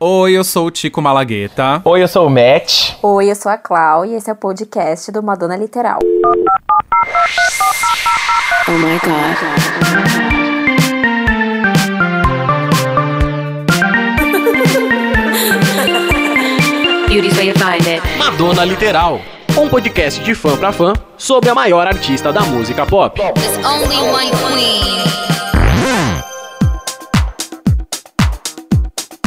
Oi, eu sou o Tico Malagueta. Oi, eu sou o Matt. Oi, eu sou a Clau e esse é o podcast do Madonna Literal. Oh my god. Beauty's way to find it. Madonna Literal, um podcast de fã pra fã sobre a maior artista da música pop. There's only one queen.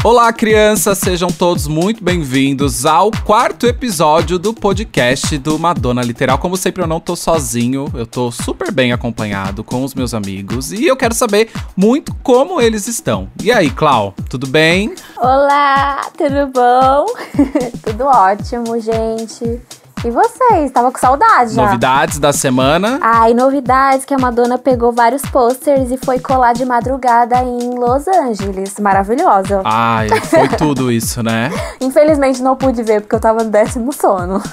Olá, crianças, sejam todos muito bem-vindos ao quarto episódio do podcast do Madonna Literal. Como sempre, eu não tô sozinho, eu tô super bem acompanhado com os meus amigos e eu quero saber muito como eles estão. E aí, Clau, tudo bem? Olá, tudo bom? tudo ótimo, gente. E vocês? Tava com saudade já. Novidades da semana? Ai, novidades que a Madonna pegou vários posters e foi colar de madrugada em Los Angeles. Maravilhosa. Ai, foi tudo isso, né? Infelizmente não pude ver porque eu tava no décimo sono.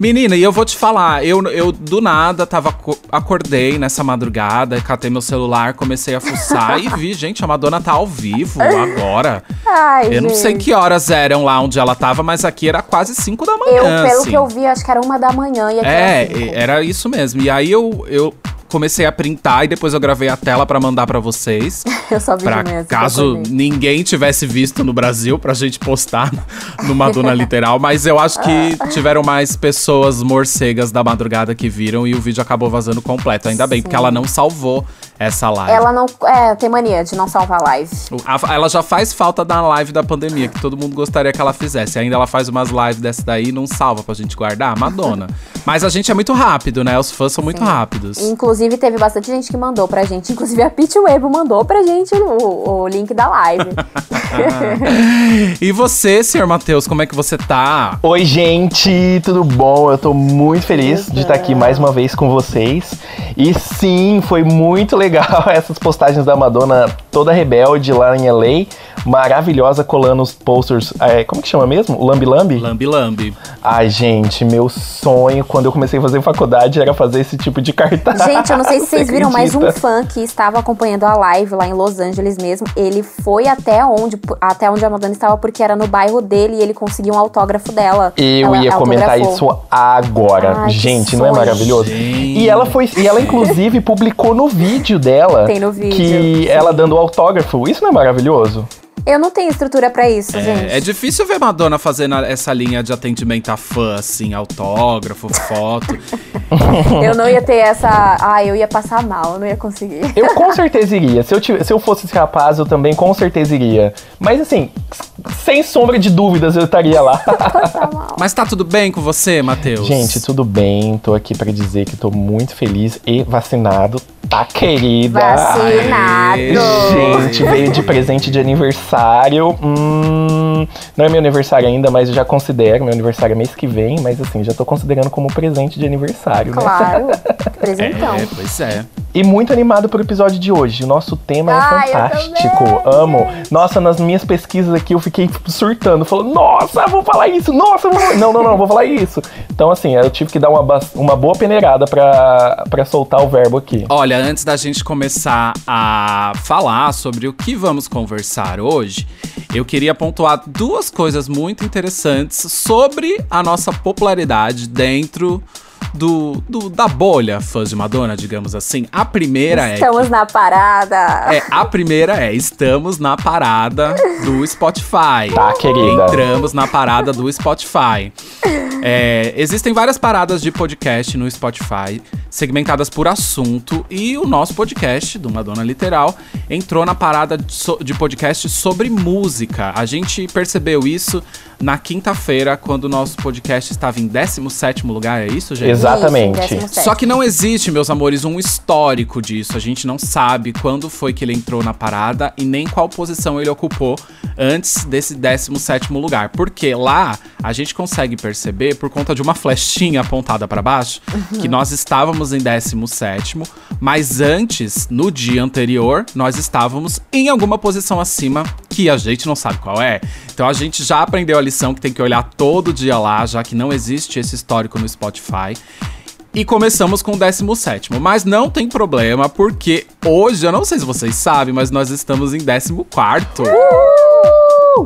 Menina, e eu vou te falar, eu, eu do nada tava aco- acordei nessa madrugada, catei meu celular, comecei a fuçar e vi, gente, a Madonna tá ao vivo agora. Ai, Eu não sei gente. que horas eram lá onde ela tava, mas aqui era quase 5 da Eu, manhã. pelo assim. que eu vi, acho que era uma da manhã e aqui É, era cinco. era isso mesmo. E aí eu, eu comecei a printar e depois eu gravei a tela pra mandar pra vocês. Eu só vi Pra eu caso ninguém tivesse visto no Brasil, pra gente postar no Madonna Literal. Mas eu acho que tiveram mais pessoas morcegas da madrugada que viram e o vídeo acabou vazando completo. Ainda bem, porque ela não salvou essa live. Ela não. É, tem mania de não salvar live. A- Ela já faz falta da live da pandemia, que todo mundo gostaria que ela fizesse. Ainda ela faz umas lives dessa daí e não salva pra gente guardar. Madonna. Mas a gente é muito rápido, né? Os fãs são muito rápidos. Inclusive, teve bastante gente que mandou pra gente. Inclusive, a Pitch Web mandou pra gente o, o link da live. e você, senhor Matheus, como é que você tá? Oi, gente, tudo bom? Eu tô muito feliz de estar aqui mais uma vez com vocês. E sim, foi muito legal essas postagens da Madonna toda rebelde lá em LA. Maravilhosa colando os posters. é, como que chama mesmo? Lambi Lambi? Lambi Lambi. Ai, gente, meu sonho quando eu comecei a fazer faculdade era fazer esse tipo de cartaz. gente, eu não sei se vocês Você viram, mas um fã que estava acompanhando a live lá em Los Angeles mesmo, ele foi até onde, até onde a Madonna estava, porque era no bairro dele e ele conseguiu um autógrafo dela. Eu Ela ia comentar isso agora. Ai, Gente, não é maravilhoso? Gente. E ela foi, e ela inclusive publicou no vídeo dela Tem no vídeo, que sim. ela dando autógrafo. Isso não é maravilhoso? Eu não tenho estrutura pra isso, gente. É, é difícil ver Madonna fazendo essa linha de atendimento a fã, assim, autógrafo, foto. Eu não ia ter essa. Ah, eu ia passar mal, eu não ia conseguir. Eu com certeza iria. Se eu, tive- se eu fosse esse rapaz, eu também com certeza iria. Mas assim, sem sombra de dúvidas, eu estaria lá. Mas tá tudo bem com você, Matheus? Gente, tudo bem. Tô aqui pra dizer que tô muito feliz e vacinado. Tá, querida? Vacinado. Gente, veio de presente de aniversário. Hum, não é meu aniversário ainda, mas eu já considero. Meu aniversário é mês que vem, mas assim, já tô considerando como presente de aniversário, né? Claro. Presentão. É, pois é. E muito animado pro episódio de hoje. O nosso tema é eu fantástico. também, Amo. Nossa, nas minhas pesquisas aqui eu fiquei tipo, surtando, falando, nossa, vou falar isso, nossa, vou... não, não, não, vou falar isso. Então, assim, eu tive que dar uma, uma boa peneirada pra, pra soltar o verbo aqui. Olha, antes da gente começar a falar sobre o que vamos conversar hoje, eu queria pontuar duas coisas muito interessantes sobre a nossa popularidade dentro do, do- da bolha fãs de Madonna, digamos assim. A primeira é. Estamos na parada. é, a primeira é, estamos na parada do Spotify. Tá, querida. Entramos na parada do Spotify. É, existem várias paradas de podcast no Spotify, segmentadas por assunto, e o nosso podcast, do Madonna Literal, entrou na parada de podcast sobre música. A gente percebeu isso na quinta-feira, quando o nosso podcast estava em 17º lugar, é isso, gente? Exatamente. Isso, 17. Só que não existe, meus amores, um histórico disso. A gente não sabe quando foi que ele entrou na parada e nem qual posição ele ocupou antes desse 17º lugar. Porque lá a gente consegue perceber, por conta de uma flechinha apontada para baixo, que nós estávamos em 17º, mas antes, no dia anterior, nós estávamos em alguma posição acima que a gente não sabe qual é. Então a gente já aprendeu a lição que tem que olhar todo dia lá, já que não existe esse histórico no Spotify. E começamos com o 17, mas não tem problema, porque hoje, eu não sei se vocês sabem, mas nós estamos em 14.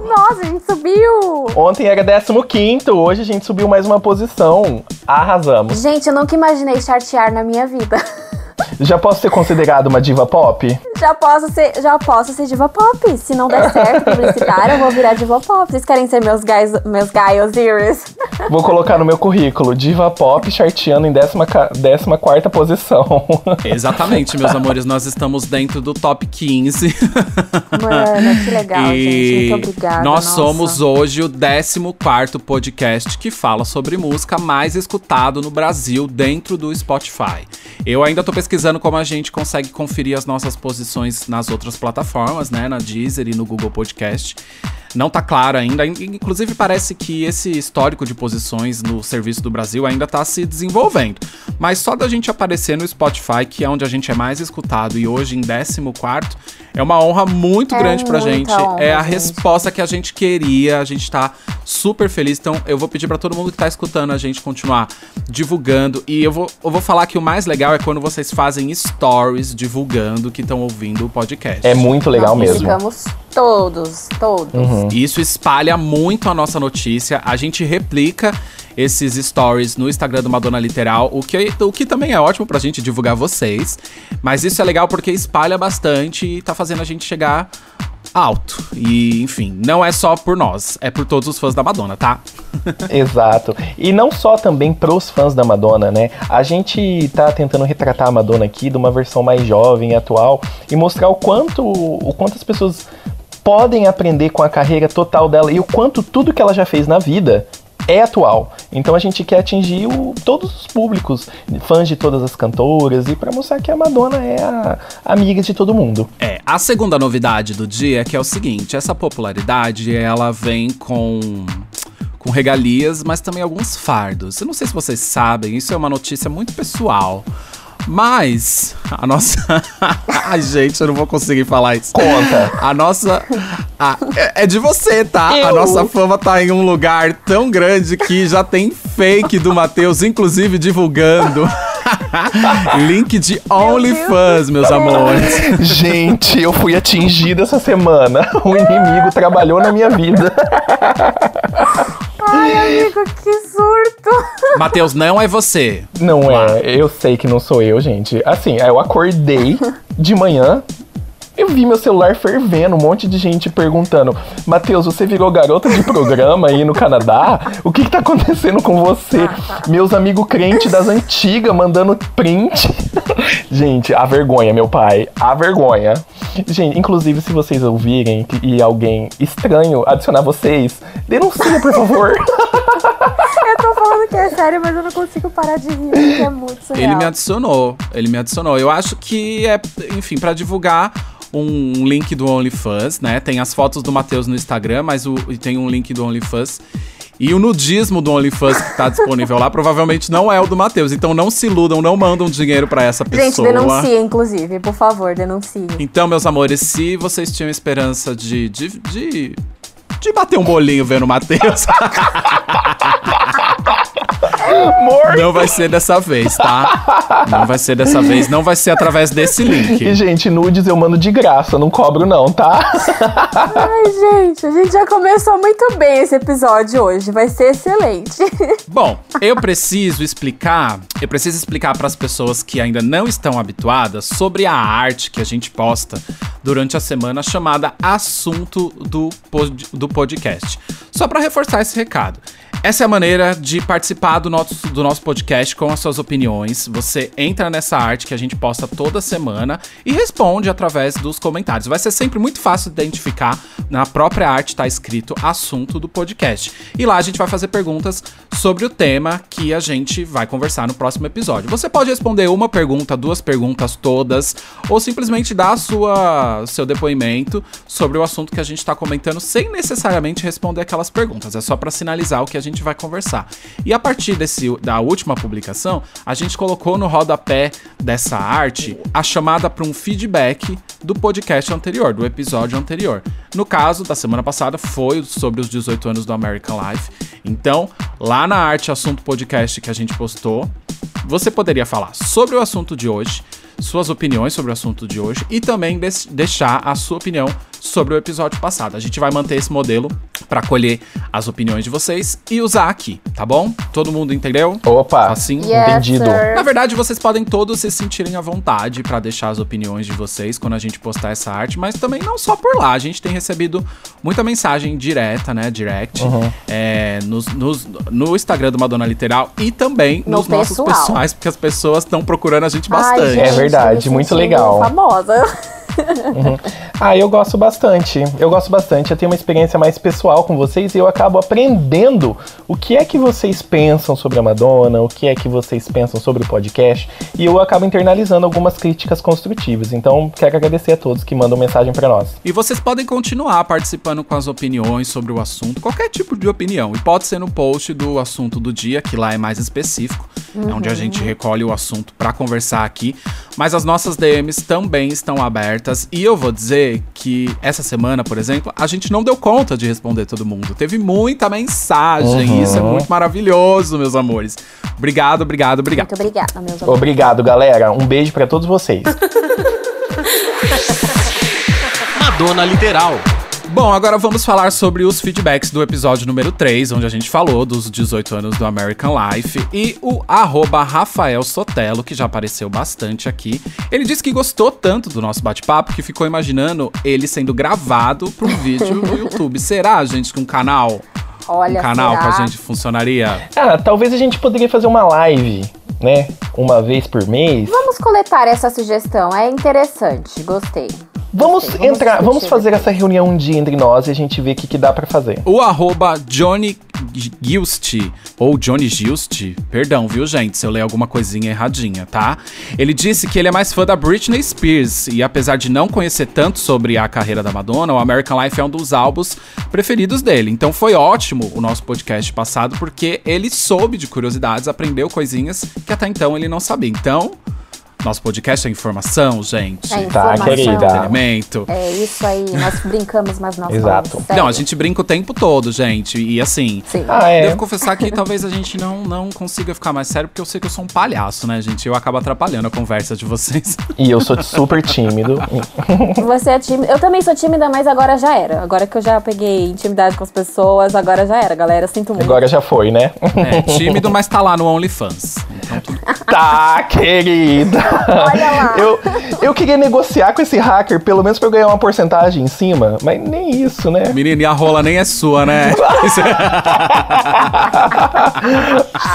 Nossa, a gente subiu! Ontem era 15, hoje a gente subiu mais uma posição. Arrasamos. Gente, eu nunca imaginei chartear na minha vida. Já posso ser considerado uma diva pop? Já posso ser, já posso ser diva pop. Se não der certo publicitária, eu vou virar diva pop. Vocês querem ser meus guys, meus guys series? Vou colocar no meu currículo, diva pop charteando em 14 posição. Exatamente, meus amores, nós estamos dentro do top 15. Mano, que legal, gente. Muito obrigada. Nós nossa. somos hoje o 14 podcast que fala sobre música mais escutado no Brasil dentro do Spotify. Eu ainda tô pesquisando como a gente consegue conferir as nossas posições nas outras plataformas, né? Na Deezer e no Google Podcast. Não tá claro ainda. Inclusive, parece que esse histórico de posições no serviço do Brasil ainda tá se desenvolvendo. Mas só da gente aparecer no Spotify, que é onde a gente é mais escutado, e hoje em 14, é uma honra muito É grande pra gente. honra, é a gente. resposta que a gente queria. A gente tá super feliz. Então, eu vou pedir pra todo mundo que tá escutando a gente continuar divulgando. E eu vou, eu vou falar que o mais legal é quando vocês fazem stories divulgando que estão ouvindo o podcast. É muito legal Nós mesmo. Ficamos todos, todos. Uhum. Isso espalha muito a nossa notícia. A gente replica esses stories no Instagram do Madonna Literal, o que, o que também é ótimo pra gente divulgar vocês. Mas isso é legal porque espalha bastante e tá fazendo a gente chegar alto. E, enfim, não é só por nós, é por todos os fãs da Madonna, tá? Exato. E não só também pros fãs da Madonna, né? A gente tá tentando retratar a Madonna aqui de uma versão mais jovem atual e mostrar o quanto, o quanto as pessoas podem aprender com a carreira total dela e o quanto tudo que ela já fez na vida é atual. Então a gente quer atingir o- todos os públicos, fãs de todas as cantoras e pra mostrar que a Madonna é a amiga de todo mundo. É, a segunda novidade do dia é que é o seguinte, essa popularidade, ela vem com com regalias, mas também alguns fardos. Eu não sei se vocês sabem, isso é uma notícia muito pessoal. Mas a nossa Ai, gente, eu não vou conseguir falar isso. Conta. A nossa. a- é, é de você, tá? A Eu? nossa fama tá em um lugar tão grande que já tem fake do Matheus, inclusive divulgando. Link de OnlyFans, meus amores. Gente, eu fui atingida essa semana. O inimigo trabalhou na minha vida. Ai, amigo, que surto! Matheus, não é você. Não é, eu sei que não sou eu, gente. Assim, eu acordei de manhã, eu vi meu celular fervendo, um monte de gente perguntando: Matheus, você virou garota de programa aí no Canadá? O que, que tá acontecendo com você? Meus amigos crentes das antigas mandando print. gente, a vergonha, meu pai, a vergonha. Gente, inclusive, se vocês ouvirem e alguém estranho adicionar vocês, denuncia, por favor. Eu tô falando que é sério, mas eu não consigo parar de rir, porque é muito surreal. Ele me adicionou. Ele me adicionou. Eu acho que é, enfim, pra divulgar um link do OnlyFans, né? Tem as fotos do Matheus no Instagram, mas o, tem um link do OnlyFans. E o nudismo do OnlyFans que tá disponível lá provavelmente não é o do Matheus. Então não se iludam, não mandam dinheiro pra essa Gente, pessoa. denuncia, inclusive, por favor, denuncie. Então, meus amores, se vocês tinham esperança de, de, de, de bater um bolinho vendo o Matheus, Amor! não vai ser dessa vez, tá? Não vai ser dessa vez, não vai ser através desse link. E, gente, nudes eu mando de graça, não cobro não, tá? Ai, gente, a gente já começou muito bem esse episódio hoje. Vai ser excelente. Bom, eu preciso explicar, eu preciso explicar para as pessoas que ainda não estão habituadas sobre a arte que a gente posta durante a semana chamada Assunto do, pod- do Podcast. Só para reforçar esse recado. Essa é a maneira de participar do nosso, do nosso podcast com as suas opiniões. Você entra nessa arte que a gente posta toda semana e responde através dos comentários. Vai ser sempre muito fácil de identificar. Na própria arte está escrito assunto do podcast. E lá a gente vai fazer perguntas sobre o tema que a gente vai conversar no próximo episódio. Você pode responder uma pergunta, duas perguntas todas, ou simplesmente dar a sua, seu depoimento sobre o assunto que a gente está comentando, sem necessariamente responder aquelas perguntas. É só para sinalizar o que a gente vai conversar. E a partir desse, da última publicação, a gente colocou no rodapé dessa arte a chamada para um feedback do podcast anterior, do episódio anterior. No caso da semana passada foi sobre os 18 anos do American Life. Então, lá na arte assunto podcast que a gente postou, você poderia falar sobre o assunto de hoje, suas opiniões sobre o assunto de hoje e também deixar a sua opinião sobre o episódio passado. A gente vai manter esse modelo pra colher as opiniões de vocês e usar aqui, tá bom? Todo mundo entendeu? Opa, Assim? Yes, entendido. sir. Na verdade, vocês podem todos se sentirem à vontade pra deixar as opiniões de vocês quando a gente postar essa arte, mas também não só por lá. A gente tem recebido muita mensagem direta, né? Direct, Uhum. é, nos, nos- no Instagram do Madonna Literal e também No nos nossos pessoal. pessoais, porque as pessoas estão procurando a gente Ai, bastante. É gente, verdade, tô me muito legal. Famosa. Ah, eu gosto bastante. Eu gosto bastante. Eu tenho uma experiência mais pessoal com vocês e eu acabo aprendendo o que é que vocês pensam sobre a Madonna, o que é que vocês pensam sobre o podcast e eu acabo internalizando algumas críticas construtivas. Então, quero agradecer a todos que mandam mensagem pra nós. E vocês podem continuar participando com as opiniões sobre o assunto, qualquer tipo de opinião. E pode ser no post do assunto do dia, que lá é mais específico, é onde a gente recolhe o assunto pra conversar aqui. Mas as nossas DMs também estão abertas. E eu vou dizer que essa semana, por exemplo, a gente não deu conta de responder todo mundo. Teve muita mensagem. Uhum. Isso é muito maravilhoso, meus amores. Obrigado, obrigado, obrigado. Muito obrigada, meus amores. Obrigado, galera. Um beijo pra todos vocês. Madonna Literal. Bom, agora vamos falar sobre os feedbacks do episódio número 3, onde a gente falou dos 18 anos do American Life. E o arroba Rafael Sotelo, que já apareceu bastante aqui, ele disse que gostou tanto do nosso bate-papo que ficou imaginando ele sendo gravado para um vídeo no YouTube. Será, gente, que um canal, Olha, um canal será? com a gente funcionaria? Ah, talvez a gente poderia fazer uma live, né? Uma vez por mês. Vamos coletar essa sugestão, é interessante, gostei. Vamos entrar, vamos fazer essa reunião um dia entre nós e a gente ver o que, que dá pra fazer. O arroba Johnny Gilst, ou Johnny Gilst, perdão, viu, gente, se eu ler alguma coisinha erradinha, tá? Ele disse que ele é mais fã da Britney Spears, e apesar de não conhecer tanto sobre a carreira da Madonna, o American Life é um dos álbuns preferidos dele. Então foi ótimo o nosso podcast passado, porque ele soube de curiosidades, aprendeu coisinhas que até então ele não sabia. Então, nosso podcast é informação, gente. É Tá, informação. querida. Entretenimento. É isso aí, nós brincamos, mas nós Exato. falamos Não, a gente brinca o tempo todo, gente. E assim, Sim. Ah, é. Devo confessar que talvez a gente não, não consiga ficar mais sério, porque eu sei que eu sou um palhaço, né, gente? Eu acabo atrapalhando a conversa de vocês. E eu sou super tímido. Você é tímida. Eu também sou tímida, mas agora já era. Agora que eu já peguei intimidade com as pessoas, agora já era, galera. Sinto muito. Agora já foi, né? É, tímido, mas tá lá no OnlyFans. Então, tudo... Tá, querida. Olha lá. Eu, eu queria negociar com esse hacker, pelo menos pra eu ganhar uma porcentagem em cima, mas nem isso, né? Menina, e a rola nem é sua, né? É-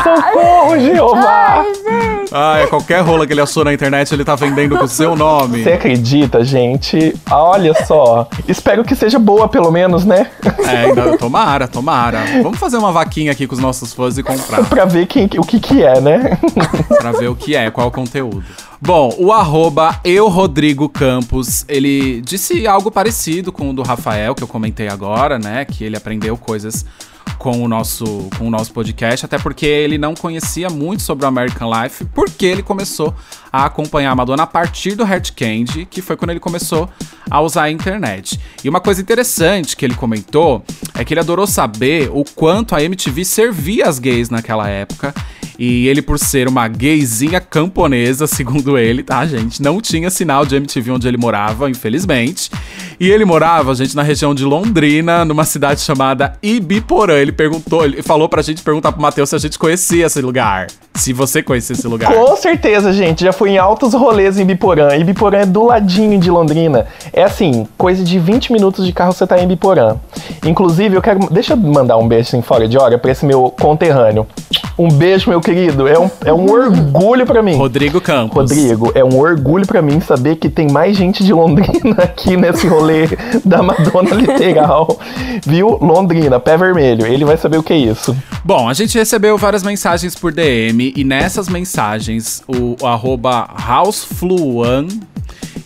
Socorro, Jeová! Ai, gente. Ai, qualquer rola que ele achou na internet, ele tá vendendo com o seu nome. Você acredita, gente? Olha só. Espero que seja boa, pelo menos, né? É, ainda, tomara, tomara. Vamos fazer uma vaquinha aqui com os nossos fãs e comprar. pra ver quem, o que que é, né? pra ver o que é, qual é o conteúdo. Bom, o arroba eu Rodrigo Campos, ele disse algo parecido com o do Rafael, que eu comentei agora, né? Que ele aprendeu coisas com o nosso, com o nosso podcast, até porque ele não conhecia muito sobre o American Life, porque ele começou a acompanhar a Madonna a partir do Heart Candy, que foi quando ele começou a usar a internet. E uma coisa interessante que ele comentou é que ele adorou saber o quanto a MTV servia as gays naquela época. E ele, por ser uma gayzinha camponesa, segundo ele, tá, gente? Não tinha sinal de MTV onde ele morava, infelizmente. E ele morava, gente, na região de Londrina, numa cidade chamada Ibiporã. Ele perguntou, ele falou pra gente perguntar pro Matheus se a gente conhecia esse lugar. Se você conhecia esse lugar. Com certeza, gente. Já fui em altos rolês em Biporã. E Biporã é do ladinho de Londrina. É assim, coisa de 20 minutos de carro você tá em Biporã. Inclusive, eu quero. Deixa eu mandar um beijo assim fora de hora pra esse meu conterrâneo. Um beijo, meu querido. É um, é um orgulho pra mim. Rodrigo Campos. Rodrigo, é um orgulho pra mim saber que tem mais gente de Londrina aqui nesse rolê da Madonna literal. Viu? Londrina, pé vermelho. Ele vai saber o que é isso. Bom, a gente recebeu várias mensagens por DM e nessas mensagens o, o arroba housefluan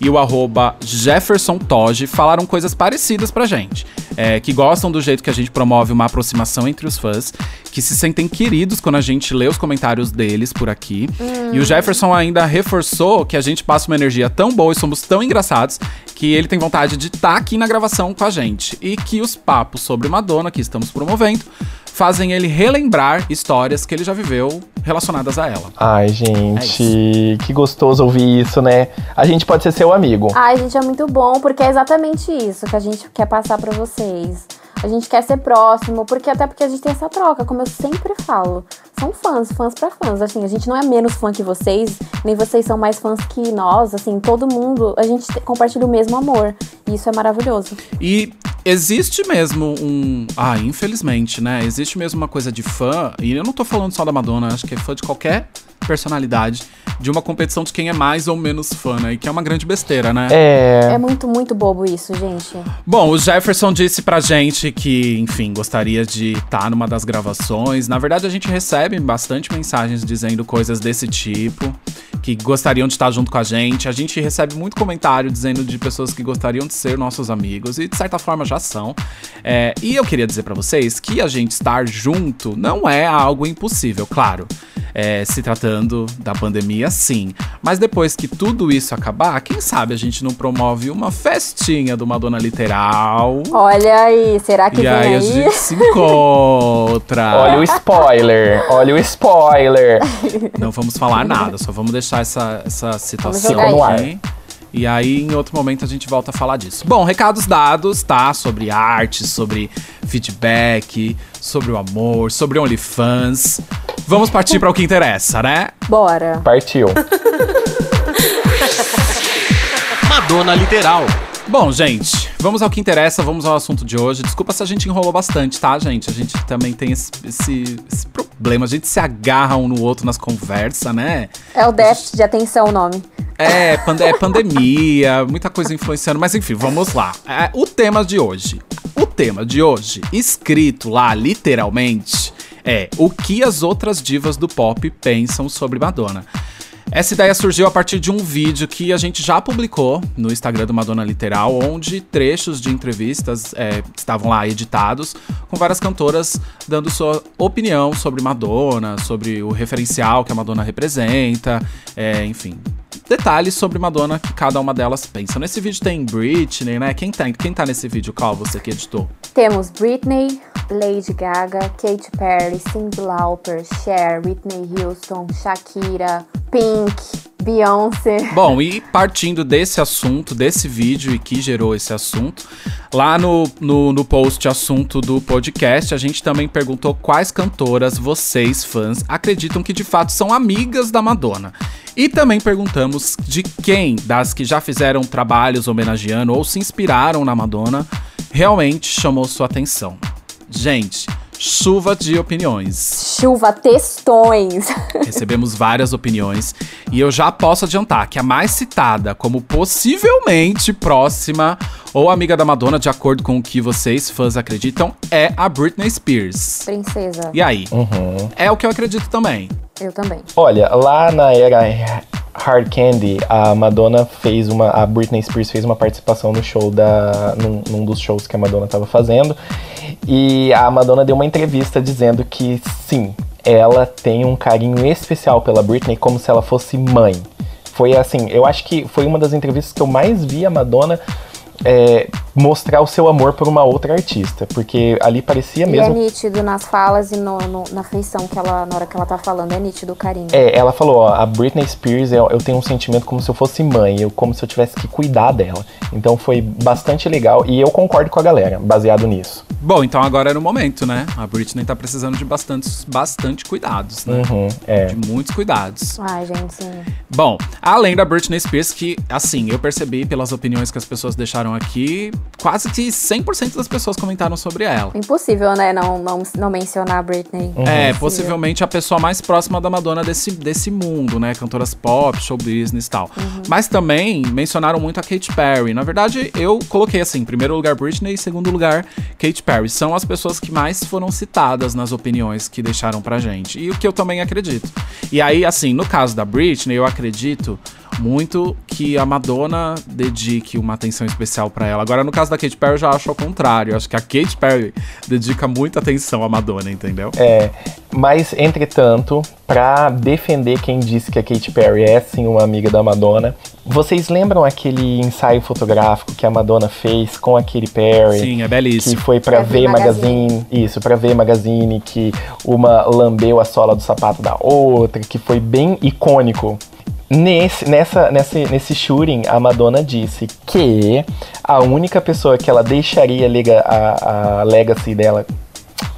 e o arroba Jefferson Toge falaram coisas parecidas pra gente. É, que gostam do jeito que a gente promove uma aproximação entre os fãs, que se sentem queridos quando a gente lê os comentários deles por aqui. E o Jefferson ainda reforçou que a gente passa uma energia tão boa e somos tão engraçados que ele tem vontade de estar aqui na gravação com a gente. E que os papos sobre Madonna que estamos promovendo fazem ele relembrar histórias que ele já viveu relacionadas a ela. Ai, É gente, que gostoso ouvir isso, né? A gente pode ser seu amigo. Ai, gente, é muito bom, porque é exatamente isso que a gente quer passar pra vocês. A gente quer ser próximo, porque até porque a gente tem essa troca, como eu sempre falo. São fãs, fãs pra fãs. Assim, a gente não é menos fã que vocês, nem vocês são mais fãs que nós. Assim, todo mundo, a gente te- compartilha o mesmo amor. E isso é maravilhoso. E existe mesmo um. Ah, infelizmente, né? Existe mesmo uma coisa de fã, e eu não tô falando só da Madonna, acho que é fã de qualquer personalidade, de uma competição de quem é mais ou menos fã, né? E que é uma grande besteira, né? É. É muito, muito bobo isso, gente. Bom, o Jefferson disse pra gente que, enfim, gostaria de estar numa das gravações. Na verdade, a gente recebe bastante mensagens dizendo coisas desse tipo, que gostariam de estar junto com a gente. A gente recebe muito comentário dizendo de pessoas que gostariam de ser nossos amigos e, de certa forma, já são. É, e eu queria dizer pra vocês que a gente estar junto não é algo impossível, claro. É, se tratando da pandemia, sim. Mas depois que tudo isso acabar, quem sabe a gente não promove uma festinha do Madonna Literal. Olha aí, será que E vem aí aí? a gente se encontra. Olha o spoiler, olha o spoiler. Não vamos falar nada, só vamos deixar essa, essa situação aqui. E aí, em outro momento, a gente volta a falar disso. Bom, recados dados, tá? Sobre arte, sobre feedback, sobre o amor, sobre OnlyFans. Vamos partir para o que interessa, né? Bora. Partiu. Madonna Literal. Bom, gente, vamos ao que interessa, vamos ao assunto de hoje. Desculpa se a gente enrolou bastante, tá, gente? A gente também tem esse, esse- esse problema, a gente se agarra um no outro nas conversas, né? É o déficit de atenção o nome. É, pande- é pandemia, muita coisa influenciando, mas enfim, vamos lá. É, o tema de hoje. O tema de hoje, escrito lá literalmente, é o que as outras divas do pop pensam sobre Madonna. Essa ideia surgiu a partir de um vídeo que a gente já publicou no Instagram do Madonna Literal, onde trechos de entrevistas é, estavam lá editados, com várias cantoras dando sua opinião sobre Madonna, sobre o referencial que a Madonna representa, é, enfim, detalhes sobre Madonna que cada uma delas pensa. Nesse vídeo tem Britney, né? Quem tá, quem tá nesse vídeo, Qual você que editou? Temos Britney, Lady Gaga, Katy Perry, Cyndi Lauper, Cher, Whitney Houston, Shakira, Pink, Beyoncé. Bom, e partindo desse assunto, desse vídeo e que gerou esse assunto, lá no, no, no post assunto do podcast, a gente também perguntou quais cantoras vocês, fãs, acreditam que de fato são amigas da Madonna. E também perguntamos de quem das que já fizeram trabalhos homenageando ou se inspiraram na Madonna realmente chamou sua atenção. Gente, chuva de opiniões. Chuva textões. Recebemos várias opiniões e eu já posso adiantar que a mais citada como possivelmente próxima ou amiga da Madonna, de acordo com o que vocês fãs acreditam, é a Britney Spears. Princesa. E aí? Uhum. É o que eu acredito também. Eu também. Olha, lá na era Hard Candy, a Madonna fez uma. A Britney Spears fez uma participação no show da. num, num dos shows que a Madonna estava fazendo. E a Madonna deu uma entrevista dizendo que sim, ela tem um carinho especial pela Britney como se ela fosse mãe. Foi assim, eu acho que foi uma das entrevistas que eu mais vi a Madonna é, mostrar o seu amor por uma outra artista. Porque ali parecia E é mesmo. nítido nas falas e no, no- na feição que ela, na hora que ela tá falando, é nítido o carinho. É, ela falou, ó, a Britney Spears, eu, eu tenho um sentimento como se eu fosse mãe, eu, como se eu tivesse que cuidar dela. Então foi bastante legal e eu concordo com a galera, baseado nisso. Bom, então agora é no momento, né? A Britney tá precisando de bastante, bastante cuidados, né? Uhum, é. De muitos cuidados. Ai, gente, sim. Bom, além da Britney Spears, que, assim, eu percebi pelas opiniões que as pessoas deixaram aqui, quase que 100% das pessoas comentaram sobre ela. Impossível, né, não, não, não mencionar a Britney. É, Impossível. possivelmente a pessoa mais próxima da Madonna desse, desse mundo, né? Cantoras pop, show business e tal. Mas também mencionaram muito a Katy Perry. Na verdade, eu coloquei assim: em primeiro lugar Britney e em segundo lugar Katy Perry. São as pessoas que mais foram citadas nas opiniões que deixaram pra gente. E o que eu também acredito. E aí, assim, no caso da Britney, eu acredito muito que a Madonna dedique uma atenção especial pra ela. Agora, no caso da Katy Perry, eu já acho ao contrário. Eu acho que a Katy Perry dedica muita atenção à Madonna, entendeu? É, mas, entretanto, pra defender quem disse que a Katy Perry é sim uma amiga da Madonna, vocês lembram aquele ensaio fotográfico que a Madonna fez com a Katy Perry? Sim, é Que belíssimo. foi pra Pra ver V Magazine. Isso, pra ver Magazine, que uma lambeu a sola do sapato da outra, que foi bem icônico. Nesse, nessa, nesse, nesse shooting, a Madonna disse que a única pessoa que ela deixaria liga, a, a legacy dela.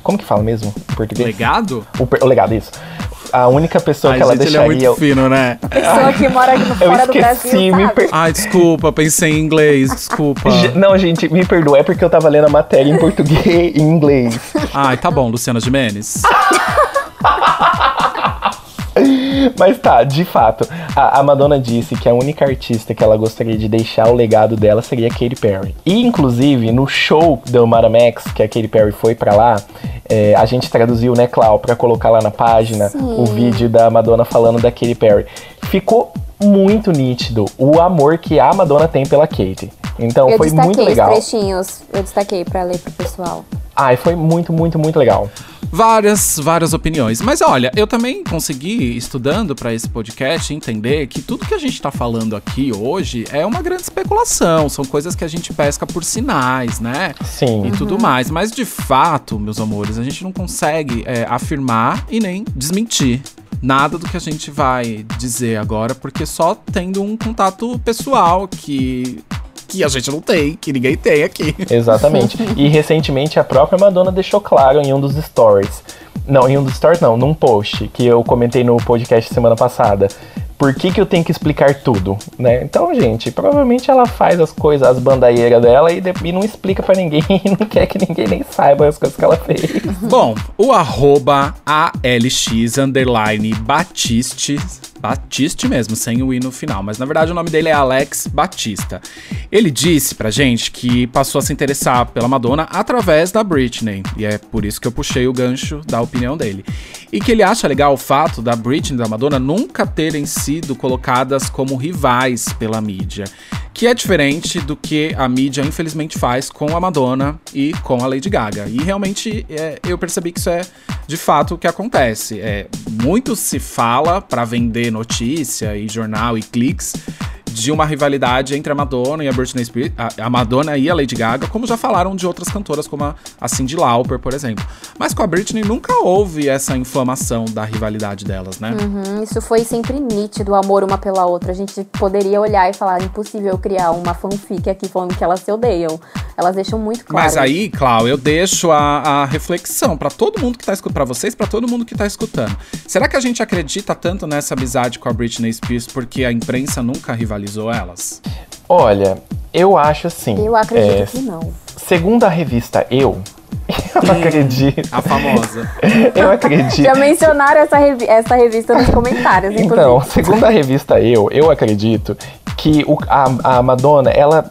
Como que fala mesmo em português? Legado? O, o legado, isso. A única pessoa Ai, que ela gente, ele é deixaria. muito fino, né? Pessoa que mora aqui no eu fora do esqueci, Brasil, me per... Ai, desculpa, pensei em inglês, desculpa. Não, gente, me perdoa, é porque eu tava lendo a matéria em português e em inglês. Ai, tá bom, Luciana Gimenez. Mas tá, de fato, a, a Madonna disse que a única artista que ela gostaria de deixar o legado dela seria a Katy Perry. E, inclusive, no show do Madame X, que a Katy Perry foi pra lá, é, a gente traduziu, né, Clau, pra colocar lá na página o vídeo da Madonna falando da Katy Perry. Ficou muito nítido o amor que a Madonna tem pela Katy. Então Eu foi destaquei muito os legal. trechinhos. Eu destaquei pra ler pro pessoal. Ai, foi muito, muito, muito legal. Várias, várias opiniões. Mas olha, eu também consegui, estudando pra esse podcast, entender que tudo que a gente tá falando aqui hoje é uma grande especulação. São coisas que a gente pesca por sinais, né? Sim. E tudo mais. Mas de fato, meus amores, a gente não consegue é, afirmar e nem desmentir. Nada do que a gente vai dizer agora, porque só tendo um contato pessoal que, que a gente não tem, que ninguém tem aqui. Exatamente. e recentemente a própria Madonna deixou claro em um dos stories. Não, em um dos stories não, num post que eu comentei no podcast semana passada. Por que, que eu tenho que explicar tudo, né? Então, gente, provavelmente ela faz as coisas, as bandaieiras dela e, e não explica pra ninguém, e não quer que ninguém nem saiba as coisas que ela fez. Bom, o arroba ALX underline Batiste. Batiste mesmo, sem o i no final. Mas na verdade o nome dele é Alex Batista. Ele disse pra gente que passou a se interessar pela Madonna através da Britney. E é por isso que eu puxei o gancho da opinião dele. E que ele acha legal o fato da Britney e da Madonna nunca terem sido colocadas como rivais pela mídia. Que é diferente do que a mídia infelizmente faz com a Madonna e com a Lady Gaga. E realmente é, eu percebi que isso é de fato o que acontece. É, muito se fala pra vender notícia e jornal e cliques de uma rivalidade entre a Madonna e a Britney Spears, a, Madonna e a Lady Gaga, como já falaram de outras cantoras, como a, a Cyndi Lauper, por exemplo. Mas com a Britney nunca houve essa inflamação da rivalidade delas, né? Hum, Isso foi sempre nítido, o amor uma pela outra. A gente poderia olhar e falar, impossível criar uma fanfic aqui falando que elas se odeiam. Elas deixam muito claro. Mas aí, Clau, eu deixo a, a reflexão pra todo mundo que tá escutando, pra vocês, pra todo mundo que tá escutando. Será que a gente acredita tanto nessa amizade com a Britney Spears porque a imprensa nunca rivalizou elas? Olha, eu acho assim. Eu acredito é, que não. Segundo a revista Eu, eu acredito. A famosa. Eu acredito. Já mencionaram essa, revi- essa revista nos comentários, Então, inclusive. segundo a revista Eu, eu acredito que o- a, a Madonna, ela,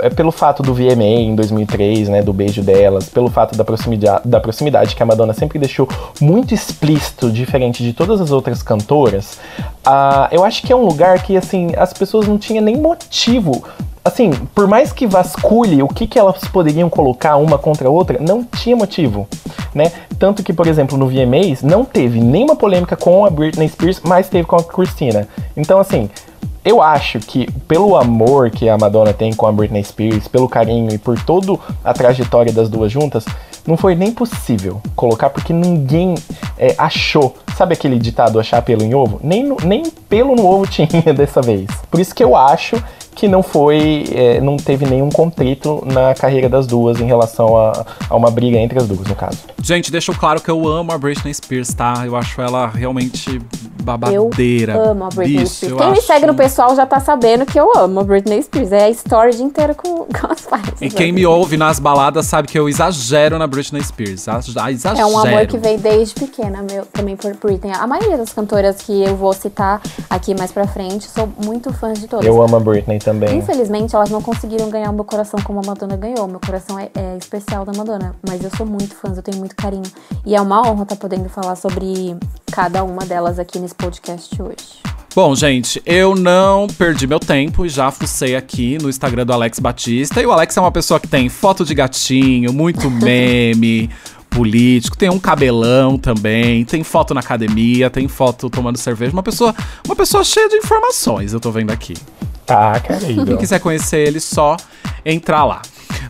é pelo fato do VMA em 2003, né, do beijo delas, pelo fato da proximidade, da proximidade que a Madonna sempre deixou muito explícito, diferente de todas as outras cantoras, ah, eu acho que é um lugar que, assim, as pessoas não tinham nem motivo assim, por mais que vasculhe o que, que elas poderiam colocar uma contra a outra, não tinha motivo, né? Tanto que, por exemplo, no VMAs não teve nenhuma polêmica com a Britney Spears, mas teve com a Christina. Então, assim, eu acho que pelo amor que a Madonna tem com a Britney Spears, pelo carinho e por toda a trajetória das duas juntas, não foi nem possível colocar porque ninguém é, achou. Sabe aquele ditado achar pelo em ovo? Nem, no- nem pelo no ovo tinha dessa vez. Por isso que eu acho que não foi, é, não teve nenhum contrito na carreira das duas em relação a, a uma briga entre as duas, no caso. Gente, deixa claro que eu amo a Britney Spears, tá? Eu acho ela realmente Eu babadeira. amo a Britney Bicho, Spears. eu Quem me acho- segue no pessoal já tá sabendo que eu amo a Britney Spears. É a história o dia inteiro com, com as pais. E quem me ouve nas baladas sabe que eu exagero na Britney Spears. Exagero. É um amor que veio desde pequena, meu, também por Britney. A maioria das cantoras que eu vou citar aqui mais pra frente, sou muito fã de todas. Eu amo a Britney também. Infelizmente, elas não conseguiram ganhar o meu coração como a Madonna ganhou. Meu coração é, é especial da Madonna, mas eu sou muito fã, eu tenho muito carinho. E é uma honra estar podendo falar sobre cada uma delas aqui nesse podcast hoje. Bom, gente, eu não perdi meu tempo e já fucei aqui no Instagram do Alex Batista. E o Alex é uma pessoa que tem foto de gatinho, muito meme. Político, tem um cabelão também, tem foto na academia, tem foto tomando cerveja, uma pessoa, uma pessoa cheia de informações, eu tô vendo aqui. Tá, querido. Quem quiser conhecer ele, só entrar lá.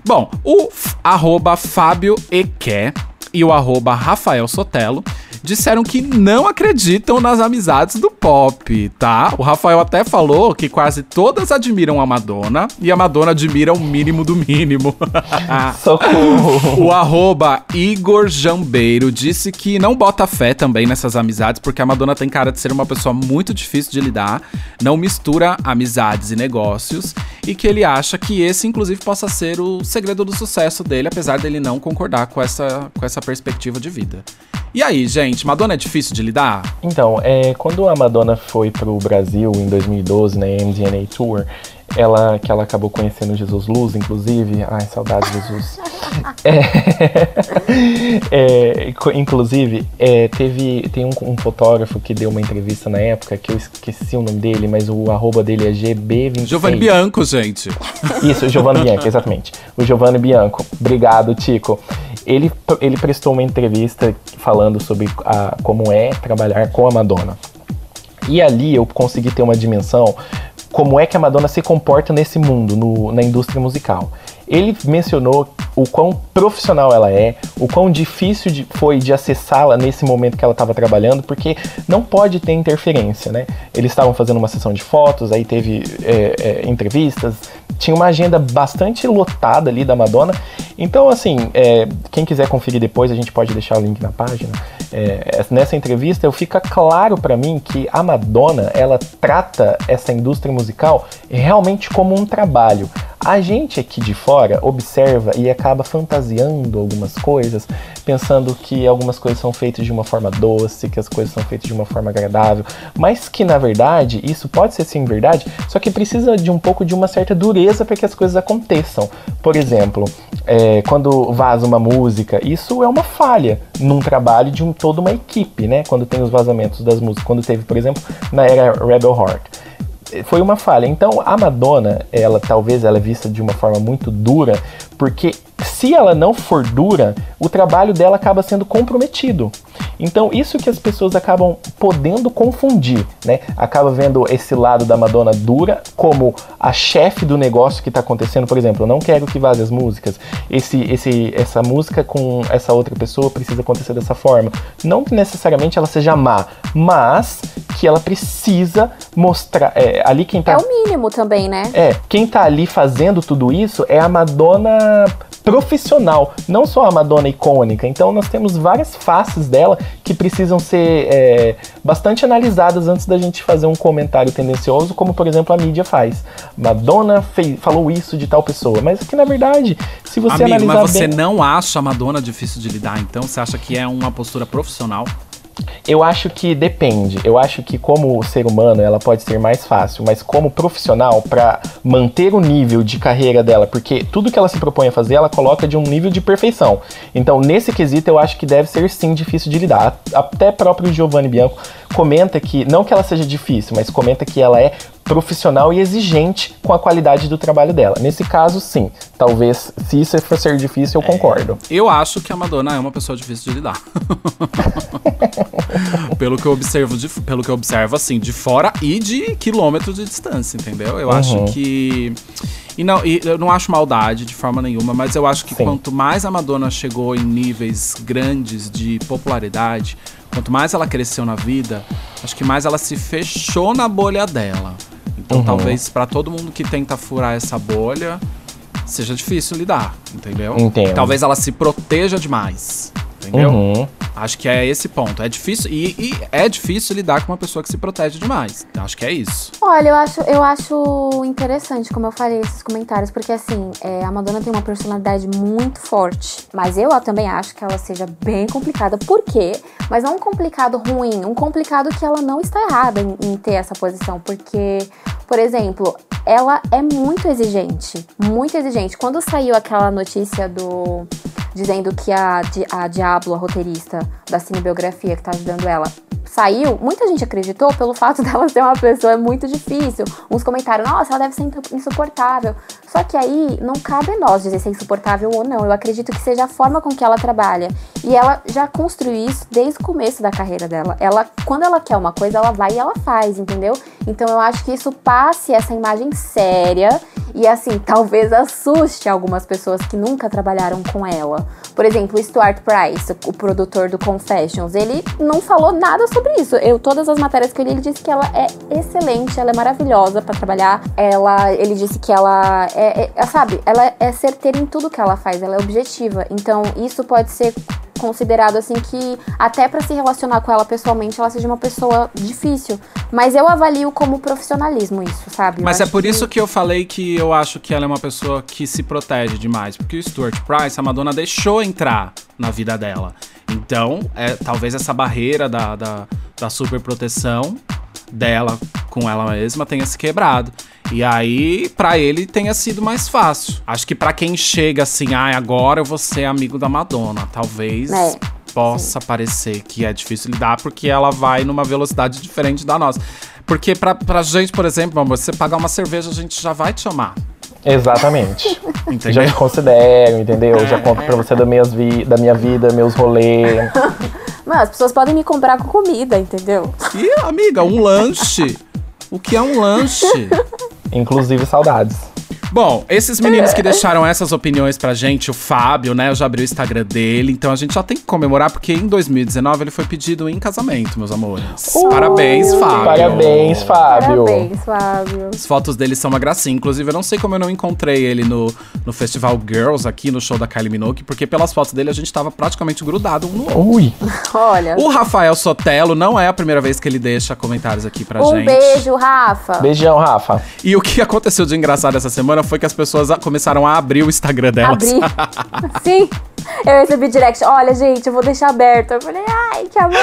Bom, o arroba Fábio Eque e o arroba Rafael Sotelo disseram que não acreditam nas amizades do pop, tá? O Rafael até falou que quase todas admiram a Madonna e a Madonna admira o mínimo do mínimo. Socorro. O arroba Igor Jambeiro disse que não bota fé também nessas amizades, porque a Madonna tem cara de ser uma pessoa muito difícil de lidar, não mistura amizades e negócios, e que ele acha que esse, inclusive, possa ser o segredo do sucesso dele, apesar dele não concordar com essa, com essa perspectiva de vida. E aí, gente, Madonna é difícil de lidar? Então, é, quando a Madonna foi pro Brasil em 2012, na MDNA Tour, ela, que ela acabou conhecendo Jesus Luz, inclusive. Ai, saudade, Jesus. É, é, inclusive, é, teve, tem um, um fotógrafo que deu uma entrevista na época, que eu esqueci o nome dele, mas o arroba dele é GB26. Giovanni Bianco, gente. Isso, o Giovanni Bianco, exatamente. O Giovanni Bianco. Obrigado, Tico. Ele, ele prestou uma entrevista falando sobre a, como é trabalhar com a Madonna. E ali eu consegui ter uma dimensão como é que a Madonna se comporta nesse mundo, no- na indústria musical. Ele mencionou o quão profissional ela é, o quão difícil de- foi de acessá-la nesse momento que ela estava trabalhando, porque não pode ter interferência, né? Eles estavam fazendo uma sessão de fotos, aí teve é, é, entrevistas, tinha uma agenda bastante lotada ali da Madonna. Então, assim, é, quem quiser conferir depois, a gente pode deixar o link na página. É, nessa entrevista, fica claro para mim que a Madonna ela trata essa indústria musical realmente como um trabalho. A gente aqui de fora observa e acaba fantasiando algumas coisas, pensando que algumas coisas são feitas de uma forma doce, que as coisas são feitas de uma forma agradável, mas que na verdade isso pode ser sim verdade, só que precisa de um pouco de uma certa dureza para que as coisas aconteçam. Por exemplo, é, quando vaza uma música, isso é uma falha num trabalho de um, toda uma equipe, né? Quando tem os vazamentos das músicas, quando teve, por exemplo, na era Rebel Heart foi uma falha. Então a Madonna, ela talvez ela é vista de uma forma muito dura, porque se ela não for dura, o trabalho dela acaba sendo comprometido. Então isso que as pessoas acabam podendo confundir, né? Acaba vendo esse lado da Madonna dura como a chefe do negócio que está acontecendo, por exemplo, eu não quero que vaze as músicas. Esse, esse, essa música com essa outra pessoa precisa acontecer dessa forma. Não que necessariamente ela seja má, mas que ela precisa mostrar. É, ali quem tá. É o mínimo também, né? É, quem tá ali fazendo tudo isso é a Madonna profissional, não só a Madonna icônica. Então nós temos várias faces dela que precisam ser é, bastante analisadas antes da gente fazer um comentário tendencioso, como por exemplo a mídia faz. Madonna fez, falou isso de tal pessoa, mas que na verdade, se você Amigo, analisar mas você bem, não acha a Madonna difícil de lidar, então? Você acha que é uma postura profissional? Eu acho que depende. Eu acho que como ser humano ela pode ser mais fácil, mas como profissional para manter o nível de carreira dela, porque tudo que ela se propõe a fazer, ela coloca de um nível de perfeição. Então, nesse quesito eu acho que deve ser sim difícil de lidar. Até próprio Giovanni Bianco comenta que não que ela seja difícil, mas comenta que ela é profissional e exigente com a qualidade do trabalho dela. Nesse caso, sim. Talvez se isso for ser difícil, eu concordo. Eu acho que a Madonna é uma pessoa difícil de lidar. pelo que eu observo, de, pelo que eu observo assim, de fora e de quilômetros de distância, entendeu? Eu acho Uhum. que e não, e eu não acho maldade de forma nenhuma, mas eu acho que Sim. quanto mais a Madonna chegou em níveis grandes de popularidade, quanto mais ela cresceu na vida, acho que mais ela se fechou na bolha dela. Então Uhum. talvez pra todo mundo que tenta furar essa bolha seja difícil lidar, entendeu? Entendo. Talvez ela se proteja demais, entendeu? Uhum. Acho que é esse ponto. É difícil e, e é difícil lidar com uma pessoa que se protege demais. Então, acho que é isso. Olha, eu acho, eu acho interessante, como eu falei, esses comentários, porque assim, é, a Madonna tem uma personalidade muito forte. Mas eu também acho que ela seja bem complicada. Por quê? Mas não um complicado ruim, um complicado que ela não está errada em, em ter essa posição. Porque, por exemplo, ela é muito exigente. Muito exigente. Quando saiu aquela notícia do. Dizendo que a, a Diablo, a roteirista da cinebiografia que tá ajudando ela, saiu, muita gente acreditou pelo fato dela ser uma pessoa muito difícil. Uns comentaram, nossa, ela deve ser insuportável. Só que aí não cabe a nós dizer se é insuportável ou não. Eu acredito que seja a forma com que ela trabalha. E ela já construiu isso desde o começo da carreira dela. Ela, quando ela quer uma coisa, ela vai e ela faz, entendeu? Então eu acho que isso passe essa imagem séria e assim, talvez assuste algumas pessoas que nunca trabalharam com ela. Por exemplo, o Stuart Price, o produtor do Confessions, ele não falou nada sobre isso. Eu todas as matérias que eu li, ele disse que ela é excelente, ela é maravilhosa para trabalhar. Ela, ele disse que ela é, é, sabe, ela é certeira em tudo que ela faz, ela é objetiva. Então, isso pode ser considerado assim que até para se relacionar com ela pessoalmente ela seja uma pessoa difícil, mas eu avalio como profissionalismo isso, sabe? Eu Mas é por que- isso que eu falei que eu acho que ela é uma pessoa que se protege demais. Porque o Stuart Price, a Madonna deixou entrar na vida dela. Então, é, talvez essa barreira da, da, da super proteção dela com ela mesma tenha se quebrado. E aí, pra ele, tenha sido mais fácil. Acho que pra quem chega assim, ah, agora eu vou ser amigo da Madonna, talvez É, possa parecer que é difícil lidar porque ela vai numa velocidade diferente da nossa. Porque pra, pra gente, por exemplo, amor, você pagar uma cerveja, a gente já vai te amar. Exatamente. Já Entendeu? te considero, entendeu? Já conto pra você da, minhas vi da minha vida, meus rolês. Mano, as pessoas podem me comprar com comida, entendeu? E, amiga, um lanche. O que é um lanche? Inclusive saudades. Bom, esses meninos que deixaram essas opiniões pra gente, o Fábio, né? Eu já abri o Instagram dele, então a gente já tem que comemorar, porque em 2019 ele foi pedido em casamento, meus amores. Parabéns, Fábio. Parabéns, Fábio. Parabéns, Fábio. As fotos dele são uma gracinha. Inclusive, eu não sei como eu não encontrei ele no, no Festival Girls, aqui no show da Kylie Minogue, porque pelas fotos dele a gente tava praticamente grudado um no outro. Ui, Olha. O Rafael Sotelo não é a primeira vez que ele deixa comentários aqui pra Um gente. beijo, Rafa. beijão, Rafa. E o que aconteceu de engraçado essa semana foi que as pessoas começaram a abrir o Instagram delas. Abri. Sim. Eu recebi direct. Olha, gente, eu vou deixar aberto. Eu falei, ai, que amor.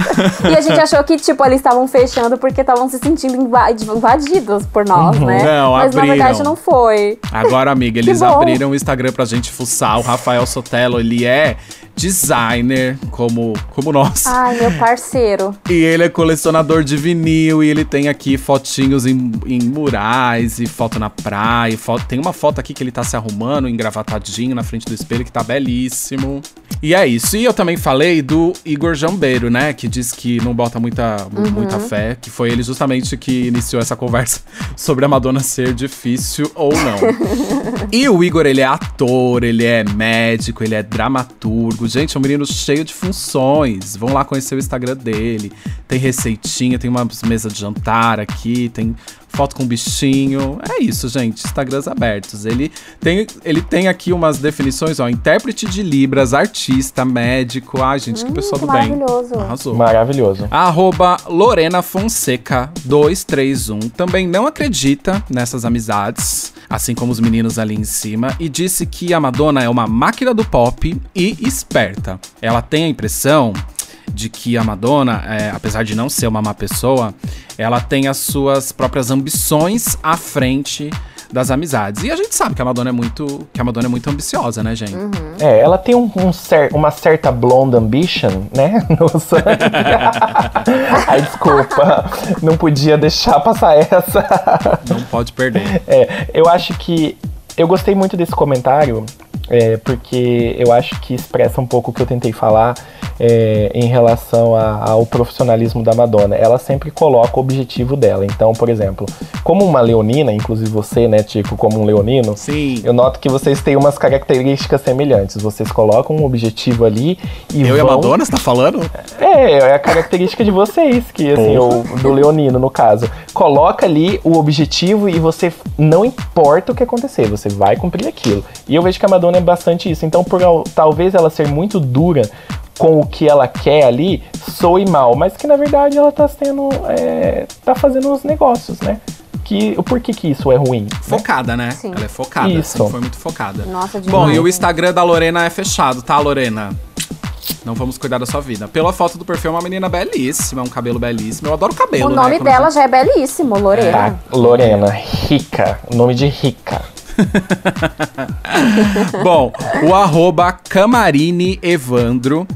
e a gente achou que, tipo, eles estavam fechando porque estavam se sentindo inva- invadidos por nós, né? Não, Mas na abriram. verdade não foi. Agora, amiga, eles abriram o Instagram pra gente fuçar. O Rafael Sotelo, ele é designer, como, como nós. Ai, meu parceiro. E ele é colecionador de vinil e ele tem aqui fotinhos em, em murais e foto na praia. Foto- tem uma foto aqui que ele tá se arrumando, engravatadinho na frente do espelho, que tá belíssimo. E é isso. E eu também falei do Igor Jambeiro, né? Que diz que não bota muita, muita fé, que foi ele justamente que iniciou essa conversa sobre a Madonna ser difícil ou não. E o Igor, ele é ator, ele é médico, ele é dramaturgo. Gente, é um menino cheio de funções. Vão lá conhecer o Instagram dele. Tem receitinha, tem umas mesas de jantar aqui, tem foto com bichinho. É isso, gente. Instagrams abertos. Ele tem, ele tem aqui umas definições, ó. Intérprete de Libras, artista, médico. Ai, gente, que pessoa que do bem. maravilhoso. Arrasou. Maravilhoso. Arroba Lorena Fonseca 231 também não acredita nessas amizades, assim como os meninos ali em cima, e disse que a Madonna é uma máquina do pop e esperta. Ela tem a impressão de que a Madonna, é, apesar de não ser uma má pessoa, ela tem as suas próprias ambições à frente das amizades. E a gente sabe que a Madonna é muito, que a Madonna é muito ambiciosa, né, gente? É, ela tem um, um cer- uma certa blonde ambition, né? No sangue. Ai, desculpa. Não podia deixar passar essa. Não pode perder. É, eu acho que. Eu gostei muito desse comentário, é, porque eu acho que expressa um pouco o que eu tentei falar é, em relação a- ao profissionalismo da Madonna. Ela sempre coloca o objetivo dela. Então, por exemplo, como uma leonina, inclusive você, né, Tico, como um leonino, Sim. eu noto que vocês têm umas características semelhantes. Vocês colocam um objetivo ali e Eu e a vão... Madonna, você tá falando? É, é a característica de vocês, que assim, o, do Leonino, no caso. Coloca ali o objetivo e você não importa o que acontecer, você vai cumprir aquilo. E eu vejo que a Madonna é bastante isso. Então, por al- talvez ela ser muito dura com o que ela quer ali, soe mal, mas que na verdade ela tá sendo. é, tá fazendo os negócios, né? Que, por que, que isso é ruim? né? Focada, né? Sim. Ela é focada, Isso. sempre foi muito focada. Nossa, Bom, demais. e o Instagram da Lorena é fechado, tá, Lorena? Não vamos cuidar da sua vida. Pela foto do perfil, é uma menina belíssima, um cabelo belíssimo. Eu adoro cabelo, O né? nome Quando dela já é belíssimo, Lorena. Tá, Lorena, rica, nome de rica. Bom, o arroba Camarine Evandro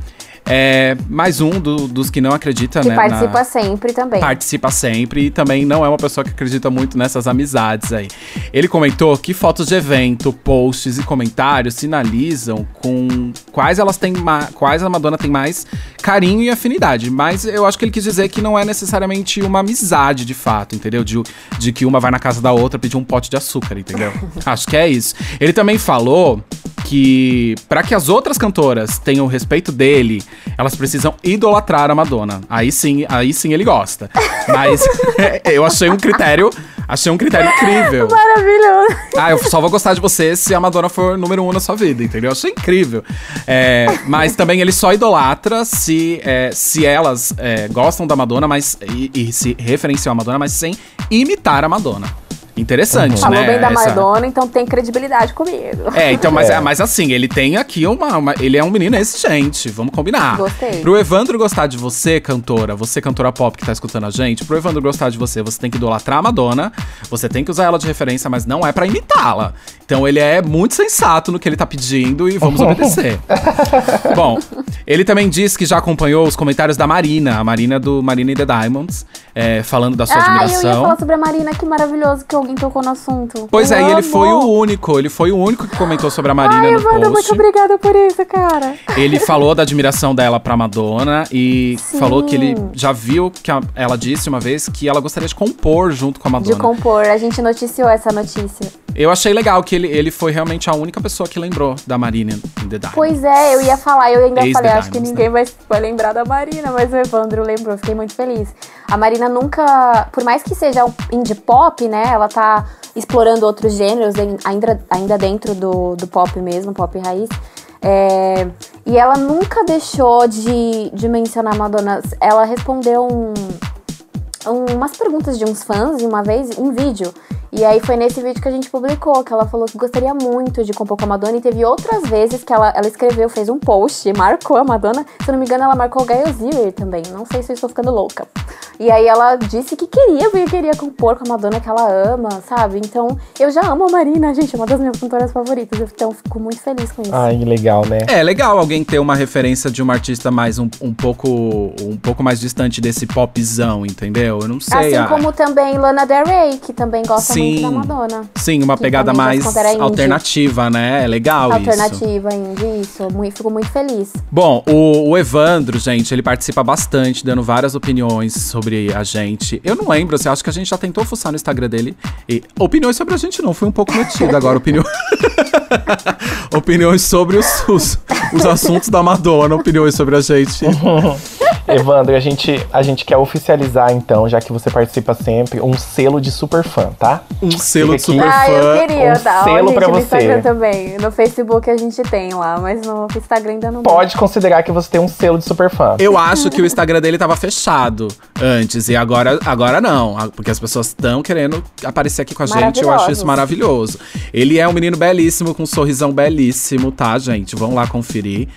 É mais um do- dos que não acredita, Que né? participa na- sempre também. participa sempre e também não é uma pessoa que acredita muito nessas amizades aí. Ele comentou que fotos de evento, posts e comentários sinalizam com quais elas têm ma- quais a Madonna tem mais carinho e afinidade, mas eu acho que ele quis dizer que não é necessariamente uma amizade de fato, entendeu? De, de que uma vai na casa da outra pedir um pote de açúcar, entendeu? acho que é isso. Ele também falou que para que as outras cantoras tenham o respeito dele, elas precisam idolatrar a Madonna. Aí sim, aí sim ele gosta. Mas eu achei um critério, achei um critério incrível. Maravilhoso. Ah, eu só vou gostar de você se a Madonna for número um na sua vida, entendeu? Eu achei incrível. É, mas também ele só idolatra se, é, se elas é, gostam da Madonna, mas e, e se referenciam a Madonna, mas sem imitar a Madonna. Interessante, Falou né? bem da essa- Madonna, então tem credibilidade comigo. é, então, mas, É. mas assim, ele tem aqui uma, uma- Ele é um menino exigente, vamos combinar. Gostei. Pro Evandro gostar de você, cantora, você, cantora pop que tá escutando a gente, pro Evandro gostar de você, você tem que idolatrar a Madonna, você tem que usar ela de referência, mas não é pra imitá-la. Então ele é muito sensato no que ele tá pedindo e vamos obedecer. Bom, ele também disse que já acompanhou os comentários da Marina, a Marina do Marina e the Diamonds, é, falando da sua Ah, eu ia admiração. falar sobre a Marina, que maravilhoso que alguém tocou no assunto. Pois Eu é, e ele amo. foi o único, ele foi o único que comentou sobre a Marina Ai, no muito post. obrigada por isso, cara. Ele falou da admiração dela pra Madonna e Sim. falou que ele já viu que a- ela disse uma vez que ela gostaria de compor junto com a De Madonna. compor, a gente noticiou essa notícia. Eu achei legal que ele, ele foi realmente a única pessoa que lembrou da Marina em The Diamond. Pois é, eu ia falar, eu ainda Ex falei, acho que Diamonds, ninguém vai, vai lembrar da Marina, mas o Evandro lembrou, fiquei muito feliz. A Marina nunca, por mais que seja um indie pop, né, ela tá explorando outros gêneros, ainda, ainda dentro do, do pop mesmo, pop raiz. É, e ela nunca deixou de, de mencionar Madonna. Ela respondeu um- umas perguntas de uns fãs uma vez em vídeo. E aí foi nesse vídeo que a gente publicou, que ela falou que gostaria muito de compor com a Madonna. E teve outras vezes que ela, ela escreveu, fez um post, marcou a Madonna. Se eu não me engano, ela marcou o Gayle Ziller também. Não sei se eu estou ficando louca. E aí ela disse que queria, porque queria compor com a Madonna, que ela ama, sabe? Então, eu já amo a Marina, gente, é uma das minhas cantoras favoritas. Então, eu fico muito feliz com isso. Ai, que legal, né? É legal alguém ter uma referência de uma artista mais um, um pouco um pouco mais distante desse popzão, entendeu? Eu não sei. assim a- como também Lana Del Rey, que também gosta Sim. muito da Madonna. Sim, uma pegada mais alternativa, né? É legal isso. Alternativa indie, isso. Muito, fico muito feliz. Bom, o, o Evandro, gente, ele participa bastante, dando várias opiniões sobre a gente. Eu não lembro, assim, acho que a gente já tentou fuçar no Instagram dele. E opiniões sobre a gente não, fui um pouco metido agora. Opiniões. opiniões sobre os, os, os assuntos da Madonna, opiniões sobre a gente. Evandro, a gente, a gente quer oficializar, então, já que você participa sempre, um selo de super fã, tá? Um selo de super. Ah, eu queria um dar. selo gente, pra no você. Instagram também. No Facebook a gente tem lá, mas no Instagram ainda não Pode considerar que você tem um selo de super fã. Eu acho que o Instagram dele tava fechado antes e agora, agora não, porque as pessoas estão querendo aparecer aqui com a gente. Eu acho isso maravilhoso. Ele é um menino belíssimo, com um sorrisão belíssimo, tá, gente? Vão lá conferir.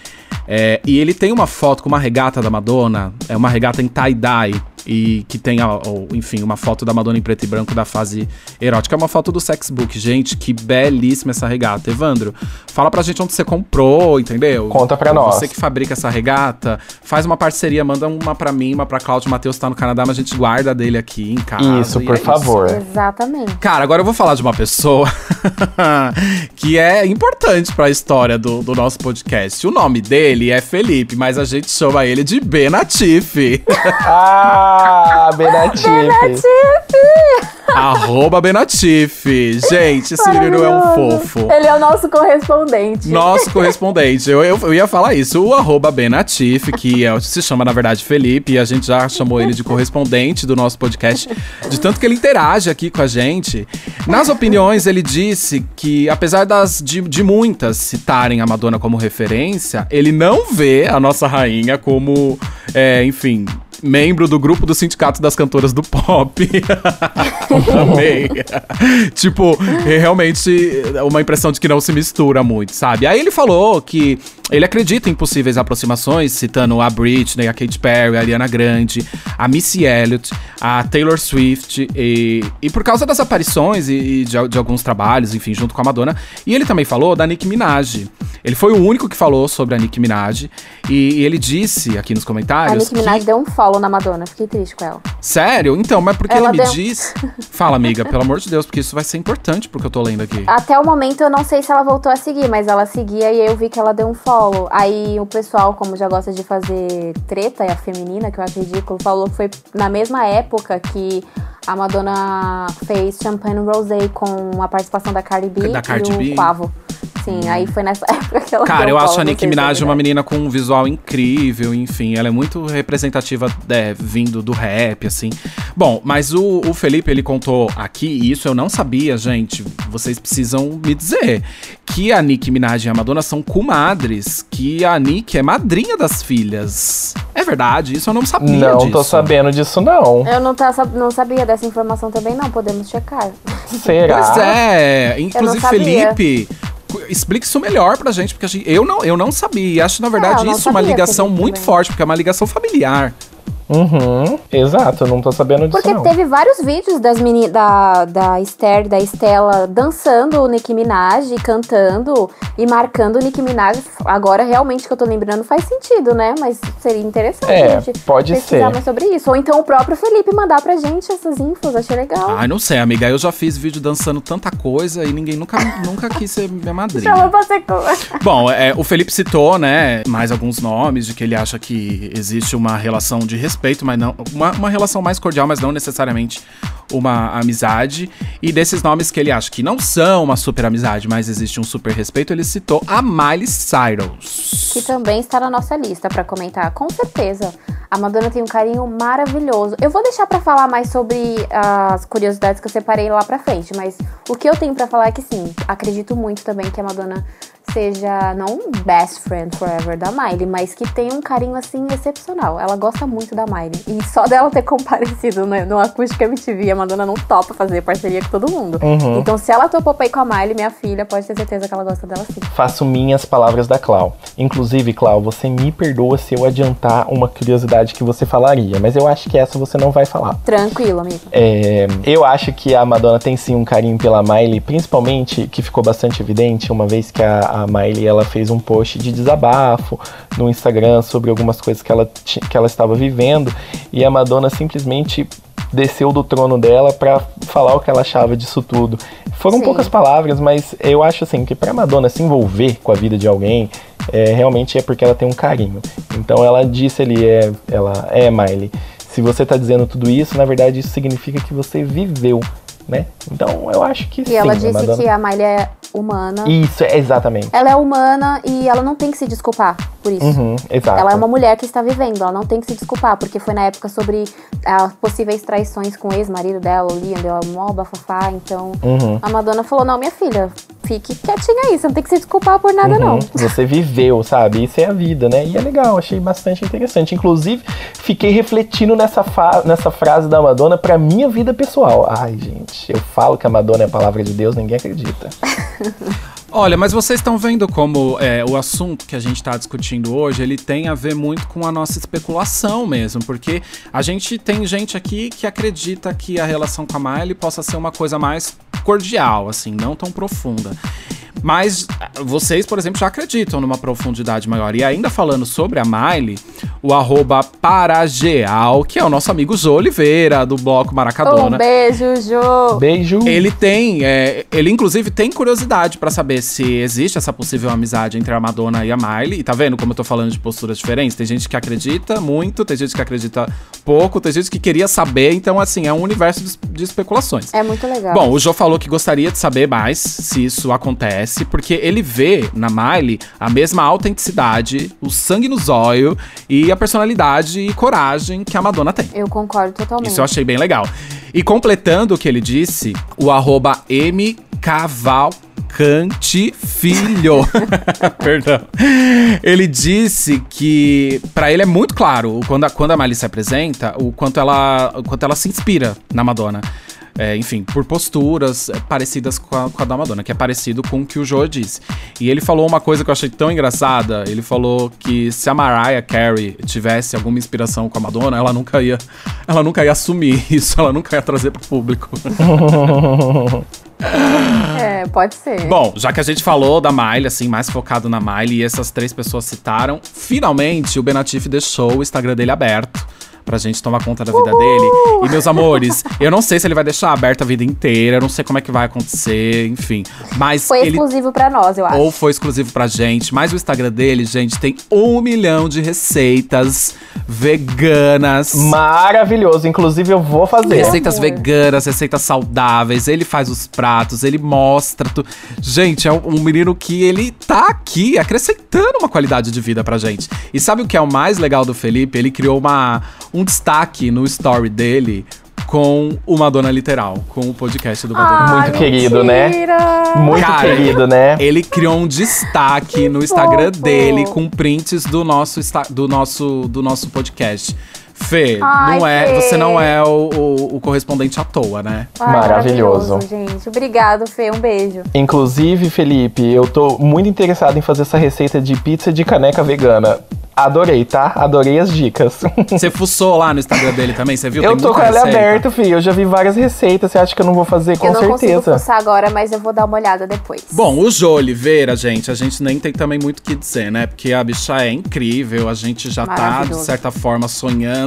É, e ele tem uma foto com uma regata da Madonna, é uma regata em tie-dye. E que tem, a- enfim, uma foto da Madonna em preto e branco da fase erótica. É uma foto do Sexbook. Gente, que belíssima essa regata. Evandro, fala pra gente onde você comprou, entendeu? Conta pra nós. Você que fabrica essa regata, faz uma parceria, manda uma pra mim, uma pra Cláudio. O Matheus tá no Canadá, mas a gente guarda dele aqui em casa. Isso, e por é favor. Exatamente. Cara, agora eu vou falar de uma pessoa que é importante pra história do, do nosso podcast. O nome dele é Felipe, mas a gente chama ele de Benatif. Ah, Benatife. Arroba Benatif. Gente, esse menino é um fofo. Ele é o nosso correspondente. Nosso correspondente. Eu, eu, eu ia falar isso. O arroba Benatif, que é- se chama, na verdade, Felipe, e a gente já chamou ele de correspondente do nosso podcast, de tanto que ele interage aqui com a gente. Nas opiniões, ele disse que, apesar das de, de muitas citarem a Madonna como referência, ele não vê a nossa rainha como, é, enfim. Membro do grupo do Sindicato das Cantoras do Pop. Amei. tipo, realmente uma impressão de que não se mistura muito, sabe? Aí ele falou que ele acredita em possíveis aproximações, citando a Britney, a Katy Perry, a Ariana Grande, a Missy Elliott, a Taylor Swift, e, e por causa das aparições e, e de, de alguns trabalhos, enfim, junto com a Madonna. E ele também falou da Nicki Minaj. Ele foi o único que falou sobre a Nicki Minaj. E, e ele disse aqui nos A comentários. Nicki Minaj que... deu um follow na Madonna, fiquei triste com ela. Sério? Então, mas porque Ela ela, me deu- diz. Fala, amiga, pelo amor de Deus, porque isso vai ser importante porque eu tô lendo aqui. Até o momento eu não sei se ela voltou a seguir, mas ela seguia e eu vi que ela deu um follow. Aí o pessoal, como já gosta de fazer treta, e a feminina, que eu acho ridículo, falou que foi na mesma época que a Madonna fez Champagne Rosé com a participação da Cardi B Da Cardi e o B. Quavo. Sim, aí foi nessa época que ela Cara, deu eu acho a Nicki é Minaj uma verdade. menina com um visual incrível, enfim, ela é muito representativa é, vindo do rap, assim. Bom, mas o, o Felipe, ele contou aqui, e isso eu não sabia, gente, vocês precisam me dizer, que a Nicki Minaj e a Madonna são comadres, que a Nicki é madrinha das filhas. É verdade, isso eu não sabia Não disso. tô sabendo disso, não. Eu não, tá, não sabia dessa informação também, não. Podemos checar. Será? Pois é, inclusive. Felipe, explique isso melhor pra gente, porque gente- eu não, eu não sabia. E acho, na verdade, não isso uma ligação muito também. forte, porque é uma ligação familiar. Uhum, exato, eu não tô sabendo disso, Porque não. teve vários vídeos das meni da, da Esther e da Estela dançando o Nicki Minaj, cantando e marcando o Nicki Minaj. Agora, realmente, que eu tô lembrando, faz sentido, né? Mas seria interessante É, a gente pode pesquisar ser. mais sobre isso. Ou então o próprio Felipe mandar pra gente essas infos, achei legal. Ai, não sei, amiga. Eu já fiz vídeo dançando tanta coisa e ninguém nunca, nunca quis ser minha madrinha. Chama pra ser Bom, é, o Felipe citou, né, mais alguns nomes de que ele acha que existe uma relação de respeito, mas não. Uma, uma relação mais cordial, mas não necessariamente uma amizade. E desses nomes que ele acha que não são uma super amizade, mas existe um super respeito, ele citou a Miley Cyrus. que também está na nossa lista pra comentar. Com certeza. A Madonna tem um carinho maravilhoso. Eu vou deixar pra falar mais sobre as curiosidades que eu separei lá pra frente, mas o que eu tenho pra falar é que sim, acredito muito também que a Madonna seja não best friend forever da Miley, mas que tem um carinho assim excepcional. Ela gosta muito da Miley e só dela ter comparecido no, no Acústica MTV, a Madonna não topa fazer parceria com todo mundo. Uhum. Então, se ela topou pra ir com a Miley, minha filha, pode ter certeza que ela gosta dela sim. Faço minhas palavras da Clau. Inclusive, Clau, você me perdoa se eu adiantar uma curiosidade que você falaria, mas eu acho que essa você não vai falar. Tranquilo, amigo. É, eu acho que a Madonna tem sim um carinho pela Miley, principalmente que ficou bastante evidente uma vez que a, a Miley ela fez um post de desabafo no Instagram sobre algumas coisas que ela, que ela estava vivendo e a Madonna simplesmente desceu do trono dela pra falar o que ela achava disso tudo. Foram Sim. poucas palavras, mas eu acho assim que pra Madonna se envolver com a vida de alguém, é, realmente é porque ela tem um carinho. Então ela disse ali, é, ela é Miley. Se você tá dizendo tudo isso, na verdade isso significa que você viveu, né? Então eu acho que E sim. ela a disse Madonna- que a Miley é humana. Isso, é exatamente. Ela é humana e ela não tem que se desculpar por isso. Uhum, exato. Ela é uma mulher que está vivendo, ela não tem que se desculpar, porque foi na época sobre as possíveis traições com o ex-marido dela, o Liam, deu mó bafafá, então Uhum. a Madonna falou, não, minha filha, fique quietinha aí, você não tem que se desculpar por nada, não. Uhum, Você viveu, sabe? Isso é a vida, né? E é legal, achei bastante interessante. Inclusive, fiquei refletindo nessa, nessa frase da Madonna pra minha vida pessoal. Ai, gente, eu falo que a Madonna é a palavra de Deus, ninguém acredita. Olha, mas vocês estão vendo como é, o assunto que a gente está discutindo hoje, ele tem a ver muito com a nossa especulação mesmo, porque a gente tem gente aqui que acredita que a relação com a Miley possa ser uma coisa mais cordial, assim, não tão profunda. Mas ah, vocês, por exemplo, já acreditam numa profundidade maior. E ainda falando sobre a Miley, o arroba Parageal, que é o nosso amigo Jô Oliveira, do bloco Um Maracadona. beijo, Jô. Beijo. Ele tem, é, ele inclusive tem curiosidade pra saber se existe essa possível amizade entre a Madonna e a Miley. E tá vendo como eu tô falando de posturas diferentes? Tem gente que acredita muito, tem gente que acredita pouco, tem gente que queria saber. Então, assim, é um universo de, de especulações. É muito legal. Bom, o Jô falou que gostaria de saber mais se isso acontece, porque ele vê na Miley a mesma autenticidade, o sangue no zóio e a personalidade e coragem que a Madonna tem. Eu concordo totalmente. Isso eu achei bem legal. E completando o que ele disse, o arroba M Cavalcante Filho. Perdão. Ele disse que pra ele é muito claro, quando a, quando a Miley se apresenta, o quanto ela, o quanto ela se inspira na Madonna. É, enfim, por posturas é, parecidas com a, com a da Madonna, que é parecido com o que o Joe disse. E ele falou uma coisa que eu achei tão engraçada. Ele falou que se a Mariah Carey tivesse alguma inspiração com a Madonna, ela nunca ia, ela nunca ia assumir isso, ela nunca ia trazer pro público. É, pode ser. Bom, já que a gente falou da Miley, assim, mais focado na Miley, e essas três pessoas citaram, finalmente o Benatif deixou o Instagram dele aberto pra gente tomar conta da vida dele. E, meus amores, eu não sei se ele vai deixar aberto a vida inteira, eu não sei como é que vai acontecer, enfim. Mas Foi ele. exclusivo pra nós, eu acho. Ou foi exclusivo pra gente. Mas o Instagram dele, gente, tem um milhão de receitas veganas. Maravilhoso. Inclusive, eu vou fazer. Receitas veganas, receitas saudáveis, ele faz os pratos, ele mostra. Tu... Gente, é um um menino que ele tá aqui acrescentando uma qualidade de vida pra gente. E sabe o que é o mais legal do Felipe? Ele criou uma, um destaque no story dele com o Madonna Literal, com o podcast do Madonna. Muito querido, né? mentira. Muito Cara, querido, né? Ele criou um destaque no Instagram fofo. dele com prints do nosso, do nosso, do nosso podcast. Fê, Ai, não é, Fê. você não é o, o- o correspondente à toa, né? Ai, Maravilhoso. gente. Obrigado, Fê. Um beijo. Inclusive, Felipe, eu tô muito interessado em fazer essa receita de pizza de caneca vegana. Adorei, tá? Adorei as dicas. Você fuçou lá no Instagram dele também, você viu? eu Tem tô com ela receita. aberto, filho. Eu já vi várias receitas. Você acha que eu não vou fazer? Com eu não consigo certeza. fuçar agora, mas eu vou dar uma olhada depois. Bom, o Jô Oliveira, gente, a gente nem tem também muito o que dizer, né? Porque a bicha é incrível, a gente já tá, de Maravilhoso. certa forma, sonhando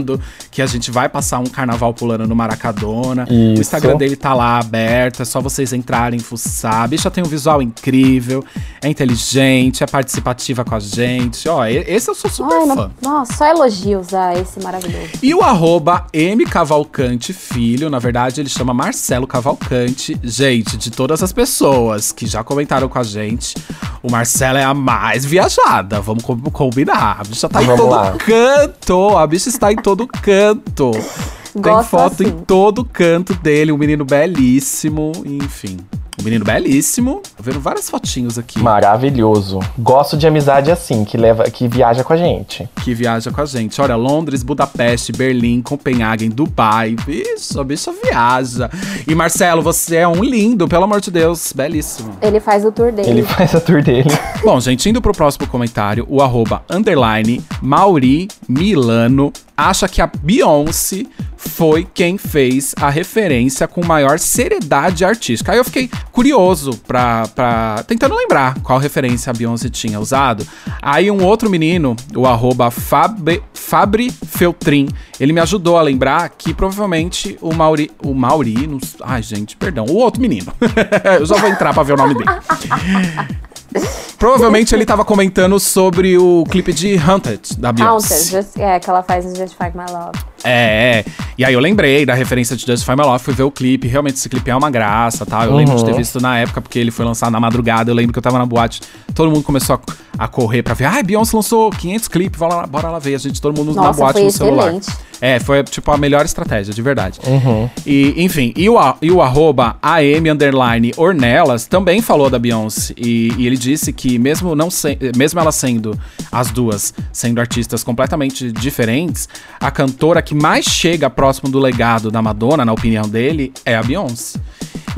que a gente vai passar um carnaval pulando no Maracadona. O Isso. Instagram dele tá lá aberto, é só vocês entrarem, fuçar. A bicha tem um visual incrível, é inteligente, é participativa com a gente. Ó, esse eu sou super Ai, fã. não, nossa, só elogios a esse maravilhoso. E o arroba M Cavalcante Filho, na verdade ele chama Marcelo Cavalcante. Gente, de todas as pessoas que já comentaram com a gente, o Marcelo é a mais viajada. Vamos co- combinar. A bicha tá em Vamos todo lá. canto. A bicha está em todo canto. Tem Gosto foto em assim. todo canto dele. Um menino belíssimo. Enfim. Um menino belíssimo. Tô vendo várias fotinhos aqui. Maravilhoso. Gosto de amizade assim, que leva, que viaja com a gente. que viaja com a gente. Olha, Londres, Budapeste, Berlim, Copenhague, Dubai. Bicho, a bicha viaja. E Marcelo, você é um lindo, pelo amor de Deus. Belíssimo. Ele faz o tour dele. Ele faz a tour dele. Bom, gente, indo pro próximo comentário, o arroba underline Mauri Milano acha que a Beyoncé foi quem fez a referência com maior seriedade artística. Aí eu fiquei curioso pra, pra tentando lembrar qual referência a Beyoncé tinha usado. Aí um outro menino, o arroba Fab, Fabri Feltrin, ele me ajudou a lembrar que provavelmente o Mauri. O Mauri. Ai, gente, perdão. O outro menino. eu já vou entrar pra ver o nome dele. Provavelmente ele tava comentando sobre o clipe de Haunted, da Beyoncé. just, é, que ela faz no Justify My Love. É, é. E aí eu lembrei da referência de Justify My Love, fui ver o clipe. Realmente esse clipe é uma graça, tá? Eu lembro de ter visto na época, porque ele foi lançado na madrugada. Eu lembro que eu tava na boate, todo mundo começou a, a correr pra ver. Ai, Beyoncé lançou 500 clipes, bora lá, bora lá ver. A gente, todo mundo na Nossa, boate foi no celular. É, foi tipo a melhor estratégia, de verdade. E, enfim, e o, e o arroba AM underline Ornelas também falou da Beyoncé. E, e ele disse que mesmo, não se- mesmo ela sendo as duas, sendo artistas completamente diferentes, a cantora que mais chega próximo do legado da Madonna, na opinião dele, é a Beyoncé.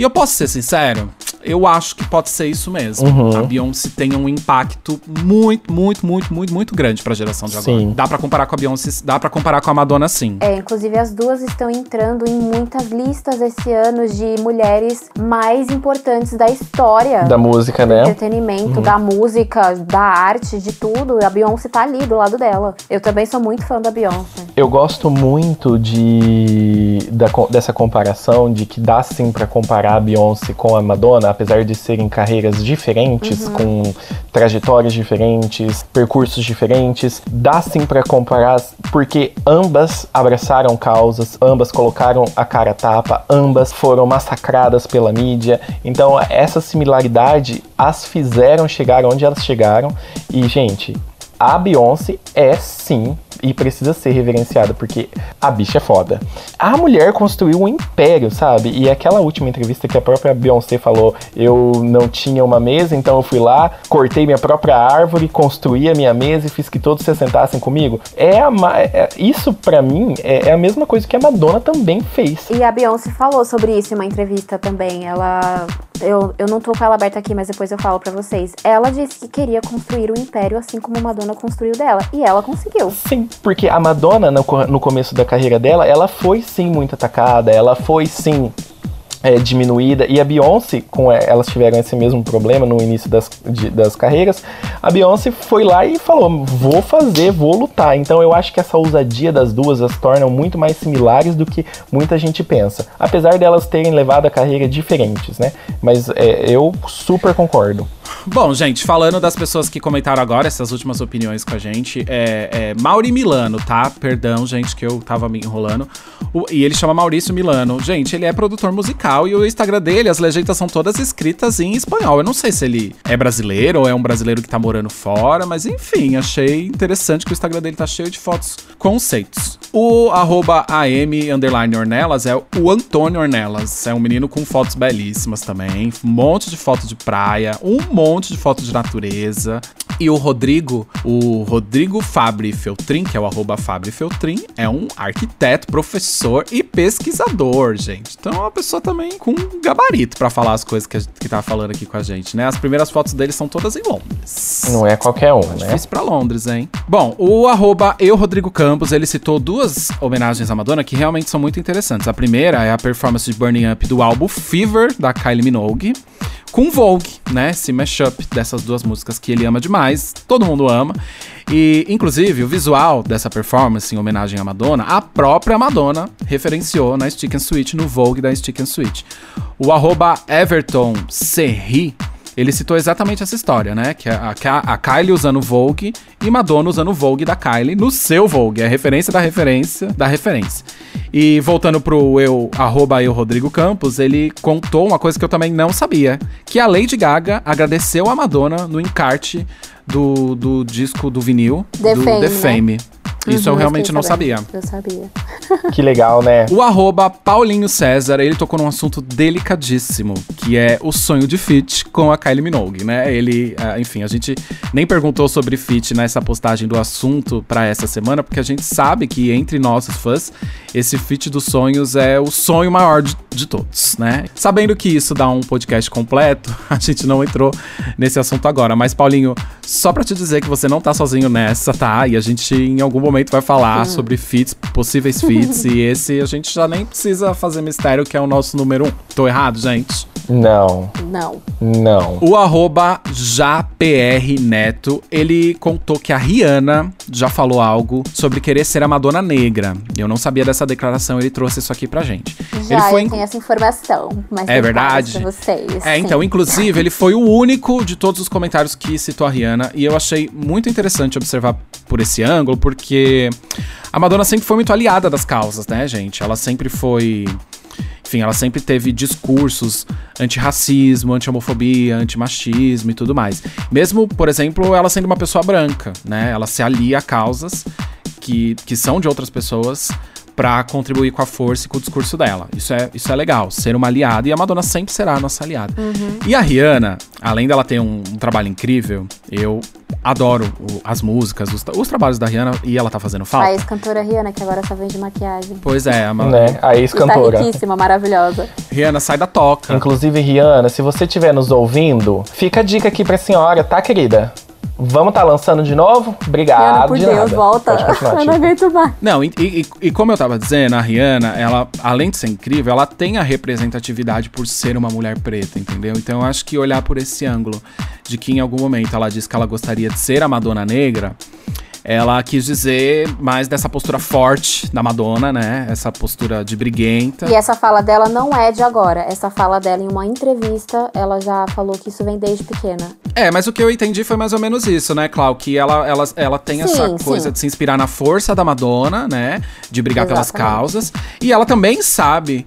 E eu posso ser sincero, eu acho que pode ser isso mesmo. A Beyoncé tem um impacto muito, muito, muito, muito, muito grande pra geração de agora. Sim. Dá pra comparar com a Beyoncé, dá pra comparar com a Madonna sim. É, inclusive as duas estão entrando em muitas listas esse ano de mulheres mais importantes da história. Da música, do né? entretenimento, da música, da arte, de tudo. A Beyoncé tá ali do lado dela. Eu também sou muito fã da Beyoncé. Eu gosto muito de da dessa comparação, de que dá sim pra comparar a Beyoncé com a Madonna, apesar de serem carreiras diferentes, com trajetórias diferentes, percursos diferentes. Dá sim pra comparar, porque ambas abraçaram causas, ambas colocaram a cara a tapa, ambas foram massacradas pela mídia. Então, essa similaridade as fizeram chegar onde elas chegaram. E, gente, a Beyoncé é sim e precisa ser reverenciada, porque a bicha é foda. A mulher construiu um império, sabe? E aquela última entrevista que a própria Beyoncé falou: eu não tinha uma mesa, então eu fui lá, cortei minha própria árvore, construí a minha mesa e fiz que todos se sentassem comigo. É, a, é- isso, pra mim, é, é a mesma coisa que a Madonna também fez. E a Beyoncé falou sobre isso em uma entrevista também. Ela. Eu, eu não tô com ela aberta aqui, mas depois eu falo pra vocês. Ela disse que queria construir um império assim como Madonna construiu dela. E ela conseguiu. Sim, porque a Madonna, no, no começo da carreira dela, ela foi sim muito atacada, ela foi sim é, diminuída. E a Beyoncé, com elas tiveram esse mesmo problema no início das, de- das carreiras, a Beyoncé foi lá e falou: vou fazer, vou lutar. Então eu acho que essa ousadia das duas as tornam muito mais similares do que muita gente pensa. Apesar delas terem levado a carreira diferentes, né? Mas é, eu super concordo. Bom, gente, falando das pessoas que comentaram agora essas últimas opiniões com a gente, é, é Mauri Milano, tá? Perdão, gente, que eu tava me enrolando. O- e ele chama Maurício Milano. Gente, ele é produtor musical e o Instagram dele, as legendas são todas escritas em espanhol. Eu não sei se ele é brasileiro ou é um brasileiro que tá morando fora, mas enfim, achei interessante que o Instagram dele tá cheio de fotos conceitos. O arroba AM Ornelas é o Antônio Ornelas. É um menino com fotos belíssimas também. Um monte de fotos de praia, um monte de fotos de natureza. E o Rodrigo, o Rodrigo Fabri Feltrin, que é o arroba Fabri Feltrin, é um arquiteto, professor e pesquisador, gente. Então é uma pessoa também com gabarito pra falar as coisas que, a, que tá falando aqui com a gente, né? As primeiras fotos dele são todas em Londres. Não é qualquer um, né? Difícil pra Londres, hein? Bom, o arroba eu, Rodrigo Campos, ele citou duas homenagens à Madonna que realmente são muito interessantes. A primeira é a performance de Burning Up do álbum Fever, da Kylie Minogue, com Vogue, né? Esse mashup dessas duas músicas que ele ama demais, todo mundo ama. E, inclusive, o visual dessa performance em homenagem à Madonna, a própria Madonna referenciou na Stick and Switch, no Vogue da Stick and Switch. O arroba Everton Serri ele citou exatamente essa história, né? Que é a, Ka- a Kylie usando Vogue e Madonna usando o Vogue da Kylie no seu Vogue. É a referência da referência da referência. E voltando pro eu, arroba eu, Rodrigo Campos, ele contou uma coisa que eu também não sabia. Que a Lady Gaga agradeceu a Madonna no encarte do, do disco do vinil The do Fame, The né? Fame. Isso eu Uhum, realmente fiquei não sabia. Eu sabia. Que legal, né? O arroba Paulinho César, ele tocou num assunto delicadíssimo, que é o sonho de feat com a Kylie Minogue, né? Ele, ah, enfim, a gente nem perguntou sobre feat nessa postagem do assunto pra essa semana, porque a gente sabe que entre nossos fãs, esse feat dos sonhos é o sonho maior de, de todos, né? Sabendo que isso dá um podcast completo, a gente não entrou nesse assunto agora. Mas, Paulinho, só pra te dizer que você não tá sozinho nessa, tá? E a gente em algum momento vai falar sobre feats, possíveis feats, e esse a gente já nem precisa fazer mistério, que é o nosso número um. Tô errado, gente? Não, Não. não. O arroba JPRNeto, ele contou que a Rihanna já falou algo sobre querer ser a Madonna Negra. Eu não sabia dessa declaração, ele trouxe isso aqui pra gente. Já ele foi eu tenho essa informação. Mas É eu verdade? Pra vocês. É, então, sim. inclusive, ele foi o único de todos os comentários que citou a Rihanna. E eu achei muito interessante observar por esse ângulo, porque a Madonna sempre foi muito aliada das causas, né, gente? Ela sempre foi. Enfim, ela sempre teve discursos antirracismo, anti-homofobia, antimachismo e tudo mais. Mesmo, por exemplo, ela sendo uma pessoa branca, né? Ela se alia a causas que, que são de outras pessoas pra contribuir com a força e com o discurso dela. Isso é, isso é legal, ser uma aliada, e a Madonna sempre será a nossa aliada. E a Rihanna, além dela ter um, um trabalho incrível, eu adoro o- as músicas, os, os trabalhos da Rihanna, e ela tá fazendo A falta. ex-cantora Rihanna, que agora só vende maquiagem. Pois é, a Ma- Né? A Está ex-cantora. riquíssima, maravilhosa. Rihanna sai da toca. Inclusive, Rihanna, se você estiver nos ouvindo, fica a dica aqui pra senhora, tá, querida? Vamos tá lançando de novo? Obrigado. Rihanna, por de Deus, nada. volta. Eu não aguento mais. Não, e, e- e como eu tava dizendo, a Rihanna, ela, além de ser incrível, ela tem a representatividade por ser uma mulher preta, entendeu? Então eu acho que olhar por esse ângulo de que em algum momento ela disse que ela gostaria de ser a Madonna Negra, ela quis dizer mais dessa postura forte da Madonna, né? Essa postura de briguenta. E essa fala dela não é de agora. Essa fala dela em uma entrevista, ela já falou que isso vem desde pequena. É, mas o que eu entendi foi mais ou menos isso, né, Clau? Que ela, ela, ela tem Sim, essa sim. coisa de se inspirar na força da Madonna, né? De brigar pelas Exatamente. causas. E ela também sabe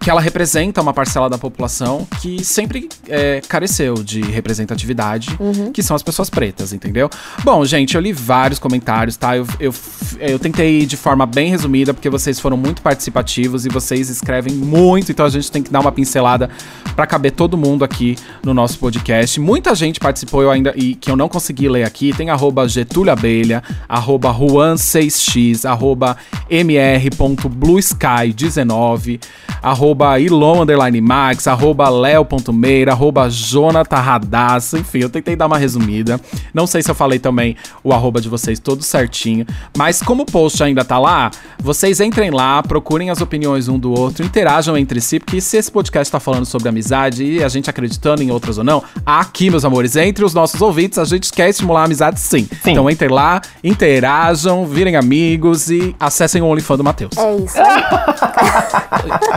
que ela representa uma parcela da população que sempre é, careceu de representatividade, que são as pessoas pretas, entendeu? Bom, gente, eu li vários comentários, tá? Eu, eu, eu tentei ir de forma bem resumida, porque vocês foram muito participativos e vocês escrevem muito, então a gente tem que dar uma pincelada pra caber todo mundo aqui no nosso podcast. Muita gente participou eu ainda e que eu não consegui ler aqui. Tem arroba Getúlio Abelha, arroba Juan6x, arroba mr.bluesky19, arroba Ilon underline Max, arroba Leo.meira, arroba Jonathan Radassa, enfim, eu tentei dar uma resumida. Não sei se eu falei também o arroba de vocês todo certinho, mas como o post ainda tá lá, vocês entrem lá, procurem as opiniões um do outro, interajam entre si, porque se esse podcast tá falando sobre amizade e a gente acreditando em outras ou não, aqui, meus amores, entre os nossos ouvintes, a gente quer estimular a amizade sim. Sim. Então entrem lá, interajam, virem amigos e acessem o OnlyFans do Matheus. É isso.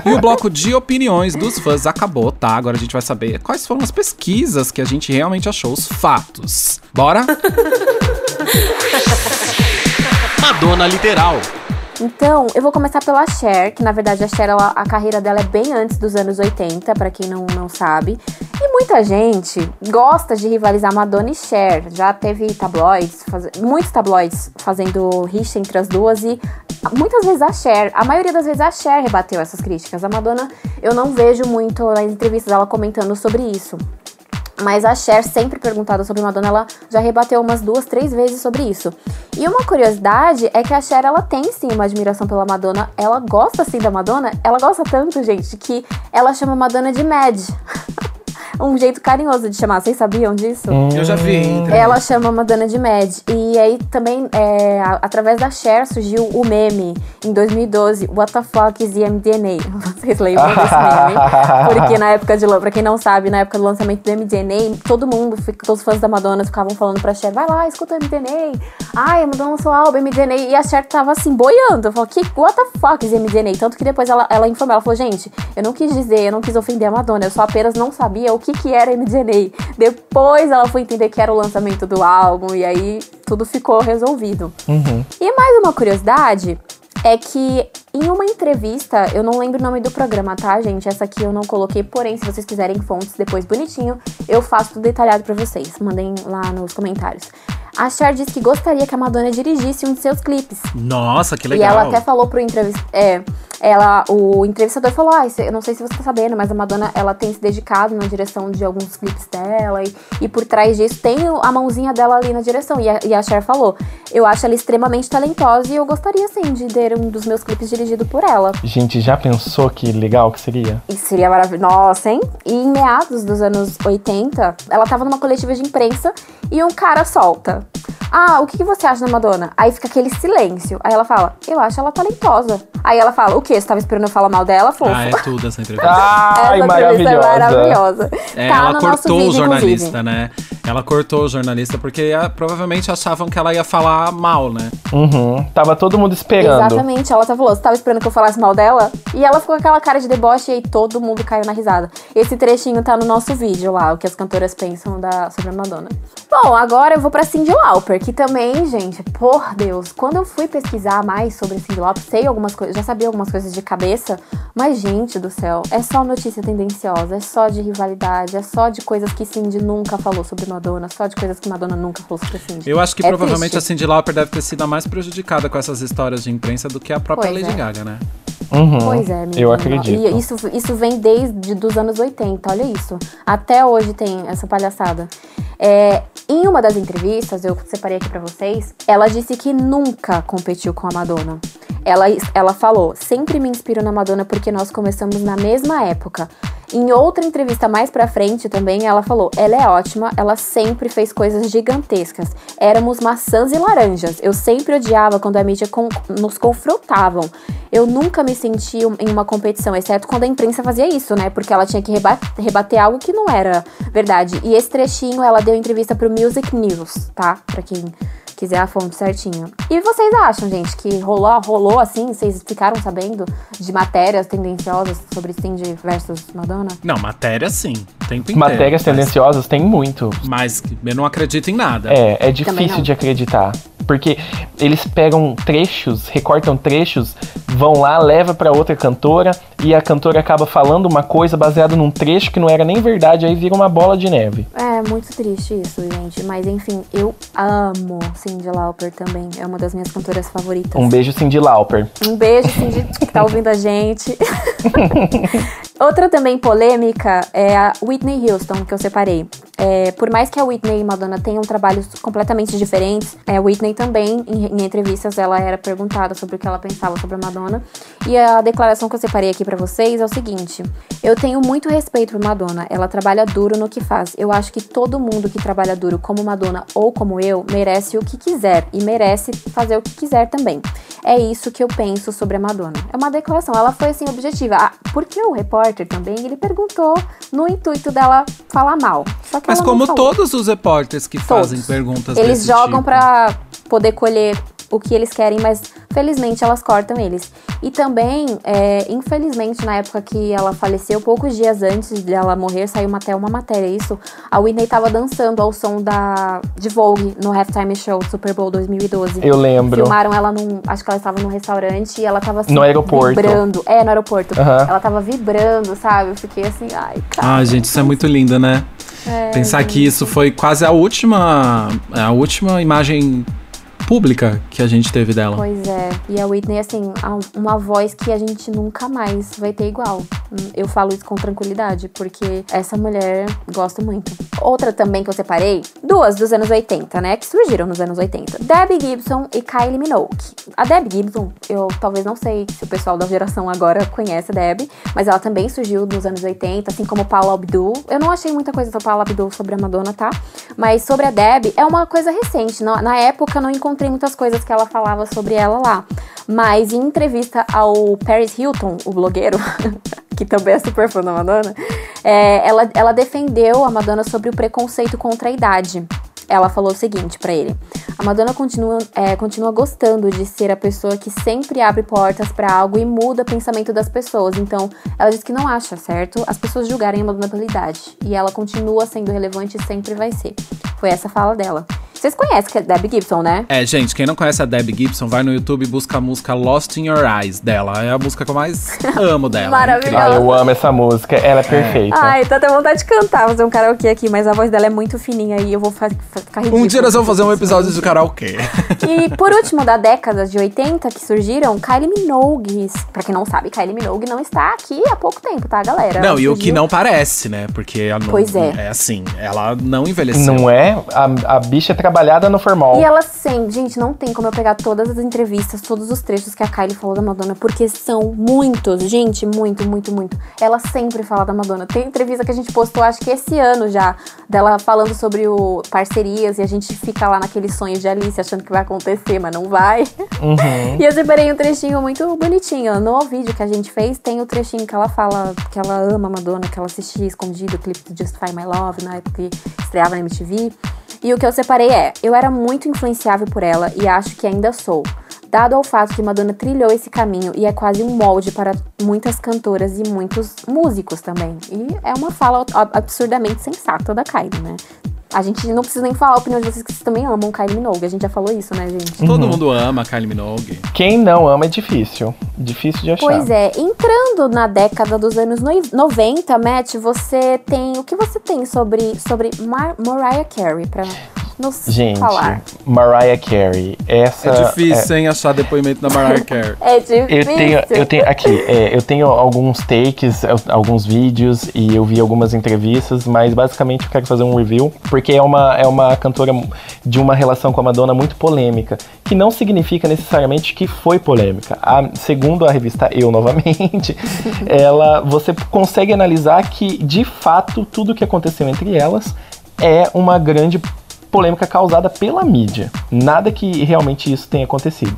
E o bloco de opiniões dos fãs acabou, tá? Agora a gente vai saber quais foram as pesquisas que a gente realmente achou, os fatos. Bora? Madonna Literal. Então, eu vou começar pela Cher, que na verdade a Cher, ela- a carreira dela é bem antes dos anos 80, pra quem não, não sabe. E muita gente gosta de rivalizar Madonna e Cher. Já teve tabloides, faz- muitos tabloides fazendo rixa entre as duas e muitas vezes a Cher, a maioria das vezes a Cher rebateu essas críticas. A Madonna, eu não vejo muito nas entrevistas ela comentando sobre isso. Mas a Cher, sempre perguntada sobre Madonna, ela já rebateu umas duas, três vezes sobre isso. E uma curiosidade é que a Cher, ela tem sim uma admiração pela Madonna. Ela gosta sim da Madonna. Ela gosta tanto, gente, que ela chama Madonna de Mad. um jeito carinhoso de chamar. Vocês sabiam disso? Eu já vi. entre- Ela chama a Madonna de Mad. E aí também, é, através da Cher, surgiu o meme em 2012, What the fuck is MDNA? Vocês lembram desse meme? Porque na época de... Pra quem não sabe, na época do lançamento do MDNA, todo mundo, todos os fãs da Madonna ficavam falando pra Cher, vai lá, escuta o MDNA. Ai, Madonna lançou o álbum MDNA. E a Cher tava assim, boiando. Eu falo, que, what the fuck is MDNA? Tanto que depois ela, ela informou, ela falou, gente, eu não quis dizer, eu não quis ofender a Madonna, eu só apenas não sabia o que que era MDNA. Depois ela foi entender que era o lançamento do álbum e aí tudo ficou resolvido. E mais uma curiosidade é que em uma entrevista, eu não lembro o nome do programa, tá, gente? Essa aqui eu não coloquei, porém, se vocês quiserem fontes depois bonitinho, eu faço tudo detalhado pra vocês. Mandem lá nos comentários. A Cher disse que gostaria que a Madonna dirigisse um de seus clipes. Nossa, que E legal. ela até falou pro entrevistador. É, ela, o entrevistador falou: Ah, eu não sei se você tá sabendo, mas a Madonna ela tem se dedicado na direção de alguns clipes dela. E, e por trás disso tem a mãozinha dela ali na direção. E a, e a Cher falou: Eu acho ela extremamente talentosa e eu gostaria sim de ter um dos meus clipes dirigido por ela. Gente, já pensou que legal que seria? Isso seria maravilhoso. Nossa, hein? E em meados dos anos 80, ela tava numa coletiva de imprensa e um cara solta. Ah, o que, que você acha da Madonna? Aí fica aquele silêncio. Aí ela fala, eu acho ela talentosa. Aí ela fala, o quê? Você tava esperando eu falar mal dela, fofo? Ah, é tudo essa entrevista. Ai, Essa entrevista é maravilhosa. maravilhosa. É, tá ela no cortou nosso o vídeo, jornalista, inclusive. né? Ela cortou o jornalista porque ah, provavelmente achavam que ela ia falar mal, né? Uhum. Tava todo mundo esperando. Exatamente, ela falou, você tava esperando que eu falasse mal dela? E ela ficou com aquela cara de deboche e aí todo mundo caiu na risada. Esse trechinho tá no nosso vídeo lá, o que as cantoras pensam da, sobre a Madonna. Bom, agora eu vou pra Cyndi Lauper, que também, gente, por Deus, quando eu fui pesquisar mais sobre Cyndi Lauper, sei algumas coisas, já sabia algumas coisas de cabeça, mas gente do céu, é só notícia tendenciosa, é só de rivalidade, é só de coisas que Cindy nunca falou sobre Madonna, só de coisas que Madonna nunca falou sobre Cindy. Eu acho que É provavelmente triste. a Cyndi Lauper deve ter sido a mais prejudicada com essas histórias de imprensa do que a própria Pois Lady é. Gaga, né? Uhum. Pois é, menina. Eu acredito. E isso, isso vem desde dos anos 80, olha isso. Até hoje tem essa palhaçada. É, em uma das entrevistas, eu separei aqui pra vocês, ela disse que nunca competiu com a Madonna. Ela, ela falou, sempre me inspiro na Madonna porque nós começamos na mesma época. Em outra entrevista mais pra frente também, ela falou: ela é ótima, ela sempre fez coisas gigantescas. Éramos maçãs e laranjas. Eu sempre odiava quando a mídia con- nos confrontavam. Eu nunca me senti um- em uma competição, exceto quando a imprensa fazia isso, né? Porque ela tinha que reba- rebater algo que não era verdade. E esse trechinho ela deu entrevista pro Music News, tá? Pra quem quiser a fonte certinho. E vocês acham, gente, que rolou, rolou assim? Vocês ficaram sabendo de matérias tendenciosas sobre Cindy versus Madonna? Não, matéria sim. tempo inteiro. Matérias mas- tendenciosas tem muito. Mas eu não acredito em nada. É, é difícil de acreditar. Porque eles pegam trechos, recortam trechos, vão lá, leva pra outra cantora e a cantora acaba falando uma coisa baseada num trecho que não era nem verdade, aí vira uma bola de neve. É muito triste isso, gente. Mas enfim, eu amo Cindy Lauper também. É uma das minhas cantoras favoritas. Um beijo, Cindy Lauper. Um beijo, Cindy, que tá ouvindo a gente. Outra também polêmica é a Whitney Houston, que eu separei. É, por mais que a Whitney e Madonna tenham trabalhos completamente diferentes, é, a Whitney também, em, em entrevistas, ela era perguntada sobre o que ela pensava sobre a Madonna. E a declaração que eu separei aqui pra vocês é o seguinte: Eu tenho muito respeito por Madonna. Ela trabalha duro no que faz. Eu acho que todo mundo que trabalha duro, como Madonna ou como eu, merece o que quiser e merece fazer o que quiser também. É isso que eu penso sobre a Madonna. É uma declaração, ela foi assim objetiva. Ah, porque o repórter também, ele perguntou no intuito dela falar mal. Mas como todos os repórteres que fazem Todos. perguntas Eles jogam tipo. pra poder colher o que eles querem, mas felizmente elas cortam eles. E também, é, infelizmente, na época que ela faleceu, poucos dias antes dela morrer, saiu uma- até uma matéria isso. A Whitney tava dançando ao som da de Vogue no halftime show do Super Bowl 2012. Eu lembro. Filmaram ela num. Acho que ela estava num restaurante e ela tava assim, No aeroporto. vibrando. É, no aeroporto. Aham. Ela tava vibrando, sabe? Eu fiquei assim, ai, cara. Ah, gente, isso é muito lindo, né? É, Pensar que isso foi quase a última. A última imagem pública que a gente teve dela. Pois é. E a Whitney, assim, uma voz que a gente nunca mais vai ter igual. Hum, Eu falo isso com tranquilidade, porque essa mulher gosto muito. Outra também que eu separei, duas dos anos 80, né? Que surgiram nos anos 80. Debbie Gibson e Kylie Minogue. A Debbie Gibson, eu talvez não sei se o pessoal da geração agora conhece a Debbie, mas ela também surgiu nos anos 80, assim como Paula Abdul. Eu não achei muita coisa da Paula Abdul sobre a Madonna, tá? Mas sobre a Debbie, é uma coisa recente. Na, época, não encontrei muitas coisas que ela falava sobre ela lá. Mas em entrevista ao Paris Hilton, o blogueiro, que também é super fã da Madonna, é, ela, ela defendeu a Madonna sobre o preconceito contra a idade. Ela falou o seguinte pra ele: A Madonna continua, é, continua gostando de ser a pessoa que sempre abre portas pra algo e muda o pensamento das pessoas. Então, ela diz que não acha certo as pessoas julgarem a Madonna pela idade. E ela continua sendo relevante e sempre vai ser. Foi essa a fala dela. Vocês conhecem que é Debbie Gibson, né? É, gente, quem não conhece a Debbie Gibson, vai no YouTube e busca a música Lost in Your Eyes dela. É a música que eu mais amo dela. é Maravilhosa. Ah, eu amo essa música, ela é perfeita. Ai, tô até vontade de cantar, fazer um karaokê aqui, mas a voz dela é muito fininha e eu vou ficar ridícula. Um dia nós vamos fazer um episódio de karaokê. E por último, da década de 80 que surgiram, Kylie Minogue. Pra quem não sabe, Kylie Minogue não está aqui há pouco tempo, tá, galera? Não, Ela e o que não parece, né? Porque não, Pois é. É assim, ela não envelheceu. Não é? A, a bicha é trabalhada no formal. E ela sem, gente, não tem como eu pegar todas as entrevistas, todos os trechos que a Kylie falou da Madonna, porque são muitos, gente, muito, muito, muito. Ela sempre fala da Madonna. Tem entrevista que a gente postou, acho que esse ano já, dela falando sobre o parcerias e a gente fica lá naquele sonho de Alice achando que vai acontecer, mas não vai. Uhum. E eu separei um trechinho muito bonitinho. No vídeo que a gente fez, tem o trechinho que ela fala que ela ama a Madonna, que ela assistia escondido o clipe do Justify My Love, na época que estreava na MTV. E o que eu separei é: eu era muito influenciável por ela e acho que ainda sou. Dado ao fato que Madonna trilhou esse caminho e é quase um molde para muitas cantoras e muitos músicos também. E é uma fala ab- absurdamente sensata da Kylie, né? A gente não precisa nem falar a opinião de vocês que vocês também amam Kylie Minogue. A gente já falou isso, né, gente? Todo mundo ama Kylie Minogue. Quem não ama é difícil. Difícil de achar. Pois é, entrando na década dos anos noi- 90, Matt, você tem. O que você tem sobre, sobre Mar Mariah Carey pra nos Gente, falar? Mariah Carey. Essa É difícil, hein, achar depoimento da Mariah Carey. É difícil. Eu tenho, eu tenho aqui, é, eu tenho alguns takes, alguns vídeos e eu vi algumas entrevistas, mas basicamente eu quero fazer um review, porque é uma, é uma cantora de uma relação com a Madonna muito polêmica, que não significa necessariamente que foi polêmica. A- segundo a revista Eu novamente, ela você consegue analisar que de fato tudo que aconteceu entre elas é uma grande polêmica causada pela mídia. Nada que realmente isso tenha acontecido.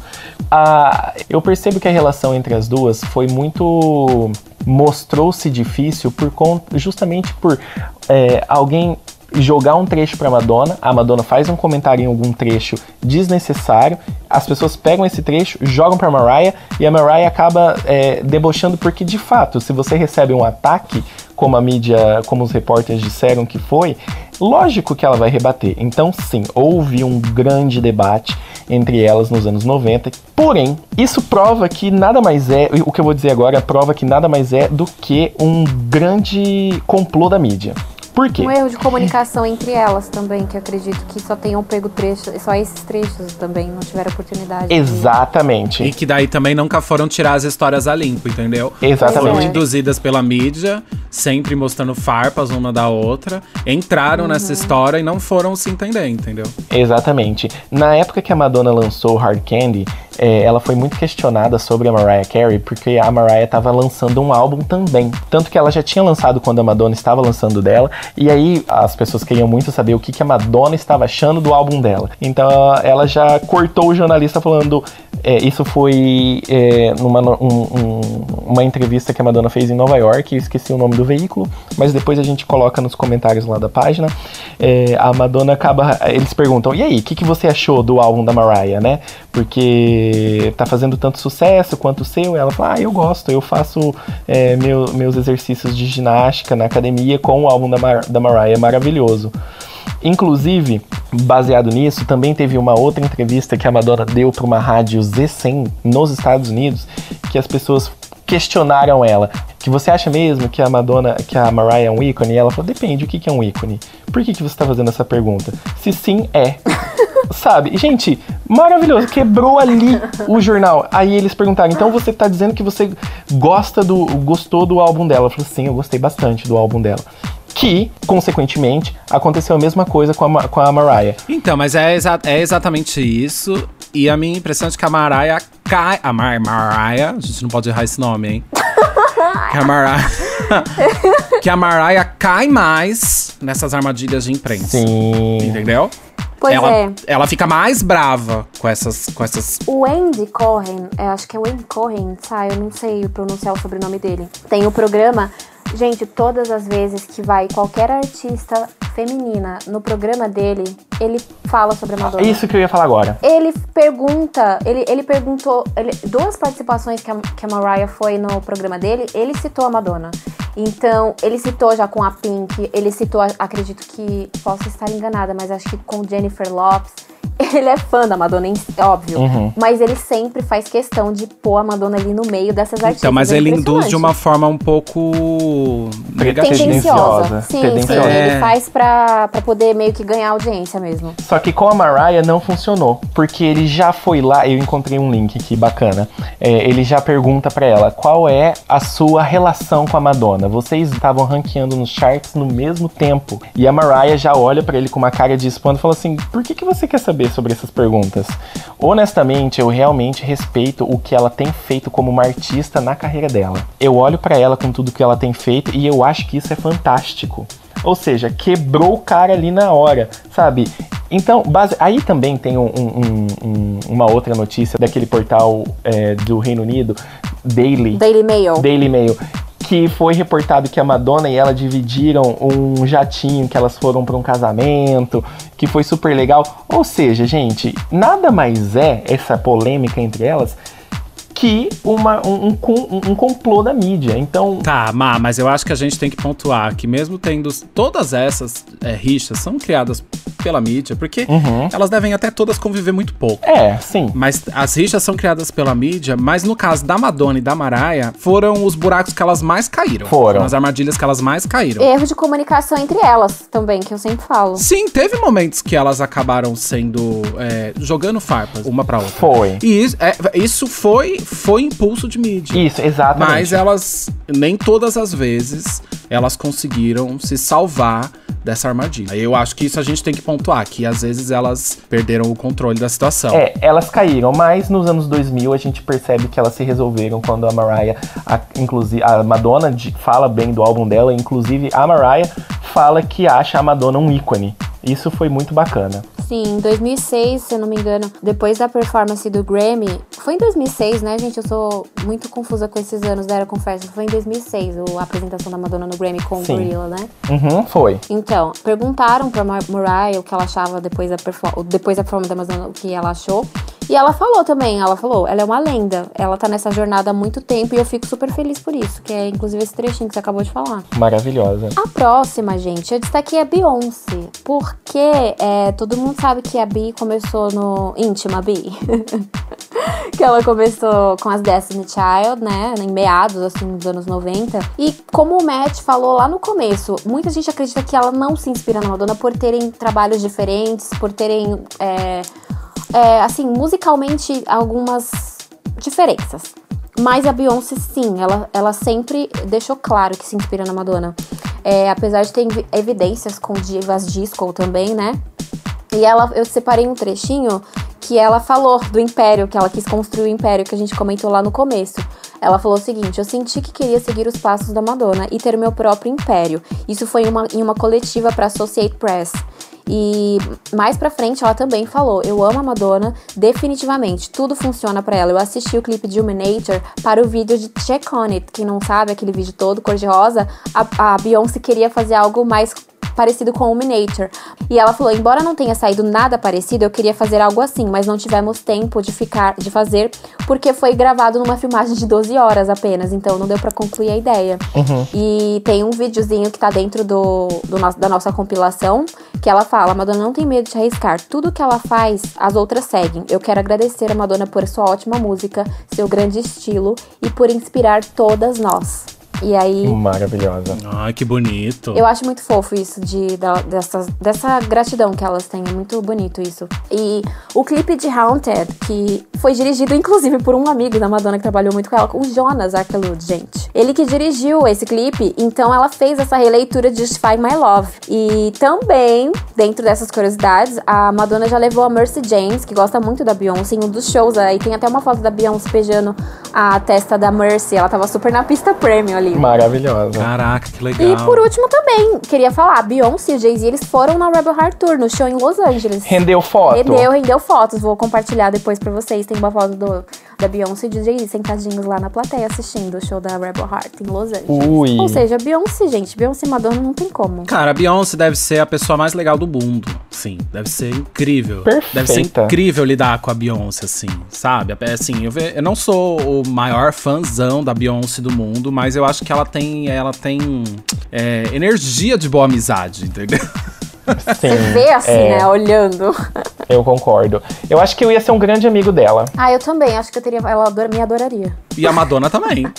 Ah, eu percebo que a relação entre as duas foi muito. mostrou-se difícil por justamente por é, alguém jogar um trecho para Madonna, a Madonna faz um comentário em algum trecho desnecessário, as pessoas pegam esse trecho, jogam para Mariah e a Mariah acaba é, debochando porque de fato, se você recebe um ataque, como a mídia, como os repórteres disseram que foi, lógico que ela vai rebater. Então, sim, houve um grande debate entre elas nos anos 90. Porém, isso prova que nada mais é, o que eu vou dizer agora prova que nada mais é do que um grande complô da mídia. Por quê? Um erro de comunicação entre elas também, que eu acredito que só tenham pego trechos, só esses trechos também, não tiveram oportunidade. de- Exatamente. E que daí também nunca foram tirar as histórias a limpo, entendeu? Exatamente. Foram induzidas pela mídia, sempre mostrando farpas uma da outra, entraram nessa história e não foram se entender, entendeu? Exatamente. Na época que a Madonna lançou Hard Candy, é, ela foi muito questionada sobre a Mariah Carey, porque a Mariah estava lançando um álbum também. Tanto que ela já tinha lançado quando a Madonna estava lançando dela, e aí as pessoas queriam muito saber o que, que a Madonna estava achando do álbum dela. Então ela já cortou o jornalista falando. é, isso foi é, numa um- um- uma entrevista que a Madonna fez em Nova York, eu esqueci o nome do veículo, mas depois a gente coloca nos comentários lá da página. É, a Madonna acaba. Eles perguntam: e aí, o que, que você achou do álbum da Mariah, né? Porque tá fazendo tanto sucesso quanto o seu. Ela fala: ah, eu gosto, eu faço é, meu- meus exercícios de ginástica na academia com o álbum da, Mar da Mariah, é maravilhoso. Inclusive, baseado nisso, também teve uma outra entrevista que a Madonna deu para uma rádio Z100 nos Estados Unidos, que as pessoas questionaram ela, que você acha mesmo que a Madonna, que a Mariah é um ícone? E ela falou, depende, o que que é um ícone? Por que, que você está fazendo essa pergunta? Se sim, é. Sabe? Gente, maravilhoso, quebrou ali o jornal. Aí eles perguntaram, então você tá dizendo que você gosta do, gostou do álbum dela? Eu falei, sim, eu gostei bastante do álbum dela. Que, consequentemente, aconteceu a mesma coisa com a, com a Mariah. Então, mas é, exa- é exatamente isso. E a minha impressão é de que a Mariah cai. A Mar Mariah, a gente não pode errar esse nome, hein? que a Mariah. que a Mariah cai mais nessas armadilhas de imprensa. Sim. Entendeu? Pois ela, é. ela fica mais brava com essas, com essas O Andy Cohen, eu acho que é o Andy Cohen, sabe? Eu não sei pronunciar o sobrenome dele. Tem o programa. Gente, todas as vezes que vai qualquer artista feminina no programa dele, ele fala sobre a Madonna. É isso que eu ia falar agora. Ele pergunta, ele, ele perguntou, ele- duas participações que a, que a Mariah foi no programa dele, ele citou a Madonna. Então, ele citou já com a Pink, ele citou, acredito que, posso estar enganada, mas acho que com Jennifer Lopes. Ele é fã da Madonna, óbvio. Uhum. Mas ele sempre faz questão de pôr a Madonna ali no meio dessas artistas. Então, mas é ele induz de uma forma um pouco negativa. tendenciosa. Sim, sim, tendenciosa. É. ele faz pra, pra poder meio que ganhar audiência mesmo. Só que com a Mariah não funcionou, porque ele já foi lá, eu encontrei um link aqui bacana. É, ele já pergunta pra ela qual é a sua relação com a Madonna. Vocês estavam ranqueando nos charts no mesmo tempo. E a Mariah já olha pra ele com uma cara de espanto e fala assim: por que, que você quer saber sobre essas perguntas? Honestamente, eu realmente respeito o que ela tem feito como uma artista na carreira dela. Eu olho pra ela com tudo que ela tem feito e eu acho que isso é fantástico. Ou seja, quebrou o cara ali na hora, sabe? Então, base... aí também tem um- um- um- uma outra notícia daquele portal é, do Reino Unido, Daily, Daily Mail. Daily Mail, que foi reportado que a Madonna e ela dividiram um jatinho, que elas foram para um casamento, que foi super legal. Ou seja, gente, nada mais é essa polêmica entre elas que uma, um, um, com- um complô da mídia. Então, Tá, Má, mas eu acho que a gente tem que pontuar que mesmo tendo todas essas é, rixas são criadas pela mídia, porque Uhum. elas devem até todas conviver muito pouco. é, sim. Mas as rixas são criadas pela mídia, mas no caso da Madonna e da Mariah, foram os buracos que elas mais caíram. Foram. as armadilhas que elas mais caíram. Erro de comunicação entre elas também, que eu sempre falo. Sim, teve momentos que elas acabaram sendo. é, jogando farpas uma pra outra. Foi. E isso, é, isso foi, foi impulso de mídia. Isso, exatamente. Mas elas, nem todas as vezes, elas conseguiram se salvar dessa armadilha. Eu acho que isso a gente tem que pontuar, que às vezes elas perderam o controle da situação. É, elas caíram, mas nos anos 2000 a gente percebe que elas se resolveram quando a Mariah, a, inclusive a Madonna de- fala bem do álbum dela, inclusive a Mariah fala que acha a Madonna um ícone. Isso foi muito bacana. Sim, em 2006, se eu não me engano, depois da performance do Grammy, foi em 2006, né, gente? Eu sou muito confusa com esses anos da Era Confession. Foi em 2006 o- a apresentação da Madonna no Grammy com Sim. o Gorilla, né? Uhum, foi. Então, perguntaram pra Mar- Mariah o que ela achava depois da, depois da performance da Madonna, o que ela achou. E ela falou também, ela falou, ela é uma lenda. Ela tá nessa jornada há muito tempo e eu fico super feliz por isso, que é inclusive esse trechinho que você acabou de falar. Maravilhosa. A próxima, gente, eu destaquei a Beyoncé, porque é, todo mundo sabe que a Bi começou no Íntima Bi. que ela começou com as Destiny Child, né, em meados, assim, dos anos 90. E como o Matt falou lá no começo, muita gente acredita que ela não se inspira na Madonna por terem trabalhos diferentes, por terem, é, é, assim, musicalmente algumas diferenças. Mas a Beyoncé, sim, ela, ela sempre deixou claro que se inspira na Madonna. É, apesar de ter evi- evidências com divas disco também, né? E ela, eu separei um trechinho que ela falou do império, que ela quis construir o império, que a gente comentou lá no começo. Ela falou o seguinte: Eu senti que queria seguir os passos da Madonna e ter meu próprio império. Isso foi uma, em uma coletiva para Associate Press. E mais pra frente ela também falou: Eu amo a Madonna, definitivamente, tudo funciona pra ela. Eu assisti o clipe de Huminator para o vídeo de Check On It. Quem não sabe, aquele vídeo todo cor-de-rosa, a, a Beyoncé queria fazer algo mais parecido com o Huminator. E ela falou: embora não tenha saído nada parecido, eu queria fazer algo assim, mas não tivemos tempo de ficar, de fazer, porque foi gravado numa filmagem de 12 horas apenas, então não deu pra concluir a ideia. E tem um videozinho que tá dentro do, do nosso- da nossa compilação, que ela fala: Madonna não tem medo de arriscar. Tudo que ela faz, as outras seguem. Eu quero agradecer a Madonna por sua ótima música, seu grande estilo e por inspirar todas nós. E aí. Maravilhosa. Ai, que bonito. Eu acho muito fofo isso de, da- dessas, dessa gratidão que elas têm. É muito bonito isso. E o clipe de Haunted, que foi dirigido inclusive por um amigo da Madonna que trabalhou muito com ela, o Jonas Arkelud, gente. Ele que dirigiu esse clipe, então ela fez essa releitura de Justify My Love. E também, dentro dessas curiosidades, a Madonna já levou a Mercy James, que gosta muito da Beyoncé, em um dos shows. Aí tem até uma foto da Beyoncé beijando a testa da Mercy. Ela tava super na pista premium ali. Maravilhosa. Caraca, que legal. E por último também, queria falar, a Beyoncé e o Jay-Z, eles foram na Rebel Heart Tour, no show em Los Angeles. Rendeu foto? Rendeu, rendeu fotos. Vou compartilhar depois pra vocês. Tem uma foto do, da Beyoncé e Jay-Z sentadinhos lá na plateia assistindo o show da Rebel Heart em Los Angeles. Ui. Ou seja, Beyoncé, gente, Beyoncé e Madonna não tem como. Cara, a Beyoncé deve ser a pessoa mais legal do mundo. Sim, deve ser incrível. Deve ser Perfeita. incrível lidar com a Beyoncé, assim, sabe? É, Assim, eu, ve- eu não sou o maior fãzão da Beyoncé do mundo, mas eu acho que ela tem, ela tem é, energia de boa amizade, entendeu? Sim, Você vê assim, é, né, olhando. Eu concordo. Eu acho que eu ia ser um grande amigo dela. Ah, eu também, acho que eu teria. Ela adora- me adoraria. E a Madonna também.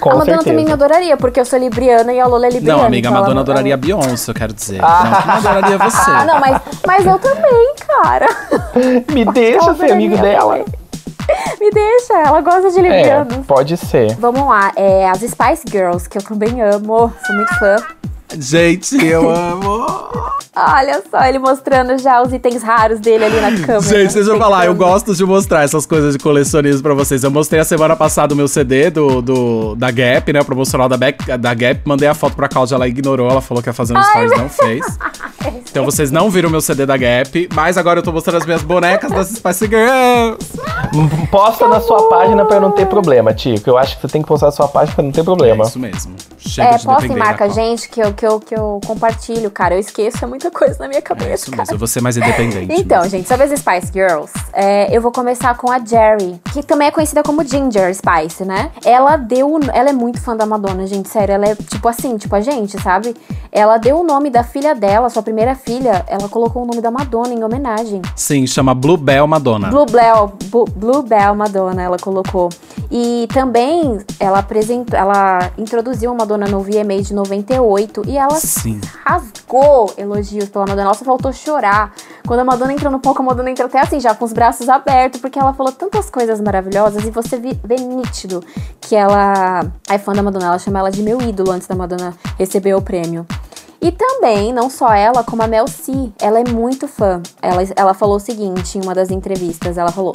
Com a Madonna certeza. também me adoraria, porque eu sou libriana e a Lola é libriana. Não, amiga, a então Madonna adoraria a Beyoncé, eu quero dizer. Não, que não adoraria você. Ah, não, mas, mas eu também, cara. Me deixa Ela ser amigo dela. também. Me deixa, ela gosta de É, librianos. pode ser. Vamos lá, é, as Spice Girls, que eu também amo, sou muito fã. Gente, eu amo. Olha só, ele mostrando já os itens raros dele ali na câmera. Gente, deixa eu falar, eu gosto de mostrar essas coisas de colecionismo pra vocês. Eu mostrei a semana passada o meu CD do, do, da Gap, né? O promocional da, Back, da Gap. Mandei a foto pra Cláudia, ela ignorou, ela falou que ia fazer um stories, não fez. Então vocês não viram o meu CD da Gap, mas agora eu tô mostrando as minhas bonecas das Spice Girls. Posta na sua página pra não ter problema, Tico. Eu acho que você tem que postar na sua página pra não ter problema. É isso mesmo. Chega É, de posta e marca a gente que eu, que, eu, que eu compartilho, cara. Eu esqueço, é muita coisa na minha É cabeça. isso cara. mesmo, eu vou ser mais independente. Então, mesmo. gente, sobre as Spice Girls, é, eu vou começar com a Jerry, que também é conhecida como Ginger Spice, né? Ela deu. Ela é muito fã da Madonna, gente, sério. Ela é tipo assim, tipo a gente, sabe? Ela deu o nome da filha dela, sua primeira filha, ela colocou o nome da Madonna em homenagem. Sim, chama Bluebell Madonna. Blue Bell, Bu- Blue Bell Madonna, ela colocou. E também ela apresentou, ela introduziu a Madonna no VMA de 98 e ela Sim. rasgou elogios pela Madonna. Só faltou chorar. Quando a Madonna entrou no palco, a Madonna entrou até assim, já com os braços abertos, porque ela falou tantas coisas maravilhosas e você vê nítido que ela é fã da Madonna. Ela chama ela de meu ídolo antes da Madonna receber o prêmio. E também, não só ela, como a Mel C, ela é muito fã. Ela, ela falou o seguinte em uma das entrevistas, ela falou...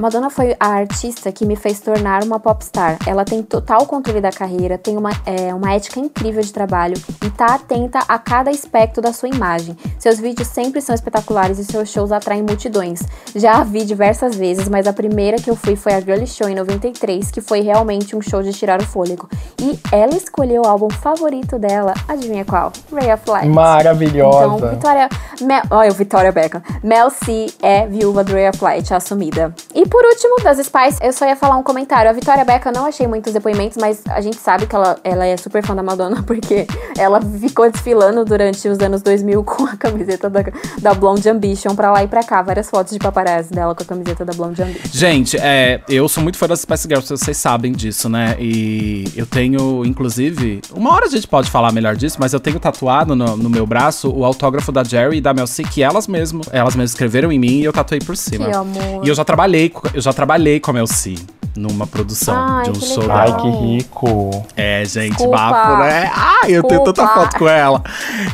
Madonna foi a artista que me fez tornar uma popstar. Ela tem total controle da carreira, tem uma, é, uma ética incrível de trabalho e tá atenta a cada aspecto da sua imagem. Seus vídeos sempre são espetaculares e seus shows atraem multidões. Já a vi diversas vezes, mas a primeira que eu fui foi a Girly Show em 93, que foi realmente um show de tirar o fôlego. E ela escolheu o álbum favorito dela, adivinha qual? Ray of Light. Maravilhosa. Então, Vitória. Mel, olha, Vitória Beckham. Mel C é viúva do Ray of Light, assumida. E por último, das Spice, eu só ia falar um comentário. A Vitória Beckham, não achei muitos depoimentos, mas a gente sabe que ela, ela é super fã da Madonna, porque ela ficou desfilando durante os anos 2000 com a camiseta da, da Blonde Ambition pra lá e pra cá. Várias fotos de paparazzi dela com a camiseta da Blonde Ambition. Gente, é, eu sou muito fã das Spice Girls, vocês sabem disso, né? E eu tenho, inclusive, uma hora a gente pode falar melhor disso, mas eu tenho tatuado no, no meu braço o autógrafo da Jerry e da Mel C, que elas mesmo, elas mesmas escreveram em mim e eu tatuei por cima. Que amor. E eu já trabalhei, com- eu já trabalhei com a Mel C numa produção Ai, de um show. Ai, que rico. É, gente, Desculpa. bafo, né? Ai, eu tenho tanta foto com ela.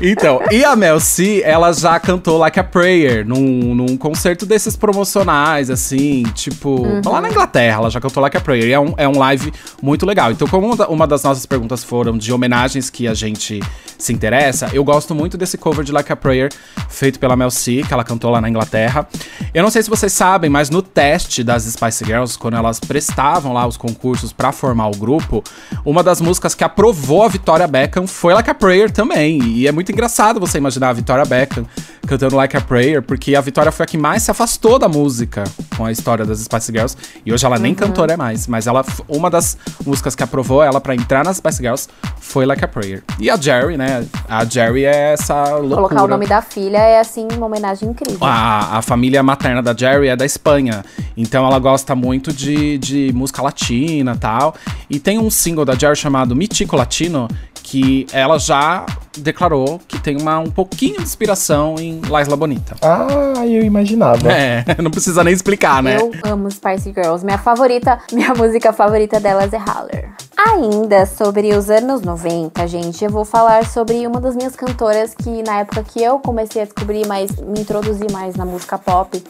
Então, e a Mel C, ela já cantou Like a Prayer num, num concerto desses promocionais, assim, tipo, Uhum. lá na Inglaterra, ela já cantou Like a Prayer. E é um, é um live muito legal. Então, como uma das nossas perguntas foram de homenagens que a gente se interessa, eu gosto muito desse cover de Like a Prayer feito pela Mel C, que ela cantou lá na Inglaterra. Eu não sei se vocês sabem, mas no teste das Spice Girls, quando elas prestavam lá os concursos pra formar o grupo, uma das músicas que aprovou a Victoria Beckham foi Like a Prayer também. E é muito engraçado você imaginar a Victoria Beckham cantando Like a Prayer, porque a Victoria foi a que mais se afastou da música com a história das Spice Girls. E hoje ela nem cantora é mais, mas ela uma das músicas que aprovou ela pra entrar nas Spice Girls foi Like a Prayer. E a Jerry, né? A Jerry é essa loucura. Colocar o nome da filha é, assim, uma homenagem incrível. A, a família materna da Jerry é da Espanha. Então ela gosta muito de, de música latina e tal. E tem um single da Jerry chamado Mitico Latino, que ela já declarou que tem uma, um pouquinho de inspiração em La Isla Bonita. Ah, eu imaginava. É, não precisa nem explicar, né? Eu amo Spice Girls. Minha favorita, minha música favorita delas é Holler. Ainda sobre os anos 90, gente, eu vou falar sobre uma das minhas cantoras que na época que eu comecei a descobrir mais, me introduzir mais na música pop,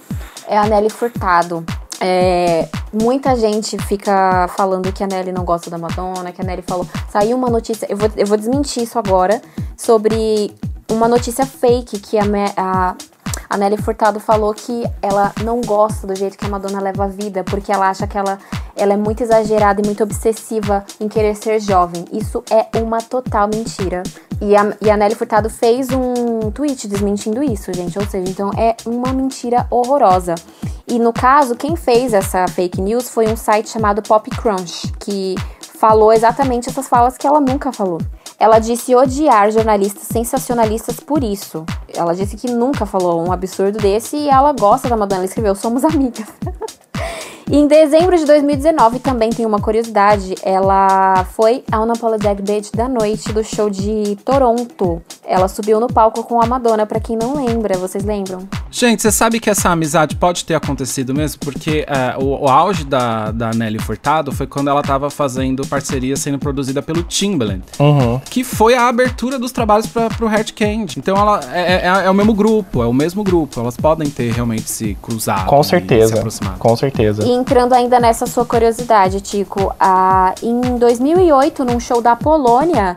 é a Nelly Furtado. É, muita gente fica falando que a Nelly não gosta da Madonna, que a Nelly falou. Saiu uma notícia, eu vou, eu vou desmentir isso agora, sobre uma notícia fake que a, a a Nelly Furtado falou que ela não gosta do jeito que a Madonna leva a vida, porque ela acha que ela, ela é muito exagerada e muito obsessiva em querer ser jovem. Isso é uma total mentira. E a, e a Nelly Furtado fez um tweet desmentindo isso, gente. Ou seja, então é uma mentira horrorosa. E no caso, quem fez essa fake news foi um site chamado Pop Crunch, que falou exatamente essas falas que ela nunca falou. Ela disse odiar jornalistas sensacionalistas por isso. Ela disse que nunca falou um absurdo desse e ela gosta da Madonna. Ela escreveu: Somos amigas. E em dezembro de 2019 também tem uma curiosidade. Ela foi a Unapologetic Bitch da noite do show de Toronto. Ela subiu no palco com a Madonna, pra quem não lembra, vocês lembram? Gente, você sabe que essa amizade pode ter acontecido mesmo? Porque é, o, o auge da, da Nelly Furtado foi quando ela tava fazendo parceria sendo produzida pelo Timbaland. Uhum. que foi a abertura dos trabalhos para pro Hard Candy. Então ela é, é, é o mesmo grupo, é o mesmo grupo. Elas podem ter realmente se cruzado. Com e se certeza. aproximado. Com certeza. E entrando ainda nessa sua curiosidade, Tico, a, em 2008, num show da Polônia,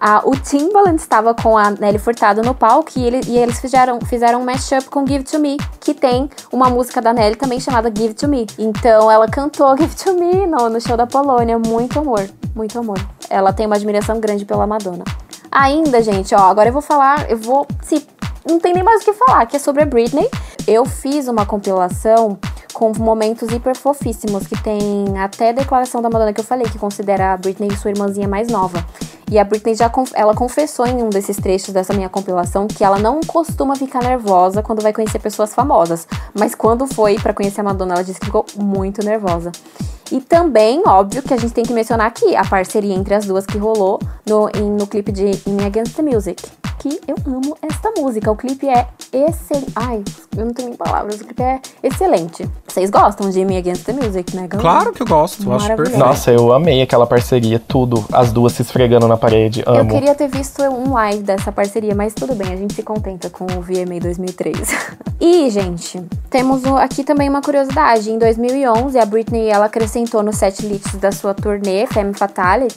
a, o Timbaland estava com a Nelly Furtado no palco e, ele- e eles fizeram, fizeram um mashup com Give To Me, que tem uma música da Nelly também chamada Give To Me. Então ela cantou Give To Me no, no show da Polônia. Muito amor, muito amor. Ela tem uma admiração grande pela Madonna. Ainda, gente, ó, agora eu vou falar, eu vou. Se, não tem nem mais o que falar, que é sobre a Britney. Eu fiz uma compilação com momentos hiper fofíssimos, que tem até a declaração da Madonna que eu falei, que considera a Britney sua irmãzinha mais nova. E a Britney já ela confessou em um desses trechos dessa minha compilação que ela não costuma ficar nervosa quando vai conhecer pessoas famosas. Mas quando foi pra conhecer a Madonna, ela disse que ficou muito nervosa. E também, óbvio, que a gente tem que mencionar aqui a parceria entre as duas que rolou no, em- no clipe de In Against the Music. Que eu amo esta música. O clipe é excelente. Ai, eu não tenho nem palavras. O clipe é excelente. Vocês gostam de Me Against the Music, né, galera? Claro que eu gosto, eu acho perfeito. Nossa, eu amei aquela parceria, tudo. As duas se esfregando na parede. Eu Amo. queria ter visto um live dessa parceria, mas tudo bem, a gente se contenta com o VMA 2003. e, gente, temos aqui também uma curiosidade. Em 2011, a Britney ela acrescentou no set list da sua turnê Femme Fatale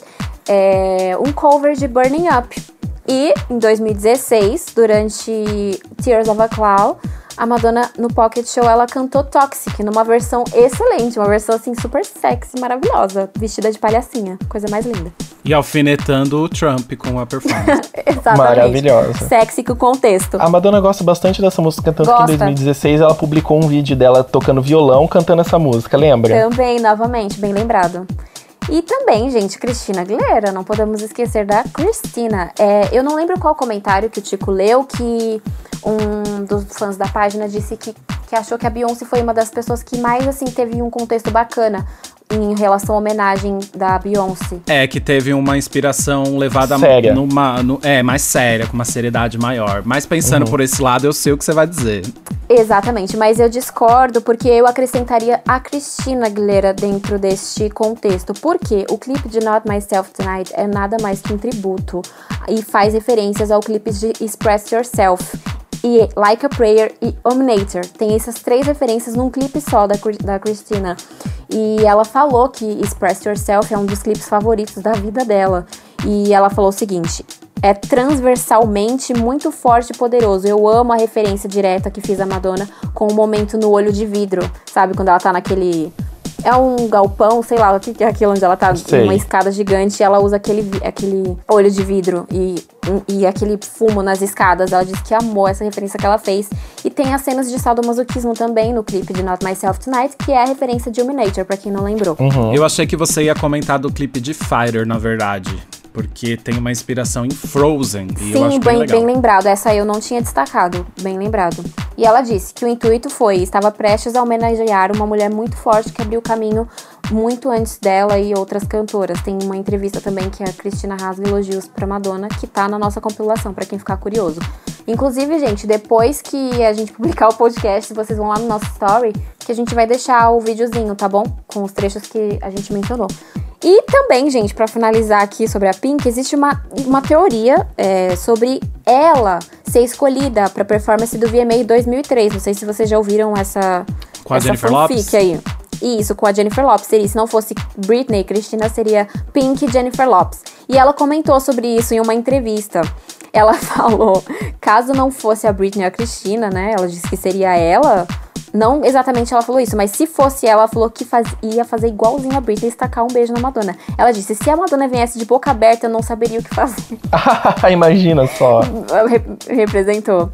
é, um cover de Burning Up. E em 2016, durante Tears of a Cloud, a Madonna no Pocket Show ela cantou Toxic numa versão excelente, uma versão assim super sexy, maravilhosa, vestida de palhacinha, coisa mais linda. E alfinetando o Trump com a performance. Exatamente. Maravilhosa. Sexy com contexto. A Madonna gosta bastante dessa música, tanto que Gosta. em 2016 ela publicou um vídeo dela tocando violão, cantando essa música, lembra? Também, novamente, bem lembrado. E também, gente, Cristina Aguilera, não podemos esquecer da Cristina. É, eu não lembro qual comentário que o Tico leu, que um dos fãs da página disse que, que achou que a Beyoncé foi uma das pessoas que mais, assim, teve um contexto bacana em relação à homenagem da Beyoncé. é, que teve uma inspiração levada Séria. numa. no- é, mais séria, com uma seriedade maior. Mas pensando por esse lado, eu sei o que você vai dizer. Exatamente, mas eu discordo porque eu acrescentaria a Cristina Aguilera dentro deste contexto. Porque o clipe de Not Myself Tonight é nada mais que um tributo e faz referências ao clipe de Express Yourself. E Like a Prayer e Omnator. Tem essas três referências num clipe só da, da Cristina. E ela falou que Express Yourself é um dos clipes favoritos da vida dela. E ela falou o seguinte: é transversalmente muito forte e poderoso. Eu amo a referência direta que fiz a Madonna com o momento no olho de vidro, sabe? Quando ela tá naquele. É um galpão, sei lá, o que que é aquilo onde ela tá Sei. numa escada gigante e ela usa aquele, aquele olho de vidro e, e aquele fumo nas escadas. Ela disse que amou essa referência que ela fez. E tem as cenas de sadomasoquismo também no clipe de Not Myself Tonight, que é a referência de Illuminator, pra quem não lembrou. Uhum. Eu achei que você ia comentar do clipe de Fighter, na verdade. Porque tem uma inspiração em Frozen. E eu Sim, acho bem, bem, lembrado. Essa eu não tinha destacado. Bem lembrado. E ela disse que o intuito foi: estava prestes a homenagear uma mulher muito forte que abriu caminho muito antes dela e outras cantoras. Tem uma entrevista também que a Cristina rasga elogios pra Madonna, que tá na nossa compilação, pra quem ficar curioso. Inclusive, gente, depois que a gente publicar o podcast, vocês vão lá no nosso story, que a gente vai deixar o videozinho, tá bom? Com os trechos que a gente mencionou. E também, gente, pra finalizar aqui sobre a Pink, existe uma, uma teoria é, sobre ela ser escolhida pra performance do VMA 2003. Não sei se vocês já ouviram essa, Com a essa Jennifer fanfic Lopez? aí. Isso, com a Jennifer Lopez. Seria, se não fosse Britney e Christina, seria Pink e Jennifer Lopez. E ela comentou sobre isso em uma entrevista. Ela falou, caso não fosse a Britney ou a Christina, né? Ela disse que seria ela. Não exatamente ela falou isso, mas se fosse ela, ela falou que faz- ia fazer igualzinho a Britney e estacar um beijo na Madonna. Ela disse: se a Madonna viesse de boca aberta, eu não saberia o que fazer. Imagina só. Re- representou.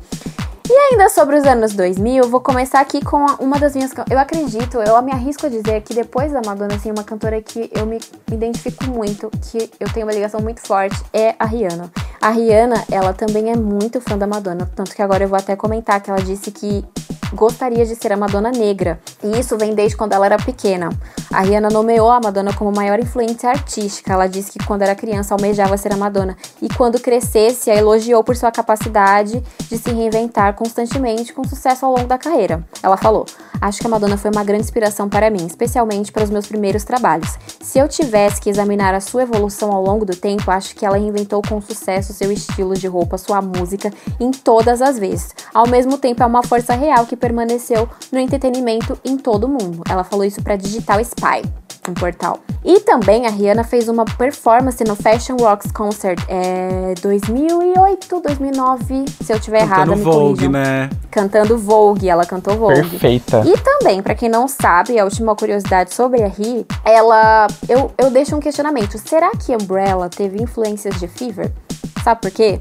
E ainda sobre os anos 2000, eu vou começar aqui com uma das minhas. Eu acredito, eu me arrisco a dizer que depois da Madonna, assim, uma cantora que eu me identifico muito, que eu tenho uma ligação muito forte, é a Rihanna. A Rihanna, ela também é muito fã da Madonna, tanto que agora eu vou até comentar que ela disse que gostaria de ser a Madonna negra. E isso vem desde quando ela era pequena. A Rihanna nomeou a Madonna como maior influência artística. Ela disse que quando era criança almejava ser a Madonna e quando crescesse a elogiou por sua capacidade de se reinventar constantemente com sucesso ao longo da carreira. Ela falou: "Acho que a Madonna foi uma grande inspiração para mim, especialmente para os meus primeiros trabalhos. Se eu tivesse que examinar a sua evolução ao longo do tempo, acho que ela reinventou com sucesso seu estilo de roupa, sua música em todas as vezes. Ao mesmo tempo, é uma força real que permaneceu no entretenimento em todo o mundo. Ela falou isso para Digital Spy, um portal. E também a Rihanna fez uma performance no Fashion Rocks Concert é, 2008, 2009, se eu tiver errada, Cantando me Vogue, corrijam. né? Cantando Vogue, ela cantou Vogue. Perfeita. E também, pra quem não sabe, a última curiosidade sobre a Ri, ela. Eu, eu deixo um questionamento. Será que Umbrella teve influências de Fever? Sabe por quê?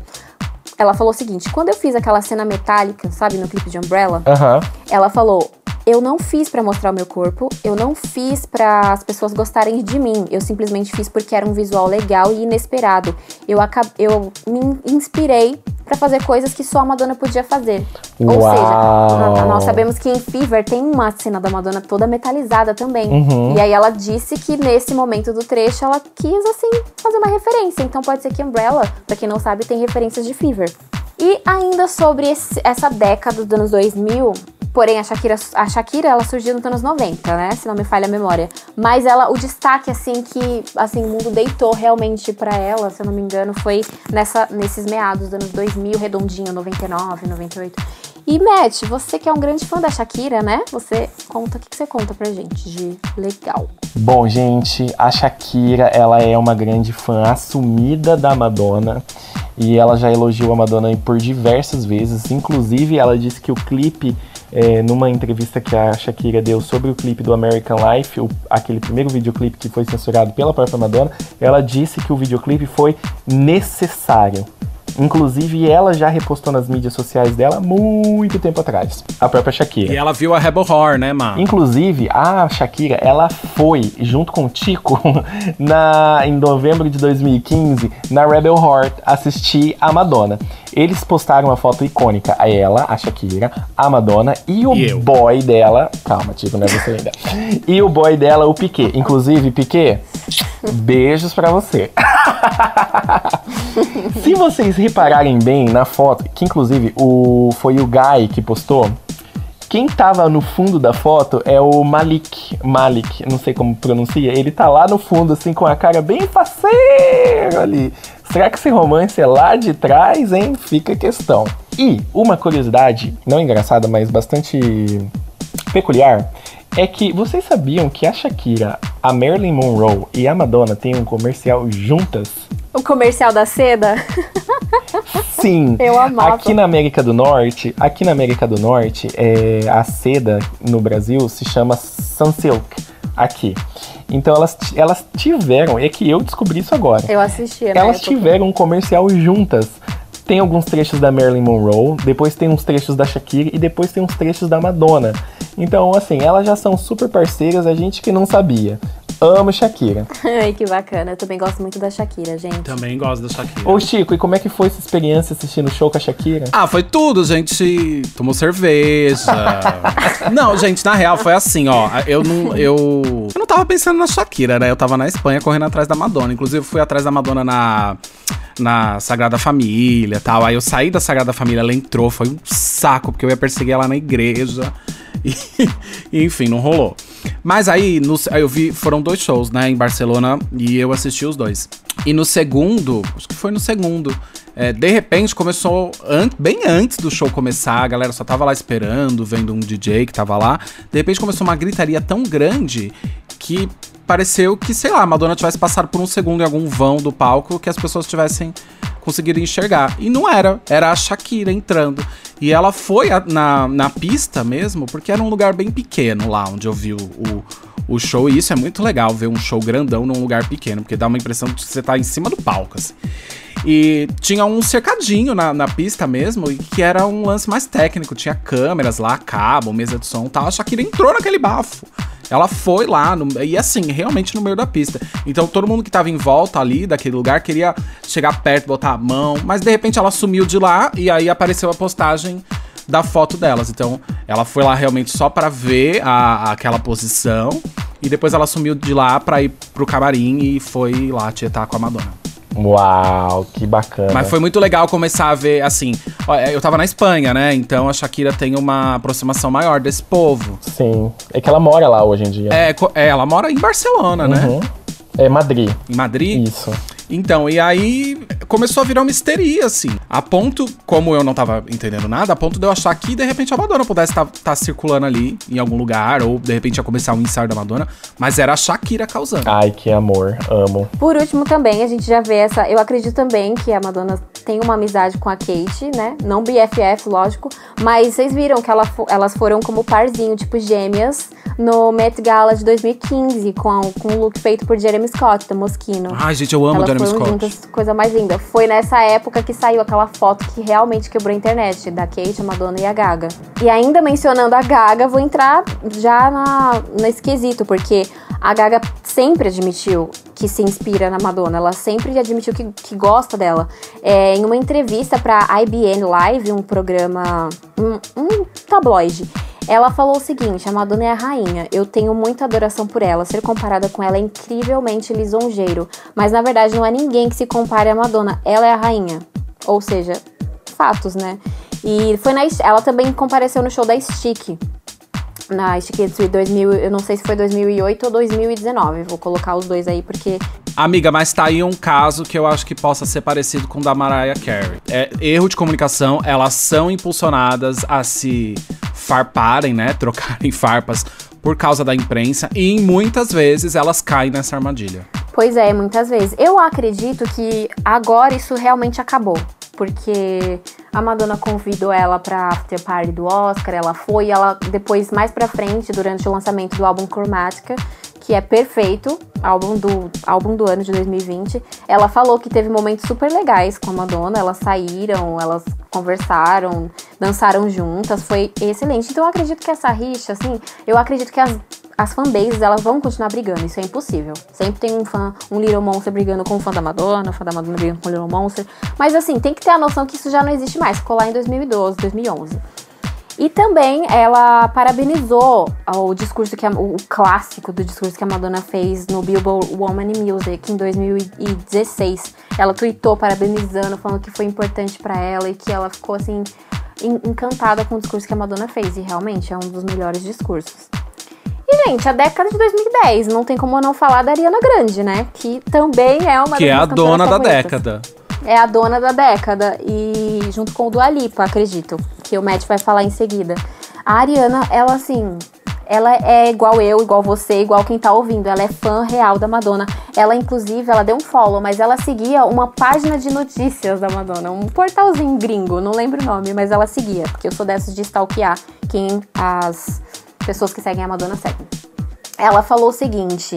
Ela falou o seguinte: quando eu fiz aquela cena metálica, sabe, no clipe de Umbrella, Aham. ela falou: Eu não fiz pra mostrar o meu corpo, eu não fiz pra as pessoas gostarem de mim, eu simplesmente fiz porque era um visual legal e inesperado. Eu, acab eu me inspirei pra fazer coisas que só a Madonna podia fazer. Uau. Ou seja, nós sabemos que em Fever tem uma cena da Madonna toda metalizada também. Uhum. E aí ela disse que nesse momento do trecho ela quis, assim, fazer uma referência. Então pode ser que Umbrella, pra quem não sabe, tem referências de Fever. E ainda sobre esse- essa década dos anos 2000, porém a Shakira, a Shakira ela surgiu nos anos 90, né? Se não me falha a memória. Mas ela, o destaque assim que assim o mundo deitou realmente pra ela, se eu não me engano, foi nessa nesses meados dos anos 2000, redondinho, 99, 98. E Matt, você que é um grande fã da Shakira, né? Você conta o que, você conta pra gente de legal. Bom, gente, a Shakira, ela é uma grande fã assumida da Madonna. E ela já elogiou a Madonna por diversas vezes. Inclusive, ela disse que o clipe, é, numa entrevista que a Shakira deu sobre o clipe do American Life, o- aquele primeiro videoclipe que foi censurado pela própria Madonna, ela disse que o videoclipe foi necessário. Inclusive, ela já repostou nas mídias sociais dela muito tempo atrás. A própria Shakira. E ela viu a Rebel Horror, né, mano? Inclusive, a Shakira, ela foi, junto com o Tico, na, em novembro de 2015, na Rebel Heart, assistir a Madonna. Eles postaram uma foto icônica, a ela, a Shakira, a Madonna e o E boy dela. Calma, Tico, não é você ainda. E o boy dela, o Piquet. Inclusive, Piquet, beijos pra você. Se vocês repararem bem na foto, que inclusive o, foi o Guy que postou, quem tava no fundo da foto é o Malik. Malik, não sei como pronuncia. Ele tá lá no fundo, assim, com a cara bem faceiro ali. Será que esse romance é lá de trás, hein? Fica a questão. E uma curiosidade, não engraçada, mas bastante peculiar, é que vocês sabiam que a Shakira, a Marilyn Monroe e a Madonna têm um comercial juntas? O comercial da seda? Sim. Eu amava. Aqui na América do Norte, aqui na América do Norte, é, a seda no Brasil se chama Sunsilk. Aqui. Então elas, elas tiveram, é que eu descobri isso agora. Eu assistia, né? Elas tiveram um comercial juntas. Tem alguns trechos da Marilyn Monroe, depois tem uns trechos da Shakira e depois tem uns trechos da Madonna. Então, assim, elas já são super parceiras, a gente que não sabia. Amo Shakira. Ai, que bacana. Eu também gosto muito da Shakira, gente. Também gosto da Shakira. Ô Chico, e como é que foi essa experiência assistindo o show com a Shakira? Ah, foi tudo, gente. Tomou cerveja. não, gente, na real foi assim, ó. Eu não, eu, eu não tava pensando na Shakira, né? Eu tava na Espanha correndo atrás da Madonna. Inclusive, fui atrás da Madonna na, na Sagrada Família e tal. Aí eu saí da Sagrada Família, ela entrou. Foi um saco, porque eu ia perseguir ela na igreja. E, e, enfim, não rolou. Mas aí, no- aí eu vi, foram dois shows, né, em Barcelona, e eu assisti os dois. E no segundo, acho que foi no segundo, é, de repente começou, an- bem antes do show começar, a galera só tava lá esperando, vendo um DJ que tava lá. De repente começou uma gritaria tão grande que pareceu que, sei lá, a Madonna tivesse passado por um segundo em algum vão do palco que as pessoas tivessem conseguido enxergar. E não era, era a Shakira entrando. E ela foi a- na, na pista mesmo, porque era um lugar bem pequeno lá onde eu vi o, o, o show. E isso é muito legal, ver um show grandão num lugar pequeno, porque dá uma impressão de que você tá em cima do palco, assim. E tinha um cercadinho na, na pista mesmo, e que era um lance mais técnico. Tinha câmeras lá, cabo, mesa de som e tal. A Shakira entrou naquele bafo. Ela foi lá, no- e assim, realmente no meio da pista. Então todo mundo que tava em volta ali daquele lugar queria chegar perto, botar a mão, mas de repente ela sumiu de lá e aí apareceu a postagem da foto delas. Então ela foi lá realmente só pra ver a, aquela posição e depois ela sumiu de lá pra ir pro camarim e foi lá tietar com a Madonna. Uau, que bacana. Mas foi muito legal começar a ver, assim, ó, eu tava na Espanha, né? Então a Shakira tem uma aproximação maior desse povo. Sim. É que ela mora lá hoje em dia. É, é, ela mora em Barcelona, né? Uhum. É Madrid. Em Madrid. Isso. Então, e aí começou a virar uma histeria, assim. A ponto, como eu não tava entendendo nada, a ponto de eu achar que de repente a Madonna pudesse estar circulando ali em algum lugar, ou de repente ia começar um ensaio da Madonna, mas era a Shakira causando. Ai, que amor. Amo. Por último, também, a gente já vê essa. Eu acredito também que a Madonna tem uma amizade com a Kate, né? Não BFF, lógico. Mas vocês viram que ela elas foram como parzinho, tipo gêmeas, no Met Gala de 2015, com, com um look feito por Jeremy Scott, da Moschino. Ai, gente, eu amo Elas Jeremy foram Scott. coisa mais linda. Foi nessa época que saiu aquela foto que realmente quebrou a internet, da Kate, a Madonna e a Gaga. E ainda mencionando a Gaga, vou entrar já na, nesse quesito, porque a Gaga sempre admitiu que se inspira na Madonna, ela sempre admitiu que, que gosta dela. É, em uma entrevista para IBN Live, um programa, um, um tabloide, ela falou o seguinte: a Madonna é a rainha. Eu tenho muita adoração por ela. Ser comparada com ela é incrivelmente lisonjeiro. Mas na verdade não é ninguém que se compare à Madonna. Ela é a rainha. Ou seja, fatos, né? E foi na, ela também compareceu no show da Stick. Na de 2000, eu não sei se foi 2008 ou 2019. Vou colocar os dois aí porque Amiga, mas tá aí um caso que eu acho que possa ser parecido com o da Mariah Carey. É erro de comunicação, elas são impulsionadas a se farparem, né? Trocarem farpas por causa da imprensa e muitas vezes elas caem nessa armadilha. Pois é, muitas vezes. Eu acredito que agora isso realmente acabou. Porque a Madonna convidou ela pra after party do Oscar, ela foi, ela depois, mais pra frente, durante o lançamento do álbum Chromatica, que é perfeito, álbum do, álbum do ano de 2020. Ela falou que teve momentos super legais com a Madonna, elas saíram, elas conversaram, dançaram juntas, foi excelente. Então eu acredito que essa rixa, assim, eu acredito que as, as fanbases, elas vão continuar brigando, isso é impossível. Sempre tem um fã, um Little Monster brigando com um fã da Madonna, um fã da Madonna brigando com o Little Monster. Mas assim, tem que ter a noção que isso já não existe mais, ficou lá em 2012, 2011. E também ela parabenizou o discurso que a, o clássico do discurso que a Madonna fez no Billboard Woman in Music em 2016. Ela tweetou parabenizando, falando que foi importante para ela e que ela ficou assim encantada com o discurso que a Madonna fez e realmente é um dos melhores discursos. E, gente, a década de 2010, não tem como não falar da Ariana Grande, né? Que também é uma Que é a dona da favoritas década. é a dona da década e junto com o Dua Lipa, acredito, que o Matt vai falar em seguida. A Ariana, ela assim, ela é igual eu, igual você, igual quem tá ouvindo, ela é fã real da Madonna. Ela inclusive, ela deu um follow, mas ela seguia uma página de notícias da Madonna, um portalzinho gringo, não lembro o nome, mas ela seguia, porque eu sou dessas de stalkear quem as pessoas que seguem a Madonna seguem. Ela falou o seguinte,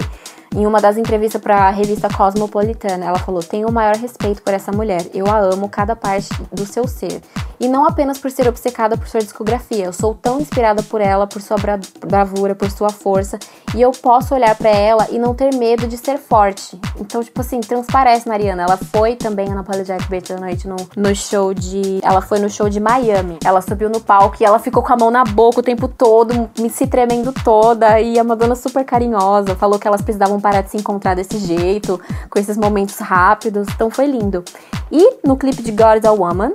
em uma das entrevistas para a revista Cosmopolitana, ela falou: Tenho o maior respeito por essa mulher. Eu a amo cada parte do seu ser. E não apenas por ser obcecada por sua discografia. Eu sou tão inspirada por ela, por sua bra bravura, por sua força. E eu posso olhar para ela e não ter medo de ser forte. Então, tipo assim, transparece na Ariana. Ela foi também a Unapologetic da noite no, no show de. Ela foi no show de Miami. Ela subiu no palco e ela ficou com a mão na boca o tempo todo, se tremendo toda. E a Madonna super carinhosa. Falou que elas precisavam parar de se encontrar desse jeito, com esses momentos rápidos. Então foi lindo. E no clipe de God is a Woman,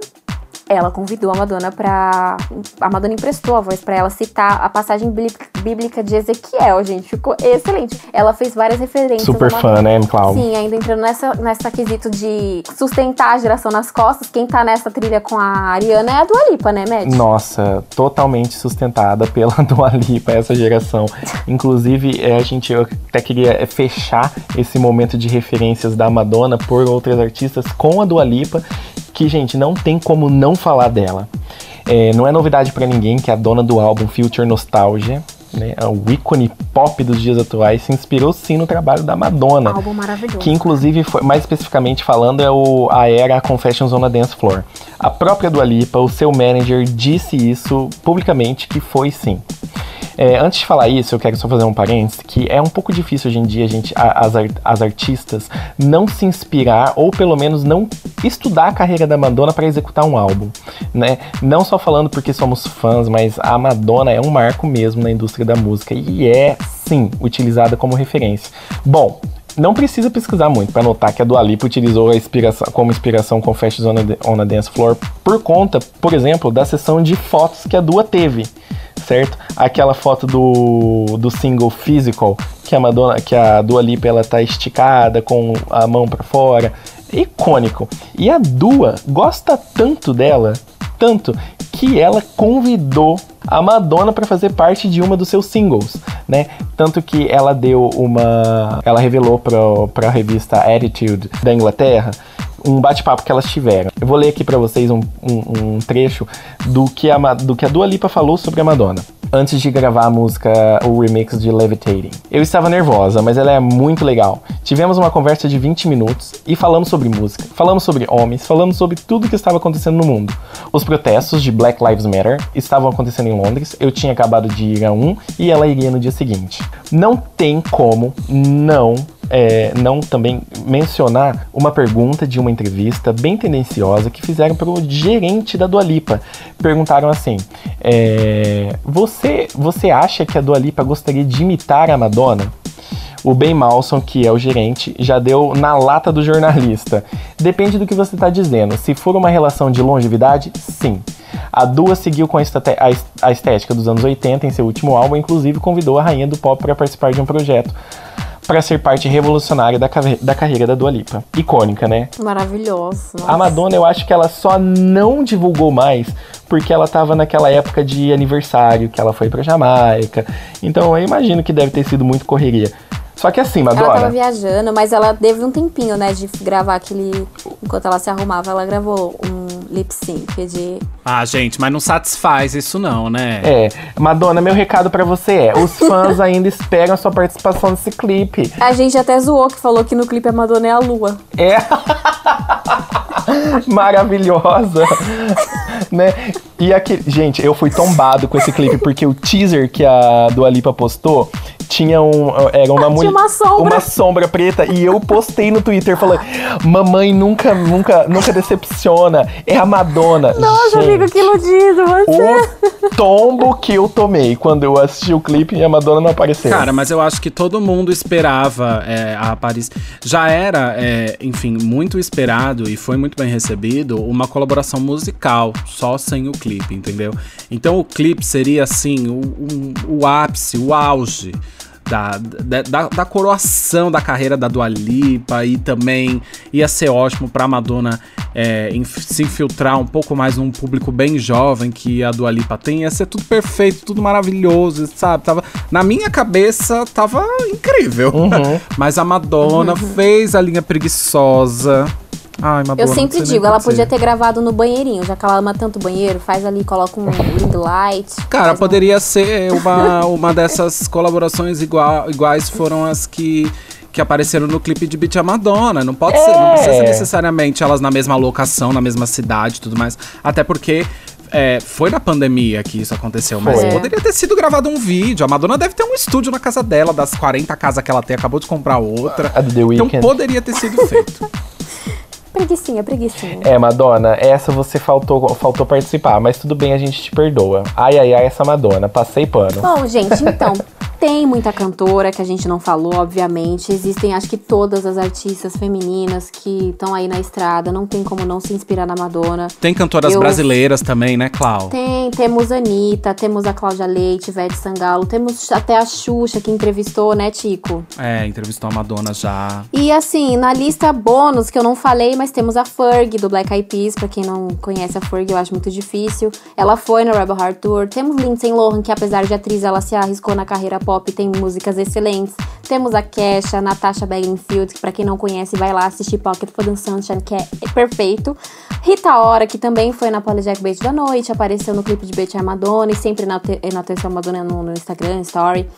ela convidou a Madonna pra. A Madonna emprestou a voz pra ela citar a passagem bí- bíblica de Ezequiel, gente. Ficou excelente. Ela fez várias referências. Super fã, né, Clau? Sim, ainda entrando nessa, nessa quesito de sustentar a geração nas costas. Quem tá nessa trilha com a Ariana é a Dua Lipa, né, Matt? Nossa, totalmente sustentada pela Dua Lipa, essa geração. Inclusive, é, a gente eu até queria é, fechar esse momento de referências da Madonna por outras artistas com a Dua Lipa, que, gente, não tem como não falar dela. É, não é novidade pra ninguém que a dona do álbum Future Nostalgia, né, o ícone pop dos dias atuais, se inspirou sim no trabalho da Madonna. Álbum maravilhoso. Que inclusive, foi, mais especificamente falando, é o, a era Confessions on a Dance Floor. A própria Dua Lipa, o seu manager, disse isso publicamente que foi sim. É, antes de falar isso, eu quero só fazer um parênteses, que é um pouco difícil hoje em dia gente, as, as artistas não se inspirar ou pelo menos não estudar a carreira da Madonna para executar um álbum, né? Não só falando porque somos fãs, mas a Madonna é um marco mesmo na indústria da música e é sim utilizada como referência. Bom, não precisa pesquisar muito para notar que a Dua Lipa utilizou a inspiração, como inspiração Confessions on on a Dance Floor por conta, por exemplo, da sessão de fotos que a Dua teve, certo? Aquela foto do, do single Physical, que a Madonna, que a Dua Lipa ela tá esticada com a mão para fora, icônico. E a Dua gosta tanto dela, tanto que ela convidou a Madonna para fazer parte de uma dos seus singles, né? Tanto que ela deu uma, ela revelou para a revista Attitude da Inglaterra um bate-papo que elas tiveram. Eu vou ler aqui para vocês um, um- um trecho do que, a, do que a Dua Lipa falou sobre a Madonna. Antes de gravar a música, o remix de Levitating. Eu estava nervosa, mas ela é muito legal. Tivemos uma conversa de 20 minutos e falamos sobre música, falamos sobre homens, falamos sobre tudo que estava acontecendo no mundo. Os protestos de Black Lives Matter estavam acontecendo em Londres, eu tinha acabado de ir a um e ela iria no dia seguinte. Não tem como não é, não também mencionar uma pergunta de uma entrevista bem tendenciosa que fizeram para o gerente da Dua Lipa. Perguntaram assim: é, você, você acha que a Dua Lipa gostaria de imitar a Madonna? O Ben Malson, que é o gerente, já deu na lata do jornalista. Depende do que você está dizendo. Se for uma relação de longevidade, sim. A Dua seguiu com a estética dos anos 80 em seu último álbum, inclusive convidou a rainha do pop para participar de um projeto para ser parte revolucionária da, da carreira da Dua Lipa. Icônica, né? Maravilhoso. A Madonna, eu acho que ela só não divulgou mais porque ela tava naquela época de aniversário, que ela foi pra Jamaica. Então eu imagino que deve ter sido muito correria. Só que assim, Ela tava Madonna. viajando, mas ela teve um tempinho, né, de gravar aquele. Enquanto ela se arrumava, ela gravou um lip sync de. Ah, gente, mas não satisfaz isso não, né? É, Madonna, meu recado pra você é: os fãs ainda esperam a sua participação nesse clipe. A gente até zoou que falou que no clipe a Madonna é a lua. É maravilhosa, né? E aqui, gente, eu fui tombado com esse clipe porque o teaser que a Dua Lipa postou tinha um era uma mulher uma sombra. uma sombra preta e eu postei no Twitter falando: "Mamãe nunca nunca nunca decepciona, é a Madonna". Nossa, Gente, amigo, que iludido você. o tombo que eu tomei quando eu assisti o clipe e a Madonna não apareceu. Cara, mas eu acho que todo mundo esperava é, a Paris. Já era, é, enfim, muito esperado e foi muito bem recebido uma colaboração musical, só sem o clipe, entendeu? Então o clipe seria assim, o, o, o ápice, o auge. Da, da, da, da coroação da carreira da Dua Lipa e também ia ser ótimo pra Madonna é, inf- se infiltrar um pouco mais num público bem jovem que a Dua Lipa tem, ia ser tudo perfeito, tudo maravilhoso, sabe? Tava, na minha cabeça tava incrível. Mas a Madonna fez a linha preguiçosa. Ai, Madonna. Eu não sempre digo, ela podia ter gravado no banheirinho, já que ela ama tanto banheiro, faz ali, coloca um ring light. Cara, poderia ser uma, uma dessas colaborações igual, iguais foram as que, que apareceram no clipe de Beat a Madonna. Não pode ser, não precisa ser É. necessariamente elas na mesma locação, na mesma cidade e tudo mais. Até porque. é, foi na pandemia que isso aconteceu, mas Foi. poderia ter sido gravado um vídeo. A Madonna deve ter um estúdio na casa dela, das 40 casas que ela tem, acabou de comprar outra. A do The Então poderia ter sido feito. Preguicinha, preguicinha. É, Madonna, essa você faltou, faltou participar, mas tudo bem, a gente te perdoa. Ai, ai, ai, essa Madonna, passei pano. Bom, gente, então, tem muita cantora que a gente não falou, obviamente. Existem, acho que todas as artistas femininas que estão aí na estrada, não tem como não se inspirar na Madonna. Tem cantoras Eu- brasileiras também, né, Clau? Tem, temos a Anitta, temos a Cláudia Leite, Ivete Sangalo, temos até a Xuxa que entrevistou, né, Tico? É, entrevistou a Madonna já. E assim, na lista bônus, que eu não falei, mas temos a Ferg do Black Eyed Peas, pra quem não conhece a Ferg, eu acho muito difícil. Ela foi no Rebel Heart Tour. Temos Lindsay Lohan, que apesar de atriz, ela se arriscou na carreira pop, tem músicas excelentes. Temos a Kesha, Natasha Bedingfield, que pra quem não conhece, vai lá assistir Pocket for the Sunshine, que é perfeito. Rita Ora, que também foi na Polyjack Beijo da Noite, apareceu no clipe de Betty a Madonna e sempre enalteceu enalteceu a Madonna no, no Instagram, Story.